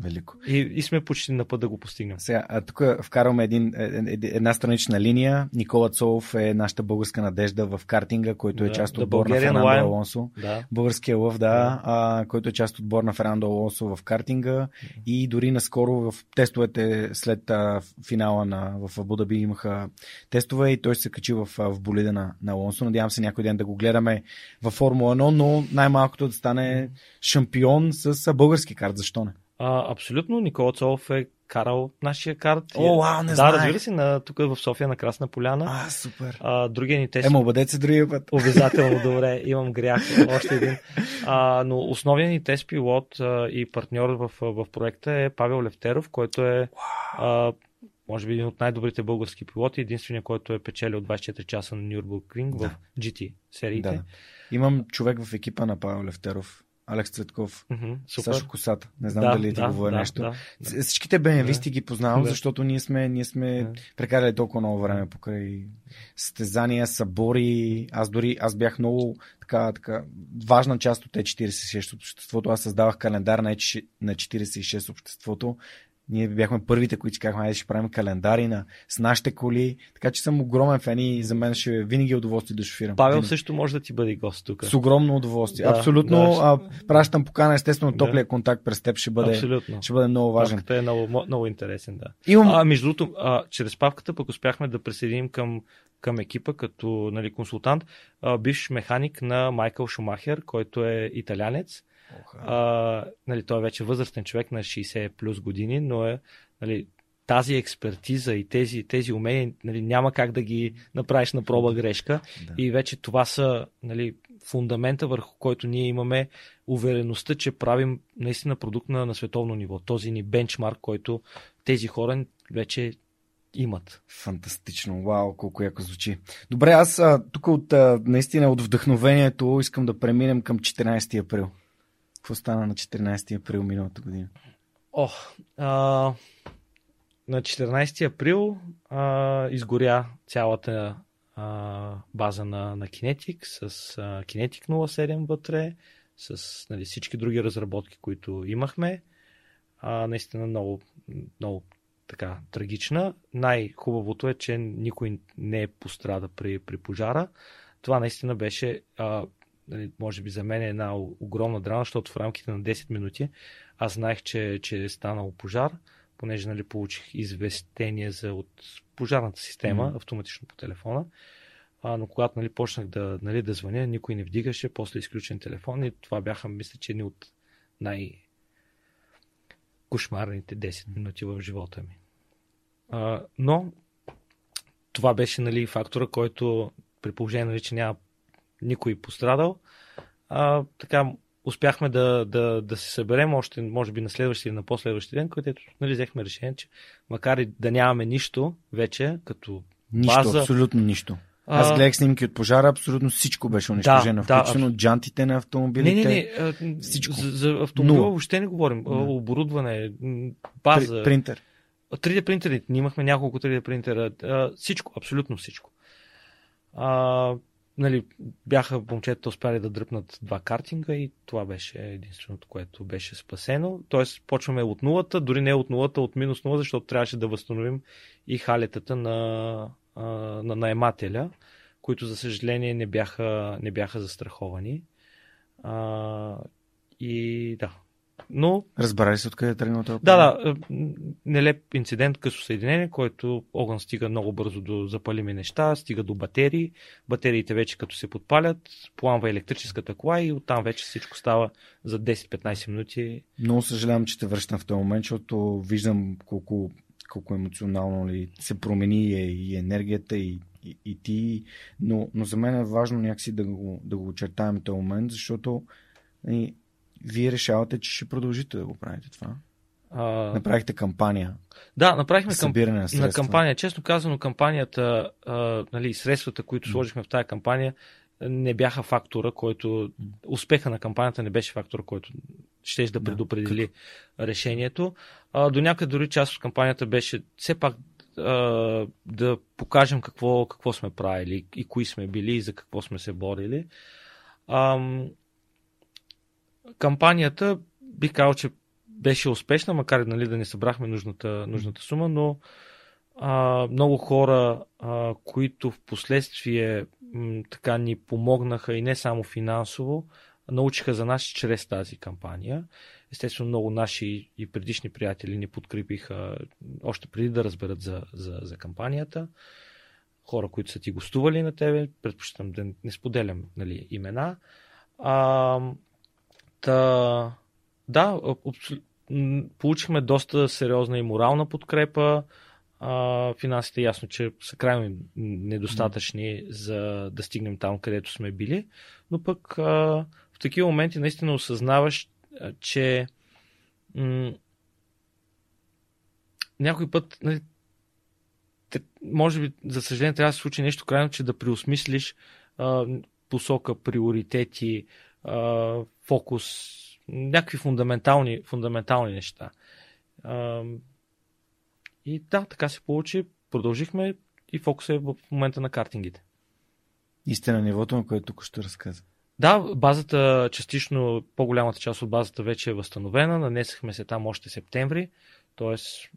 Велико.
И, и сме почти на път да го постигнем.
Сега, а тук вкарваме един, е, е, една странична линия. Никола Цолов е нашата българска надежда в картинга, който е
Да,
част
да,
от отбор на Фернандо. Алонсо.
Да.
Българския лъв, да, а, който е част от отбор на Фернандо Алонсо в картинга и дори наскоро в тестовете след а, финала на, в Абу Даби имаха тестове и той се качи в, в болида на, на Алонсо. Надявам се някой ден да го гледаме във Формула 1, но най-малкото да стане шампион с български карт. Защо не?
А, абсолютно, Никола Цолов е карал нашия карт.
О, вау, не
да,
знаех.
разбира се, на, тук в София на Красна поляна.
А, супер.
А, другия ни тест
Ема, бъдете се другия път.
Обязателно, добре, имам грях, още един. А, но основният ни тест пилот а, и партньор в, в проекта е Павел Левтеров, който е а, може би един от най-добрите български пилоти, единственият, който е печелил 24 часа на Нюрбургринг
Да.
в GT сериите.
Да. Имам човек в екипа на Павел Левтеров, Алекс Цветков,
супер.
Сашо Косата. Не знам
да,
дали ти
да,
говоря
да,
нещо.
Да,
С- Всичките беневисти ги познавам,
Да.
защото ние сме, ние сме
Да.
прекарали толкова много време покрай състезания, събори. Аз дори аз бях много така, така важна част от Е46 обществото. Аз създавах календар на, Е, на 46 обществото. Ние бяхме първите, които си казахме, айде ще правим календари на, с нашите коли. Така че съм огромен фен и за мен ще е винаги удоволствие да шофирам.
Павел
Винаги.
също може да ти бъде гост тук.
С огромно удоволствие.
Да,
Абсолютно.
да.
а, пращам покана, естествено,
Да.
топлия контакт през теб ще бъде,
Абсолютно.
ще бъде много важен.
Павката е много, много интересен, да.
Имам...
А, между другото, а, чрез Павката пък успяхме да присъединим към, към екипа като нали, консултант, бивш механик на Майкъл Шумахер, който е италянец. А, нали, той е вече възрастен човек на 60 плюс години, но е нали, тази експертиза и тези, тези умения нали, няма как да ги направиш на проба грешка.
Да.
И вече това са нали, фундамента, върху който ние имаме увереността, че правим наистина продукт на, на световно ниво. Този ни бенчмарк, който тези хора вече имат.
Фантастично, вау, колко яко звучи. Добре, аз а, тук от, а, наистина от вдъхновението искам да преминем към 14 април. Какво стана на 14 април миналата година?
О, а, на 14 април а, изгоря цялата а, база на, на Kinetic с а, Kinetic 07 вътре, с нали, всички други разработки, които имахме. А, наистина много, много така трагична. Най-хубавото е, че никой не пострада при, при пожара. Това наистина беше, а, нали, може би за мен е една огромна драма, защото в рамките на 10 минути аз знаех, че, че е станал пожар, понеже нали, получих известение за, от пожарната система
Мгм.
автоматично по телефона. А, но когато нали, почнах да, нали, да звъня, никой не вдигаше, после изключен телефон и това бяха, мисля, че едни от най- кошмарните 10 минути в живота ми. А, но това беше нали, фактора, който при положение, нали, че няма никой пострадал, а, така успяхме да, да, да се съберем още, може би на следващия или на последващия ден, където нали, взехме решение, че макар и да нямаме нищо вече, като
Нищо,
база,
абсолютно нищо. Аз гледах снимки от пожара, абсолютно всичко беше унищожено,
да,
включително джантите на
Не,
автомобилите.
не, не. а,
всичко.
За, за автомобила
Нула.
въобще не говорим.
Да.
Оборудване, м,
При-
база.
принтер.
3D принтери. Ние имахме няколко 3D принтера. Всичко, абсолютно всичко. А, нали, бяха момчета успяли да дръпнат два картинга и това беше единственото, което беше спасено. Тоест, почваме от нулата, дори не от нулата, от минус нула, защото трябваше да възстановим и халетата на, на наемателя, които за съжаление не бяха, не бяха застраховани. А, и да. Но
Разбра ли се откъде е тръгнал този
да, да, е, нелеп инцидент, късо съединение, който огън стига много бързо до запалими неща, стига до батерии. Батериите вече като се подпалят, пламва електрическата кола и оттам вече всичко става за 10-15 минути.
Много съжалявам, че те връщам в този момент, защото виждам колко, колко емоционално ли се промени и, и енергията и, и, и ти. Но, но за мен е важно някакси да го, да го очертаем този момент, защото и, вие решавате, че ще продължите да го правите това.
А,
Направихте кампания.
да, направихме камп...
Събиране на
на кампания. Честно казано, кампанията, а, нали, средствата, които сложихме в тази кампания, не бяха фактора, който. Успеха на кампанията не беше фактора, който ще да
Да.
предопредели решението. А, до някъде дори част от кампанията беше все пак а, да покажем какво, какво сме правили и кои сме били и за какво сме се борили. Ам, кампанията бих казал, че беше успешна, макар и нали, да не събрахме нужната, нужната сума, но а, много хора, а, които в последствие м, така ни помогнаха и не само финансово, научиха за нас чрез тази кампания. Естествено, много наши и предишни приятели ни подкрепиха още преди да разберат за, за, за кампанията. Хора, които са ти гостували на тебе, предпочитам да не споделям нали, имена. А, та, да, получихме доста сериозна и морална подкрепа. А, финансите ясно, че са крайно недостатъчни за да стигнем там, където сме били, но пък а, в такива моменти наистина осъзнаваш, че м- някой път, нали, може би, за съжаление, трябва да се случи нещо крайно, че да преосмислиш а, посока, приоритети, а, фокус, някакви фундаментални, фундаментални неща. А, и да, така се получи. Продължихме и фокус е в момента на картингите.
И сте на нивото, на което тук ще разказа.
Да, базата, частично по-голямата част от базата вече е възстановена. Нанесахме се там още септември, т.е.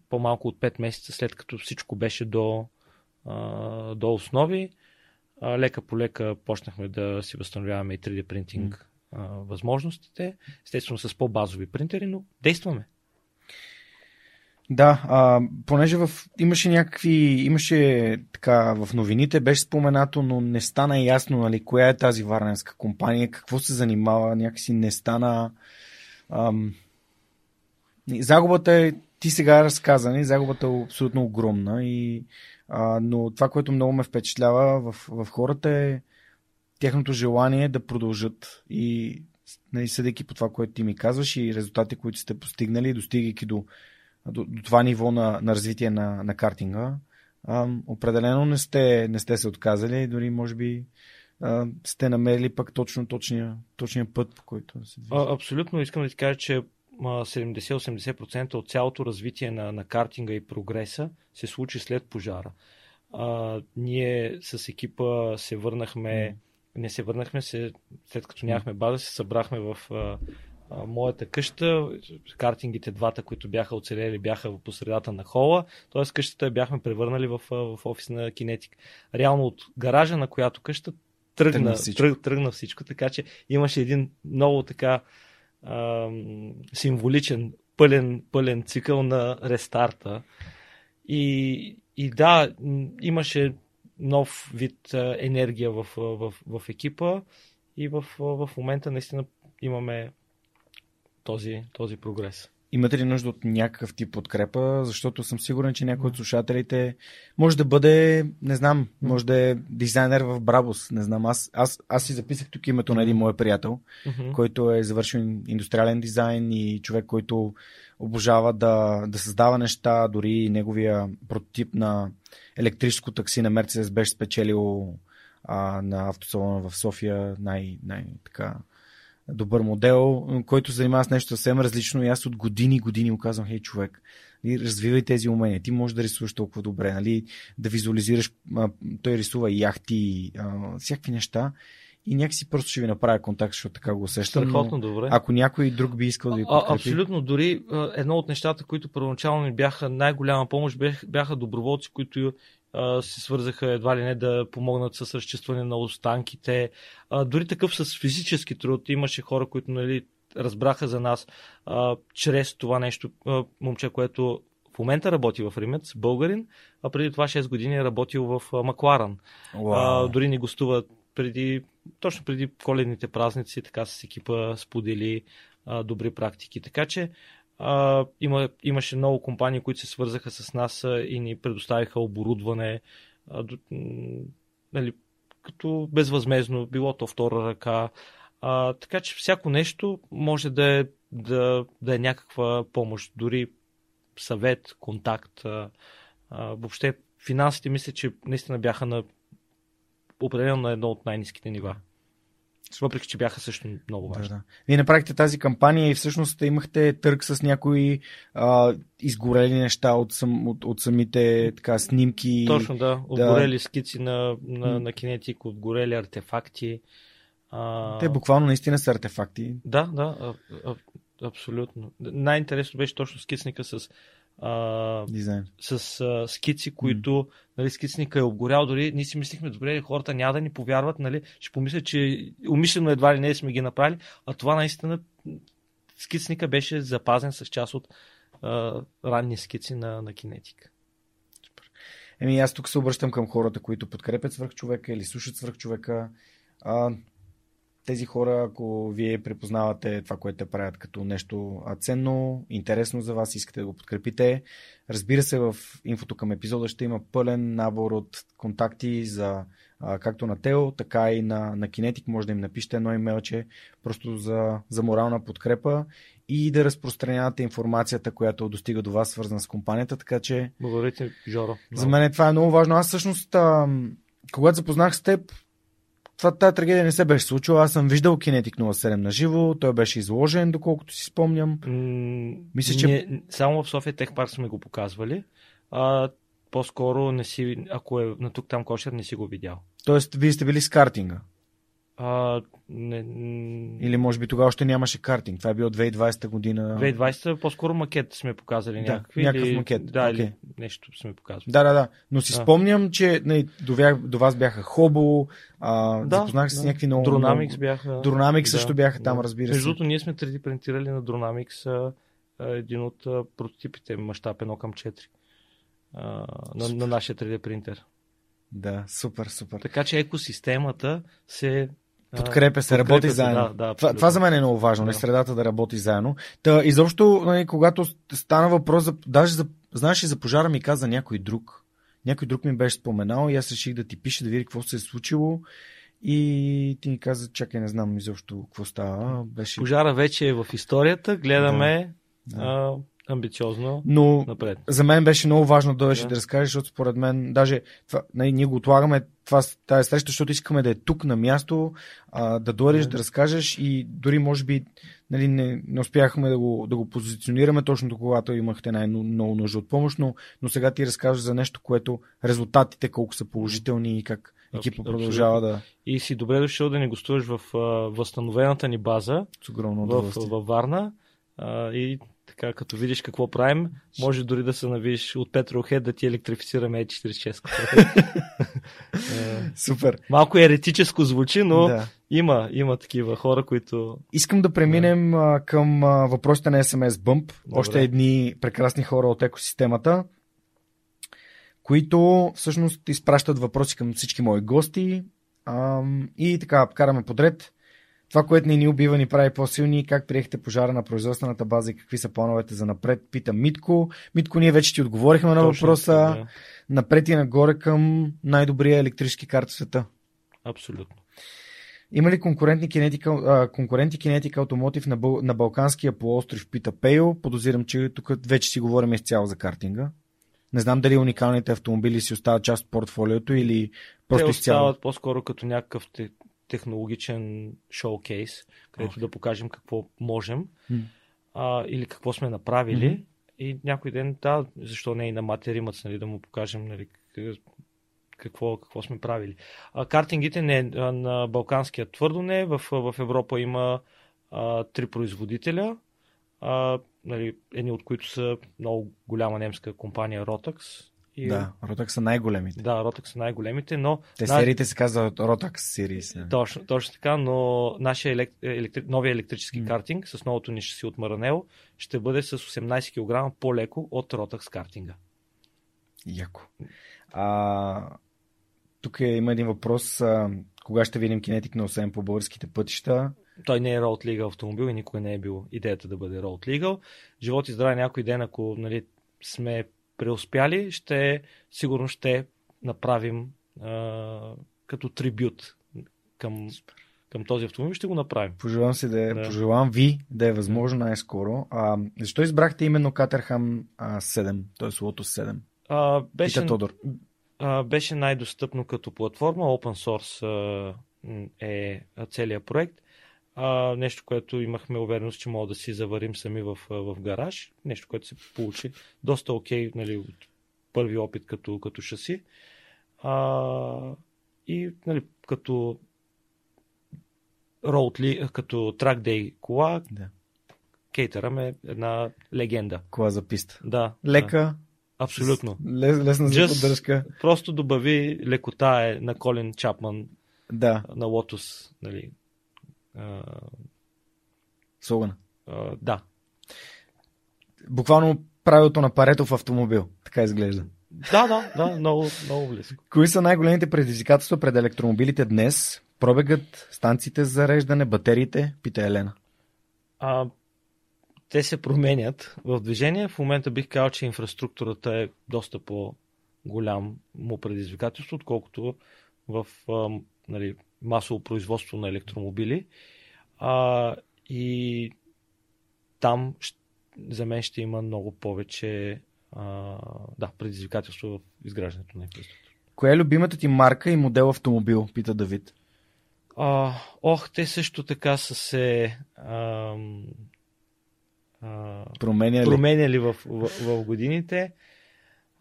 по-малко от 5 месеца след като всичко беше до, а, до основи. А, лека по лека почнахме да си възстановяваме и 3D принтинг. Възможностите. Естествено с по-базови принтери, но действаме.
Да, а, понеже в, имаше някакви, имаше така в новините, беше споменато, но не стана ясно, нали, коя е тази варненска компания, какво се занимава, някакси не стана. Ам, загубата е, ти сега разказа, нали, загубата е абсолютно огромна, и, а, но това, което много ме впечатлява в, в хората е тяхното желание да продължат и нали, съдейки по това, което ти ми казваш и резултати, които сте постигнали, достигайки до до, до това ниво на, на развитие на, на картинга. А, определено не сте, не сте се отказали, дори може би а, сте намерили пък точно точния, точния път, по който се движи.
Абсолютно искам да ти кажа, че 70-80% от цялото развитие на, на картинга и прогреса се случи след пожара. А, ние с екипа се върнахме, mm. Не се върнахме, се, след като нямахме база, се събрахме в моята къща, картингите двата, които бяха оцелели, бяха по средата на хола, т.е. къщата бяхме превърнали в, в офис на Кинетик. Реално от гаража, на която къща тръгна, тръгна, всичко. Тръг, тръгна всичко, така че имаше един много така ам, символичен, пълен, пълен цикъл на рестарта. И, и да, имаше нов вид енергия в, в, в екипа и в, в момента наистина имаме този, този прогрес.
Имате ли нужда от някакъв тип подкрепа? Защото съм сигурен, че някой от слушателите може да бъде, не знам, може да е дизайнер в Брабус. Не знам, аз, аз, аз си записах тук името на един мой приятел, който е завършил индустриален дизайн и човек, който обожава да, да създава неща. Дори неговия прототип на електрическо такси на Мерцедес беше спечелил а, на автосалона в София най, най така добър модел, който се занимава с нещо съвсем различно и аз от години и години му казвам, хей човек, нали, развивай тези умения. Ти можеш да рисуваш толкова добре, нали? да визуализираш, той рисува яхти, всякакви неща и някакси просто ще ви направя контакт, защото така го усещам.
Страхотно добре.
Ако някой друг би искал да ви подкрепи.
А, абсолютно. Дори едно от нещата, които първоначално ми бяха най-голяма помощ, бяха доброволци, които се свързаха едва ли не да помогнат с разчистване на останките. А, дори такъв с физически труд. Имаше хора, които нали, разбраха за нас а, чрез това нещо. А, момче, което в момента работи в Римец, българин, а преди това 6 години е работил в Макларан. Wow. А, дори ни гостува преди, точно преди коледните празници, така с екипа сподели а, добри практики. Така че а, има, имаше много компании, които се свързаха с нас и ни предоставиха оборудване, а, нали, като безвъзмезно, било то втора ръка. А, така че всяко нещо може да е, да, да е някаква помощ, дори съвет, контакт. А, а, въобще финансите мисля, че наистина бяха на определено на едно от най-низките нива. Въпреки, че бяха също много важни. Да, да.
Вие направихте тази кампания и всъщност имахте търг с някои а, изгорели неща от, сам, от, от самите така, снимки.
Точно, да. Отгорели да. скици на, на, на кинетик, отгорели артефакти.
А... Те буквално наистина са артефакти.
Да, да. А, а, Абсолютно. Най-интересно беше точно скицника с а,
Дизайн.
с а, скици, които нали, скицника е обгорял. Дори ние си мислихме, добре, хората няма да ни повярват, нали, ще помислят, че умишлено едва ли не сме ги направили, а това наистина скицника беше запазен с част от а, ранни скици на, на кинетика.
Еми, аз тук се обръщам към хората, които подкрепят свърхчовека или слушат свърхчовека. А, тези хора, ако вие препознавате това, което те правят като нещо ценно, интересно за вас, искате да го подкрепите, разбира се, в инфото към епизода ще има пълен набор от контакти за както на Тео, така и на, на Кинетик. Може да им напишете едно имейлче просто за, за морална подкрепа и да разпространявате информацията, която достига до вас, свързана с компанията. Така че.
Благодаря ти, Жоро.
За мен това е много важно. Аз всъщност, а, когато запознах с теб, това, тази трагедия не се беше случила. Аз съм виждал Кинетик 07 на живо, той беше изложен, доколкото си спомням.
М-
Мисля, че-
ние, само в София Тех Парк сме го показвали. А, по-скоро не си, ако е на тук там кошер, не си го видял.
Тоест, вие сте били с картинга.
А, не, м,
Или може би тогава още нямаше картинг. Това е било 2020 година.
2020 по-скоро макет сме показали
Да,
някакви.
някакъв
или,
макет,
Да,
окей.
или нещо сме показвали.
Да, да, да. Но си
Да.
спомням, че нали, до, вя- до вас бяха Хобо, а,
Да,
запознах се с
да.
някакви много... Много...
бяха.
Dronamics също бяха там, разбира се.
Между другото, ние сме 3D принтирали на а, един от а, прототипите, мащаб 1 към 4 а, на, на нашия 3D принтер.
Да, супер, супер.
Така че екосистемата се
Подкрепя се, работи
се,
заедно.
Да, да,
това,
абсолютно.
това за мен е много важно, да.
Да.
средата да работи заедно. Та, изобщо, нали, когато стана въпрос, за, даже за, знаеш ли, за пожара ми каза някой друг. Някой друг ми беше споменал и аз реших да ти пиша, да видя какво се е случило. И ти ми каза, чакай, не знам изобщо какво става. Беше...
Пожара вече е в историята, гледаме
Да.
а, амбициозно
Но
напред.
за мен беше много важно да дойдеш
Да.
да. разкажеш, защото според мен, даже това, нали, ние го отлагаме това, тази среща, защото искаме да е тук на място, а, да дойдеш
Да.
да. разкажеш и дори може би нали, не, не успяхме да го, да го позиционираме точно когато имахте най-много нужда от помощ, но, но сега ти разкажеш за нещо, което резултатите колко са положителни и как екипа продължава да
И си добре дошъл да ни гостуваш в а, възстановената ни база в,
удоволствие.
във Варна. А, и така, като видиш какво правим, може дори да се навиш от Petrolhead да ти електрифицираме E46. Е,
Супер.
Малко еретическо звучи, но
Да.
има, има такива хора, които...
Искам да преминем а, към въпросите на SMS Bump.
Добре.
Още едни прекрасни хора от екосистемата, които всъщност изпращат въпроси към всички мои гости. Ам, и така, караме подред. Това, което ни ни убива, ни прави по-силни. Как приехте пожара на производствената база и какви са плановете за напред? Пита Митко. Митко, ние вече ти отговорихме на въпроса.
да.
Напред и нагоре към най-добрия електрически карт в света.
Абсолютно.
Има ли конкурентни кинетика, а, конкуренти кинетика автомотив на, Бъл, на Балканския полуостров, пита Пейо. Подозирам, че тук вече си говорим изцяло за картинга. Не знам дали уникалните автомобили си остават част от портфолиото или просто
Те
изцяло.
остават по-скоро като някакъв технологичен шоукейс, където
Окей.
да покажем какво можем
М.
а, или какво сме направили.
Мгм.
И някой ден, да, защо не и на Матер Римац, нали, да му покажем нали, какво, какво сме правили. А, картингите не, на Балканския твърдо не. В, в Европа има а, три производителя, а, нали, едни от които са много голяма немска компания Rotax. И,
Да, Rotax са най-големите.
да, Rotax са най-големите, но
Те сериите се казват Rotax Series. нали?
точно, точно така, но нашия елек... електри... новия електрически
М.
картинг с новото ни шаси от Маранел ще бъде с 18 кг по-леко от Rotax картинга.
Яко. А, тук е, има един въпрос. А, кога ще видим кинетик на 8 по българските пътища?
Той не е Road Legal автомобил и никога не е бил идеята да бъде Road Legal. Живот и здраве някой ден, ако нали, сме преуспяли, ще, сигурно ще направим а, като трибют към, към този автомобил. Ще го направим.
Пожелавам, си да е,
Да.
пожелавам ви да е възможно най-скоро. А, защо избрахте именно Катерхам а, 7, т.е. Lotus 7?
А, беше,
Пита Тодор.
а, беше най-достъпно като платформа. Open source а, е целият проект. А, нещо, което имахме увереност, че мога да си заварим сами в, в гараж. Нещо, което се получи доста окей нали, от първи опит като, като шаси. А, и нали, като li- като day кола,
Да.
Кейтъръм е една легенда.
Кола за писта.
Да. да.
Лека,
Абсолютно.
лес, лесна за
Just-
поддръжка.
Просто добави лекота е на Колин Чапман,
Да,
на Lotus. Нали. А,
слогана.
а, да.
Буквално правилото на парето в автомобил. Така изглежда.
Да, да, да, много, много близко.
Кои са най-големите предизвикателства пред електромобилите днес? Пробегът, станциите за зареждане, батериите? Пита Елена.
А, те се променят в движение. В момента бих казал, че инфраструктурата е доста по-голям му предизвикателство, отколкото в а, нали, масово производство на електромобили. А, и там за мен ще има много повече а, да, предизвикателство в изграждането на инфраструктура.
Коя е любимата ти марка и модел автомобил? Пита Давид.
А, ох, те също така са се а,
Променя ли?
променяли в, в, в годините.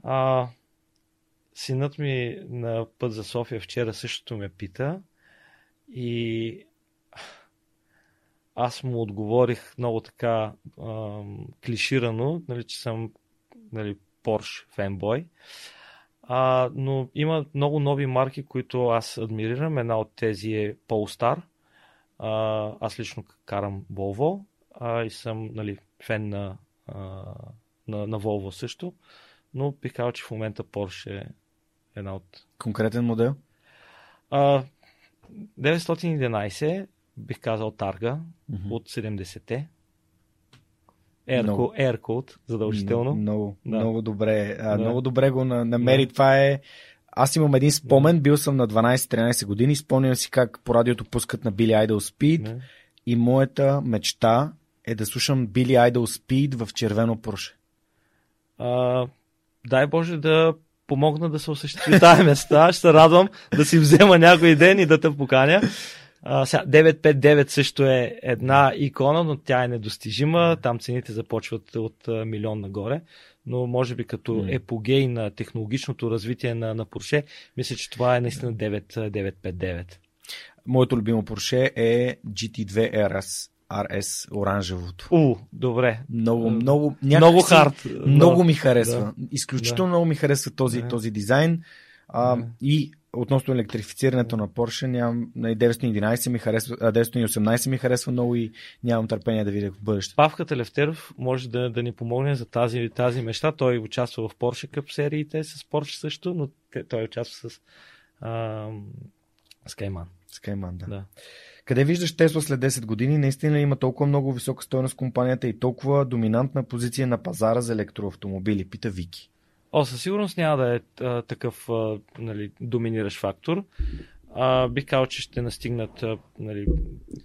А, синът ми на път за София вчера същото ме пита и аз му отговорих много така ам, клиширано, нали, че съм нали, Porsche фенбой. А, но има много нови марки, които аз адмирирам. Една от тези е Polestar. А, аз лично карам Volvo а, и съм нали, фен на, а, на, на Volvo също. Но бих казал, че в момента Porsche е една от...
Конкретен модел?
А, 911 бих казал Тарга
Мгм.
от 70-те. Air,
Много.
Code, Air Code, задължително.
Много,
Да.
много добре. А,
Да.
Много добре го на- намери.
Да.
Това е... Аз имам един спомен, бил съм на 12-13 години, спомням си как по радиото пускат на Billy Idol Speed
Не?
и моята мечта е да слушам Billy Idol Speed в червено Порше.
А, дай Боже да помогна да се осъществи тази места. Ще се радвам да си взема някой ден и да те поканя. А, сега, 959 също е една икона, но тя е недостижима. Там цените започват от а, милион нагоре. Но може би като епогей на технологичното развитие на, на Porsche, мисля, че това е наистина 9, 959.
Моето любимо Порше е GT2 RS, RS оранжевото.
У, добре.
Много,
М,
много,
Много хард.
Много ми харесва. Изключително
Да.
много ми харесва този,
Да.
този дизайн. А,
Да.
И относно електрифицирането на Porsche, нямам, на 911 ми харесва, а 918 ми харесва много и нямам търпение да видя в бъдеще.
Павка Телевтеров може да, да ни помогне за тази, тази мечта. Той участва в Porsche Cup сериите с Porsche също, но той участва с ам, Skyman.
Skyman, да.
Да.
Къде виждаш Тесла след 10 години? Наистина има толкова много висока стоеност компанията и толкова доминантна позиция на пазара за електроавтомобили? Пита Вики.
О, със сигурност няма да е а, такъв а, нали, доминиращ фактор. А, бих казал, че ще настигнат а, нали,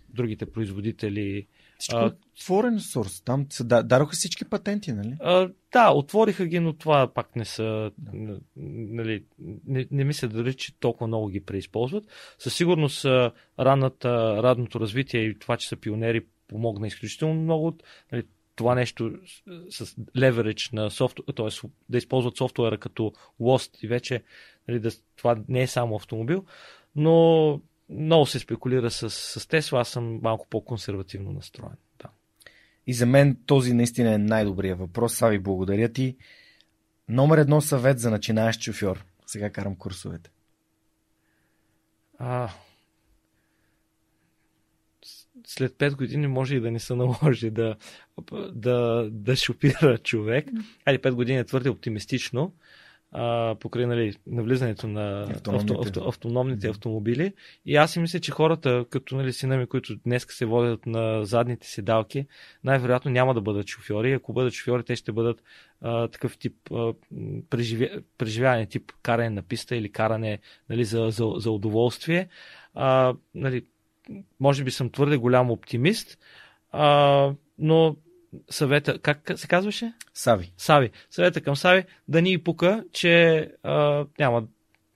другите производители.
Всичко
А-
отворен сорс. Там се да- дадоха всички патенти, нали?
А, да, отвориха ги, но това пак не са. н- Нали, не, не мисля дали, че толкова много ги преизползват. Със сигурност а, ранната, радното развитие и това, че са пионери, помогна изключително много. Нали, това нещо с, с leverage на софтуер, т.е. да използват софтуера като лост и вече нали, да, това не е само автомобил, но много се спекулира с, с Тесла, аз съм малко по-консервативно настроен. Да.
И за мен този наистина е най-добрият въпрос. Сави, благодаря ти. Номер едно съвет за начинаещ шофьор. Сега карам курсовете.
А, след 5 години може и да не се наложи да, да, да шопира човек. Али 5 години е твърде оптимистично. А, покрай нали, навлизането на
Автономните.
авто, авто, автономните автомобили. И аз си мисля, че хората, като нали, сина ми, които днес се водят на задните седалки, най-вероятно няма да бъдат шофьори. Ако бъдат шофьори, те ще бъдат а, такъв тип а, преживя... преживяване, тип каране на писта или каране нали, за, за, за удоволствие. А, нали, може би съм твърде голям оптимист, а, но съвета, как се казваше?
Сави.
Сави. Съвета към Сави да ни пука, че а, няма,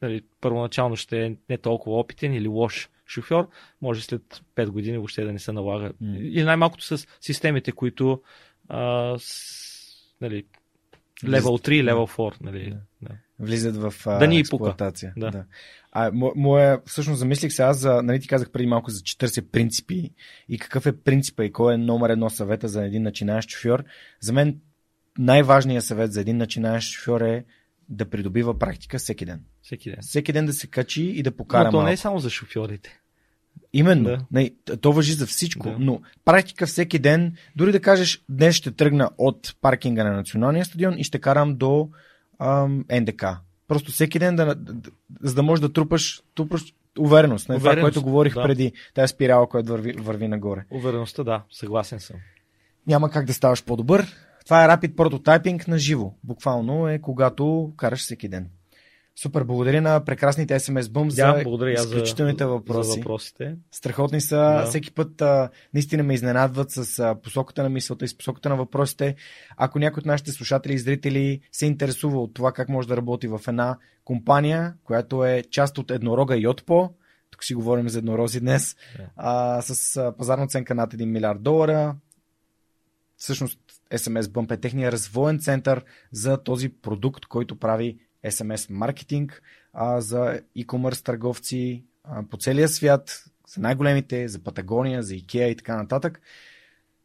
нали, първоначално ще е не толкова опитен или лош шофьор, може след 5 години въобще да не се налага.
М.
Или най-малкото с системите, които а, с, нали, Level 3, Level 4, нали? Да.
Влизат в а,
Да ни пука.
експлоатация.
Да.
Да. А, мо- моя, всъщност замислих се аз за, нали ти казах преди малко за 40 принципи и какъв е принципа и кой е номер едно съвета за един начинаещ шофьор. За мен най-важният съвет за един начинаещ шофьор е да придобива практика всеки ден.
Всеки ден.
Всеки ден да се качи и да покара
Но то не
малко.
е само за шофьорите.
Именно.
Да.
Не, т- то въжи за всичко,
Да.
но практика всеки ден, дори да кажеш, днес ще тръгна от паркинга на националния стадион и ще карам до ам, НДК. Просто всеки ден, да, за да можеш да трупаш, трупаш увереност. Не, това,
Увереност,
което говорих
да.
преди, тази спирала, която върви, върви нагоре.
Увереността, да, съгласен съм.
Няма как да ставаш по-добър. Това е Rapid Prototyping на живо. Буквално е когато караш всеки ден. Супер, благодаря на прекрасните SMS Bump
Да,
за
благодаря аз за,
изключителните въпроси.
за въпросите.
Страхотни са.
Да.
Да. Всеки път а, наистина ме изненадват с а, посоката на мисълта и с посоката на въпросите. Ако някой от нашите слушатели и зрители се интересува от това как може да работи в една компания, която е част от еднорога Йотпо, тук си говорим за еднорози днес,
Да.
а, с а, пазарна оценка над 1 милиард долара. Всъщност SMS Bump е техния развоен център за този продукт, който прави SMS маркетинг за e-commerce търговци по целия свят, за най-големите, за Патагония, за IKEA и така нататък.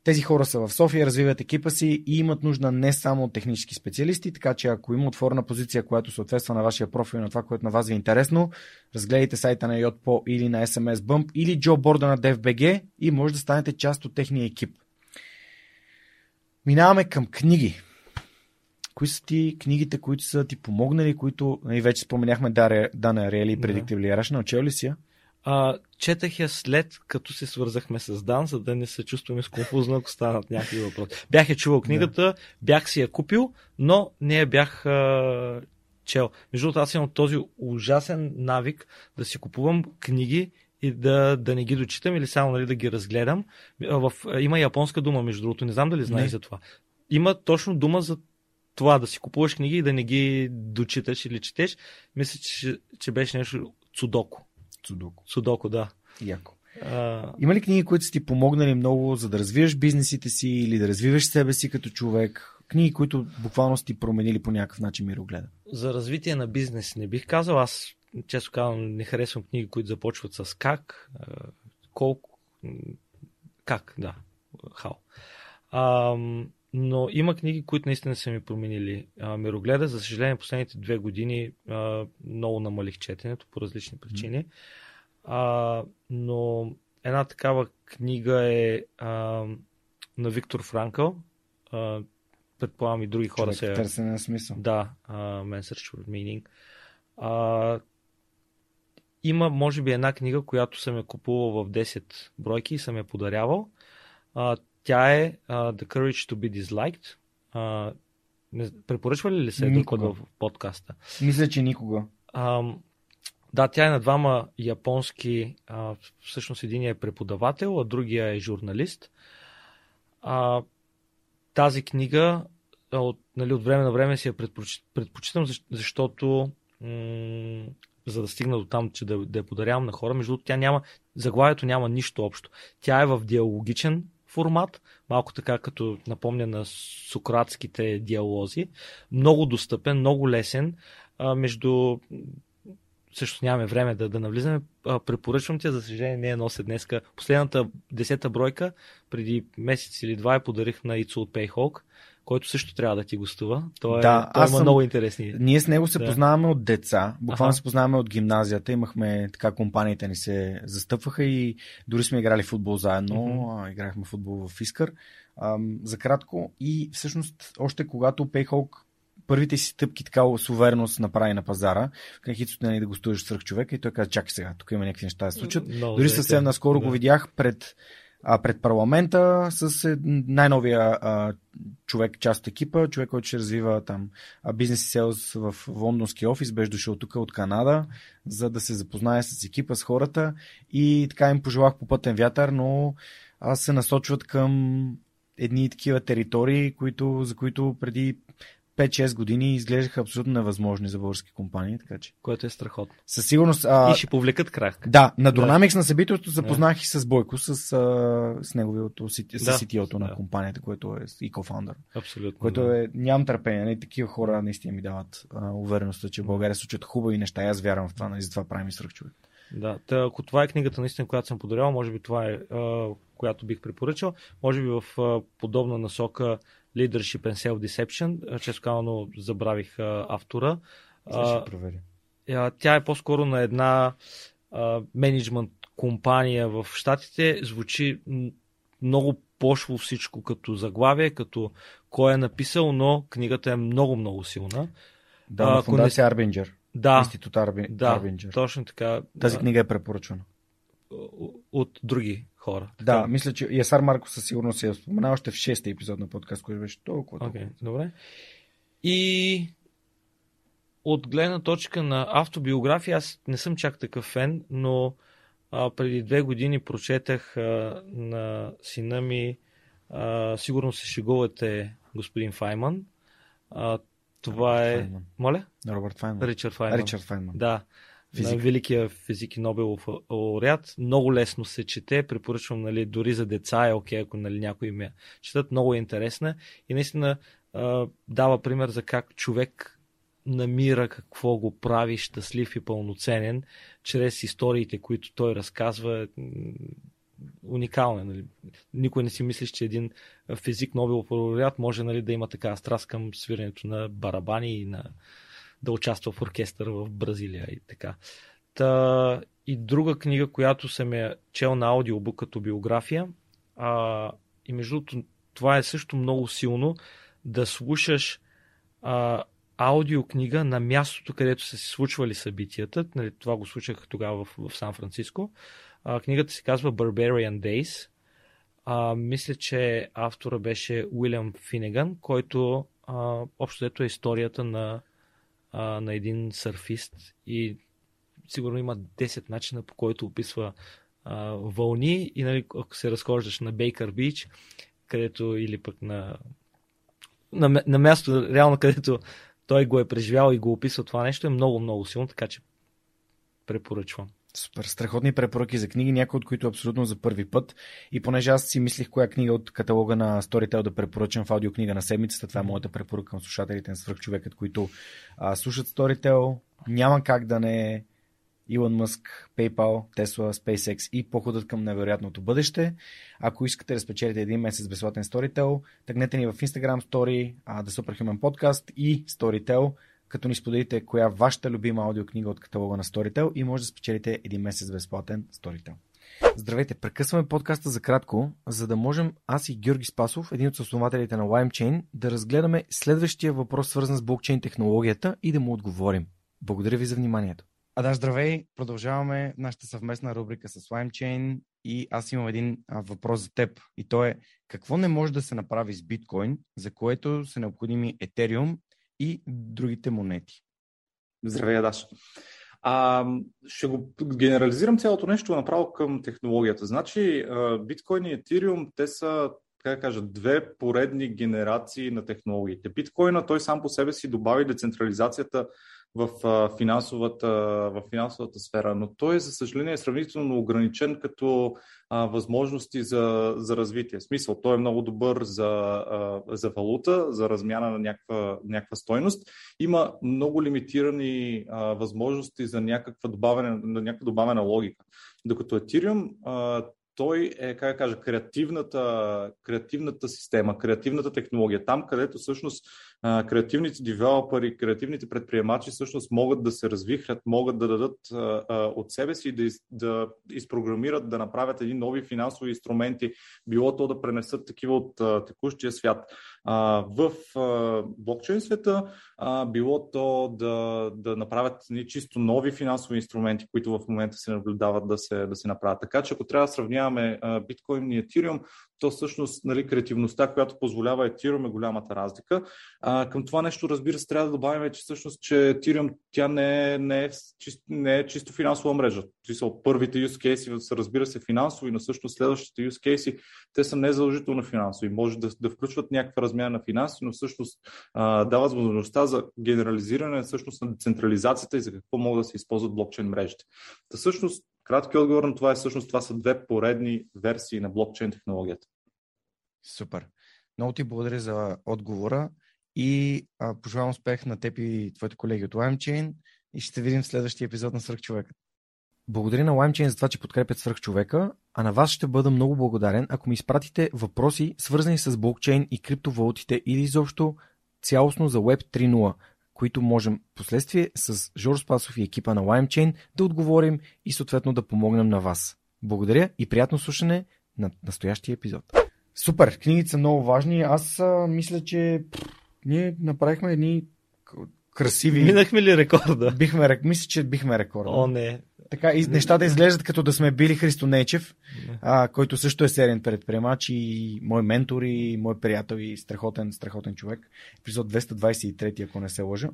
Тези хора са в София, развиват екипа си и имат нужда не само от технически специалисти, така че ако има отворена позиция, която съответства на вашия профил и на това, което на вас ви е интересно, разгледайте сайта на Yotpo или на SMS Bump или Джо Борда на DFBG и може да станете част от техния екип. Минаваме към книги. Кои са ти книгите, които са ти помогнали, които и вече споменяхме Дана Ариели и
Да.
Predictably Irrational. Чел ли си я?
А, четах я след като се свързахме с Дан, за да не се чувстваме сконфузно, ако станат някакви въпроси. Бях я чувал книгата, бях си я купил, но не я бях а, чел. Между другото, аз имам този ужасен навик да си купувам книги и да, да не ги дочитам или само нали, да ги разгледам. В, има японска дума, между другото, не знам дали знаеш за това. Има точно дума за това да си купуваш книги и да не ги дочиташ или четеш. Мисля, че, че беше нещо Цудоко.
Цудоко.
Судоко, да.
Яко.
А,
Има ли книги, които са ти помогнали много, за да развиваш бизнесите си или да развиваш себе си като човек? Книги, които буквално са ти променили по някакъв начин мирогледа.
за развитие на бизнес не бих казал. Аз, често казвам, не харесвам книги, които започват с как, колко, как, да. А, но има книги, които наистина са ми променили а, мирогледа. За съжаление, последните две години а, много намалих четенето по различни причини. А, но една такава книга е а, на Виктор Франкъл. А, предполагам и други хора се
Търсене на смисъл.
да, uh, Man Search for Meaning. А, има, може би, една книга, която съм я купувал в 10 бройки и съм я подарявал. А, тя е uh, The Courage to be Disliked. А, не, препоръчва ли ли се
Никога.
в подкаста?
Мисля, че никога.
Ам, да, тя е на двама японски, а, всъщност един е преподавател, а другия е журналист. А, тази книга от, нали, от време на време си я предпоч... предпочитам, защ- защото м- за да стигна до там, че да, да я подарявам на хора, между другото, тя няма, заглавието няма нищо общо. Тя е в диалогичен формат, малко така като напомня на сократските диалози, много достъпен, много лесен, а, между също нямаме време да, да навлизаме. А, препоръчвам ти, за съжаление не я нося днеска. Последната десета бройка, преди месец или два, я подарих на Ицу от Payhawk, който също трябва да ти гостува. Той,
Да,
е, той
аз
има
съм-
много интересни.
Ние с него се
Да.
познаваме от деца. Буквално
Аха.
се познаваме от гимназията. Имахме така компаниите ни се застъпваха и дори сме играли футбол заедно. А, Играхме футбол в Искър. Ам, за кратко. И всъщност, още когато Пейхолк първите си стъпки така с увереност направи на пазара, казах Хицо нали, да гостуваш свърх човека и той каза, чакай сега, тук има някакви неща да се случат.
Много
Дори съвсем наскоро
Да.
го видях пред, а, пред парламента с най-новия а, човек, част от екипа, човек, който ще развива там бизнес и селс в лондонски офис, беше дошъл тук от Канада, за да се запознае с екипа, с хората. И така им пожелах по пътен вятър, но а, се насочват към едни такива територии, които, за които преди 5-6 години изглеждаха абсолютно невъзможни за български компании, така че.
Което е страхотно.
Със сигурност. А...
И ще повлекат крах.
Да, на Dynamics да. на събитието запознах и с Бойко, с, а, с неговото с да. CTO-то на да. компанията, което е и кофаундър.
Абсолютно.
Което да. е, нямам търпение. Не, такива хора наистина ми дават а, увереността, че в България случат хубави неща. И аз вярвам в това, нали, затова правим и свръх човек.
Да, та, ако това е книгата наистина, която съм подарял, може би това е, а, която бих препоръчал. Може би в а, подобна насока Leadership and Self-Deception. Често казано забравих а, автора.
А, ще
Тя е по-скоро на една менеджмент компания в Штатите. Звучи много пошло всичко като заглавие, като кой е написал, но книгата е много-много силна.
Да, на фундация не... Арбинджер.
Да.
Институт Арби...
да,
Арбинджер.
точно така.
Тази книга е препоръчвана.
От други хора.
Да, така. мисля, че Ясар Марко със сигурност се е спомена още в шестия епизод на подкаст, който беше толкова.
толкова. Okay, добре. И от гледна точка на автобиография, аз не съм чак такъв фен, но а, преди две години прочетах а, на сина ми, а, сигурно се шегувате, господин Файман. А, това Робърт е. Файман. Моля?
Робърт Файман.
Ричард Файман.
Ричард Файман.
Да. Физик. На великия физик и Нобелов лауреат. Много лесно се чете. Препоръчвам, нали, дори за деца е окей, ако нали, някой ме четат. Много е интересна и наистина а, дава пример за как човек намира какво го прави щастлив и пълноценен чрез историите, които той разказва. Уникално. Нали? Никой не си мислиш, че един физик Нобелов лауреат може нали, да има така страст към свирането на барабани и на да участва в оркестър в Бразилия и така. Та, и друга книга, която съм е чел на аудиобук като биография. А, и между другото, това е също много силно да слушаш а, аудиокнига на мястото, където са се случвали събитията. Нали, това го слушах тогава в, в Сан Франциско. А, книгата се казва Barbarian Days. А, мисля, че автора беше Уилям Финеган, който а, общо ето е историята на а, на един сърфист и сигурно има 10 начина по който описва а, вълни и нали, ако се разхождаш на Бейкър Бич, където или пък на, на, на място, реално където той го е преживял и го описва това нещо, е много, много силно, така че препоръчвам.
Супер, страхотни препоръки за книги, някои от които абсолютно за първи път. И понеже аз си мислих коя книга от каталога на Storytel да препоръчам в аудиокнига на седмицата, това е моята препоръка към слушателите на свръхчовекът, които а, слушат Storytel. Няма как да не е Илон Мъск, PayPal, Tesla, SpaceX и походът към невероятното бъдеще. Ако искате да спечелите един месец безплатен Storytel, тъгнете ни в Instagram Story, The Superhuman Podcast и Storytel като ни споделите коя вашата любима аудиокнига от каталога на Storytel и може да спечелите един месец безплатен Storytel. Здравейте, прекъсваме подкаста за кратко, за да можем аз и Георги Спасов, един от основателите на LimeChain, да разгледаме следващия въпрос, свързан с блокчейн технологията и да му отговорим. Благодаря ви за вниманието. А да, здравей! Продължаваме нашата съвместна рубрика с LimeChain и аз имам един въпрос за теб. И то е какво не може да се направи с биткоин, за което са необходими Ethereum и другите монети.
Здравей, Даш. А, ще го генерализирам цялото нещо направо към технологията. Значи, биткоин и етириум, те са как да кажа, две поредни генерации на технологиите. Биткоина той сам по себе си добави децентрализацията в финансовата, в финансовата сфера, но той, за съжаление, е сравнително ограничен като а, възможности за, за развитие. В смисъл, той е много добър за, а, за валута, за размяна на някаква, някаква стойност. Има много лимитирани а, възможности за някаква добавена, на някаква добавена логика. Докато Ethereum, а, той е, как да кажа, креативната, креативната система, креативната технология. Там, където всъщност креативните девелопери, креативните предприемачи всъщност могат да се развихрят, могат да дадат от себе си да, да изпрограмират, да направят едни нови финансови инструменти, било то да пренесат такива от текущия свят в блокчейн света, било то да, да направят ни чисто нови финансови инструменти, които в момента се наблюдават да се, да се направят. Така че ако трябва да сравняваме биткоин и Ethereum, то всъщност нали, креативността, която позволява Ethereum е голямата разлика. А, към това нещо, разбира се, трябва да добавим, че всъщност, че Ethereum тя не е, не е, чисто, не е чисто финансова мрежа. Са първите use case са, разбира се, финансови, но също следващите use case те са незадължително финансови. Може да, да включват някаква размяна на финанси, но всъщност а, дават възможността за генерализиране всъщност на децентрализацията и за какво могат да се използват блокчейн мрежите. Та всъщност, кратки отговор на това е всъщност това са две поредни версии на блокчейн технологията.
Супер. Много ти благодаря за отговора и а, пожелавам успех на теб и твоите колеги от LimeChain и ще се видим в следващия епизод на Свърхчовека. Благодаря на LimeChain за това, че подкрепят Свърхчовека, а на вас ще бъда много благодарен, ако ми изпратите въпроси, свързани с блокчейн и криптовалутите или изобщо цялостно за Web 3.0, които можем последствие с Жор Спасов и екипа на LimeChain да отговорим и съответно да помогнем на вас. Благодаря и приятно слушане на настоящия епизод. Супер, книгите са много важни. Аз а, мисля, че ние направихме едни красиви...
Минахме ли рекорда?
Бихме, мисля, че бихме рекорда.
О, не.
Така, и нещата изглеждат като да сме били Христо Нечев, а, който също е сериен предприемач и мой ментор и мой приятел и страхотен, страхотен човек. Епизод 223, ако не се лъжа.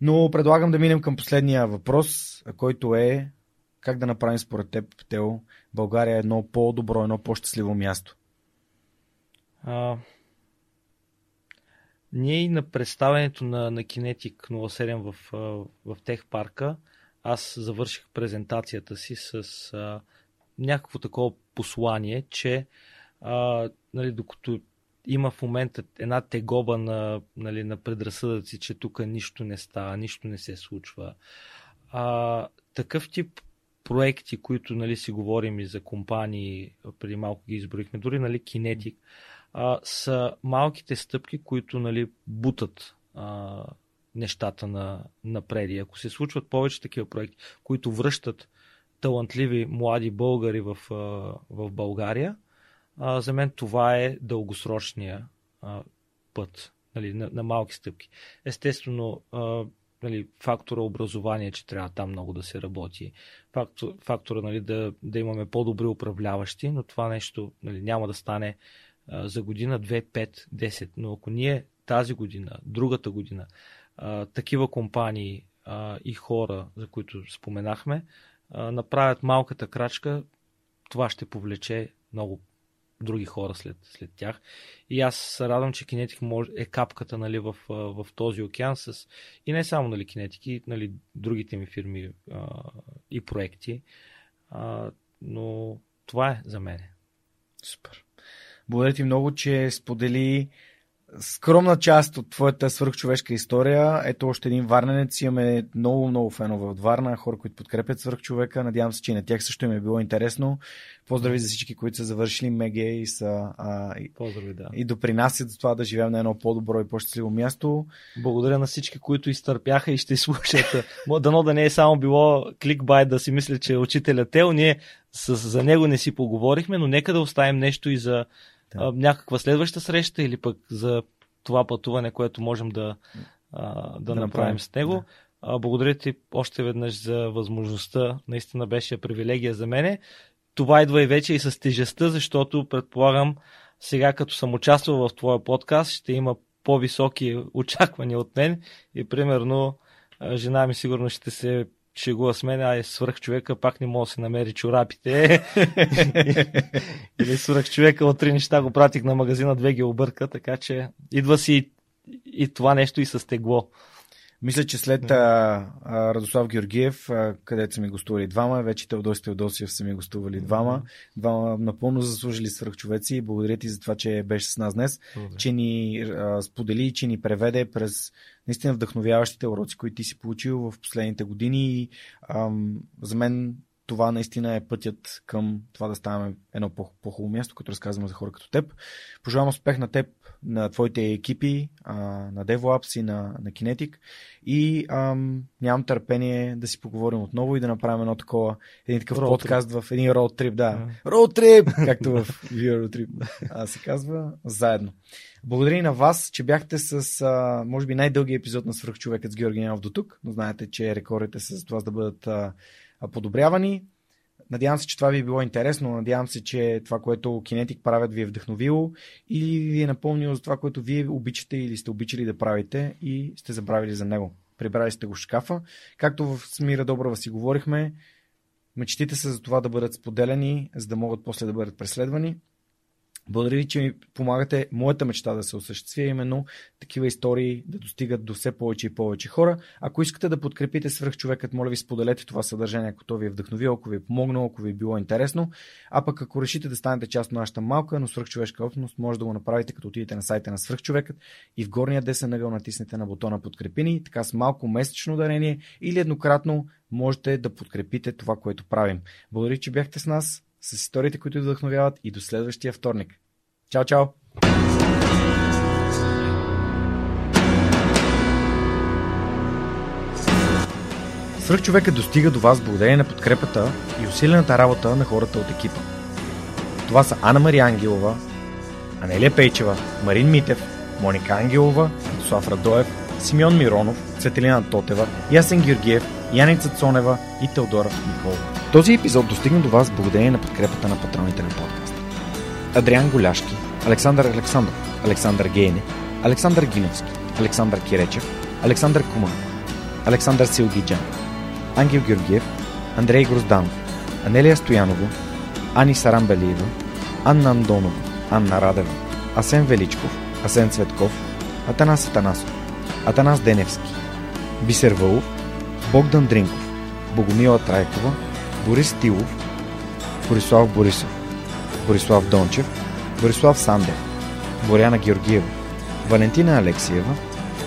Но предлагам да минем към последния въпрос, който е как да направим според теб, Тео, България е едно по-добро, едно по-щастливо място?
А, ние и на представянето на, на Kinetic 07 в, в Тех парка, аз завърших презентацията си с а, някакво такова послание, че а, нали, докато има в момента една тегоба на, нали, на предразсъдъци, че тук нищо не става, нищо не се случва. А, такъв тип проекти, които нали, си говорим и за компании, преди малко ги изброихме, дори нали, Kinetic, а, са малките стъпки, които нали, бутат а, нещата на, напред. И ако се случват повече такива проекти, които връщат талантливи млади българи в, в България, а, за мен това е дългосрочния а, път нали, на, на малки стъпки. Естествено, а, нали, фактора образование, че трябва там много да се работи, фактор, фактора нали, да, да имаме по-добри управляващи, но това нещо нали, няма да стане а, за година 2, 5, 10. Но ако ние тази година, другата година, такива компании а, и хора, за които споменахме, а, направят малката крачка, това ще повлече много други хора след, след тях. И аз се радвам, че Кинетик може, е капката нали, в, в този океан с и не само нали, Кинетик, и нали, другите ми фирми а, и проекти. А, но това е за мен.
Супер. Благодаря ти много, че сподели скромна част от твоята свърхчовешка история. Ето още един варненец. Имаме много, много фенове от Варна, хора, които подкрепят свърхчовека. Надявам се, че и на тях също им е било интересно. Поздрави за всички, които са завършили МГ и са а,
Поздрави, да.
и допринасят за това да живеем на едно по-добро и по-щастливо място.
Благодаря на всички, които изтърпяха и ще слушат. Дано да не е само било кликбайт да си мисля, че е учителя Тел. Ние с, за него не си поговорихме, но нека да оставим нещо и за да. някаква следваща среща или пък за това пътуване, което можем да, а, да, да направим с него. Да. А, благодаря ти още веднъж за възможността. Наистина беше привилегия за мене. Това идва и вече и с тежестта, защото предполагам сега като съм участвал в твоя подкаст, ще има по-високи очаквания от мен и примерно жена ми сигурно ще се шегува с мен, ай свърх човека пак не мога да се намери чорапите. Или свърх човека от три неща го пратих на магазина, две ги обърка, така че идва си и това нещо и с тегло.
Мисля, че след а, а, Радослав Георгиев, а, където са ми гостували двама, вече Теодоси Теодосиев са ми гостували двама. Двама напълно заслужили свръхчовеци. Благодаря ти за това, че беше с нас днес, Добре. че ни а, сподели, че ни преведе през наистина вдъхновяващите уроци, които ти си получил в последните години. И, ам, за мен това наистина е пътят към това да ставаме едно по-хубаво място, като разказваме за хора като теб. Пожелавам успех на теб, на твоите екипи, на DevOps и на, на Kinetic и ам, нямам търпение да си поговорим отново и да направим едно такова, един такъв road подкаст trip. в един road trip, да. Yeah. Road trip, както в Eurotrip а, се казва, заедно. Благодаря и на вас, че бяхте с, а, може би, най-дългия епизод на Свърхчовекът с Георги Нянов до тук, но знаете, че рекордите са за това да бъдат а, подобрявани. Надявам се, че това ви е било интересно. Надявам се, че това, което Кинетик правят ви е вдъхновило или ви е напомнило за това, което вие обичате или сте обичали да правите и сте забравили за него. Прибрали сте го в шкафа. Както в Смира Добрава си говорихме, мечтите са за това да бъдат споделени, за да могат после да бъдат преследвани. Благодаря ви, че ми помагате моята мечта да се осъществи, именно такива истории да достигат до все повече и повече хора. Ако искате да подкрепите свръхчовекът, моля ви споделете това съдържание, ако то ви е вдъхновило, ако ви е помогнало, ако ви е било интересно. А пък ако решите да станете част от нашата малка, но свръхчовешка общност, може да го направите като отидете на сайта на свръхчовекът и в горния десен ъгъл натиснете на бутона подкрепини, така с малко месечно дарение или еднократно можете да подкрепите това, което правим. Благодаря, че бяхте с нас с историите, които вдъхновяват и до следващия вторник. Чао, чао! Свръхчовека достига до вас благодарение на подкрепата и усилената работа на хората от екипа. Това са Анна Мария Ангелова, Анелия Пейчева, Марин Митев, Моника Ангелова, Слав Радоев, Симеон Миронов, Цветелина Тотева, Ясен Георгиев, Яница Цонева и Теодора Николова. Този епизод достигна до вас благодарение на подкрепата на патроните на подкаста. Адриан Голяшки, Александър Александров, Александър Гейне, Александър Гиновски, Александър Киречев, Александър Куман, Александър Силгиджан, Ангел Георгиев, Андрей Грозданов, Анелия Стоянова, Ани Сарамбелиева, Анна Андонова, Анна Радева, Асен Величков, Асен Цветков, Атанас Атанасов, Атанас Деневски, Бисер Вълов, Богдан Дринков, Богомила Трайкова, Борис Тилов, Борислав Борисов, Борислав Дончев, Борислав Сандев, Боряна Георгиева, Валентина Алексиева,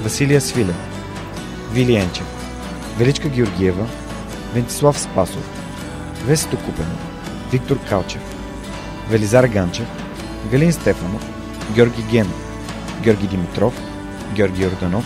Василия Свилен, Вилиенчев, Величка Георгиева, Вентислав Спасов, Весето Купенов, Виктор Калчев, Велизар Ганчев, Галин Стефанов, Георги Генов, Георги Димитров, Георги Орданов,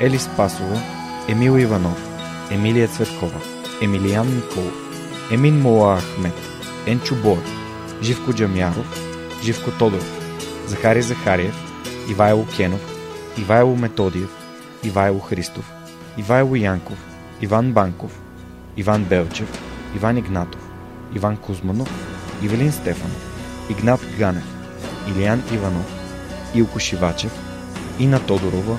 Ели Спасова, Емил Иванов, Емилия Цветкова, Емилиян Николов, Емин Мола Ахмет, Енчо Боев, Живко Джамяров, Живко Тодоров, Захари Захариев, Ивайло Кенов, Ивайло Методиев, Ивайло Христов, Ивайло Янков, Иван Банков, Иван Белчев, Иван Игнатов, Иван Кузманов, Ивелин Стефанов, Игнат Ганев, Илиян Иванов, Илко Шивачев, Ина Тодорова,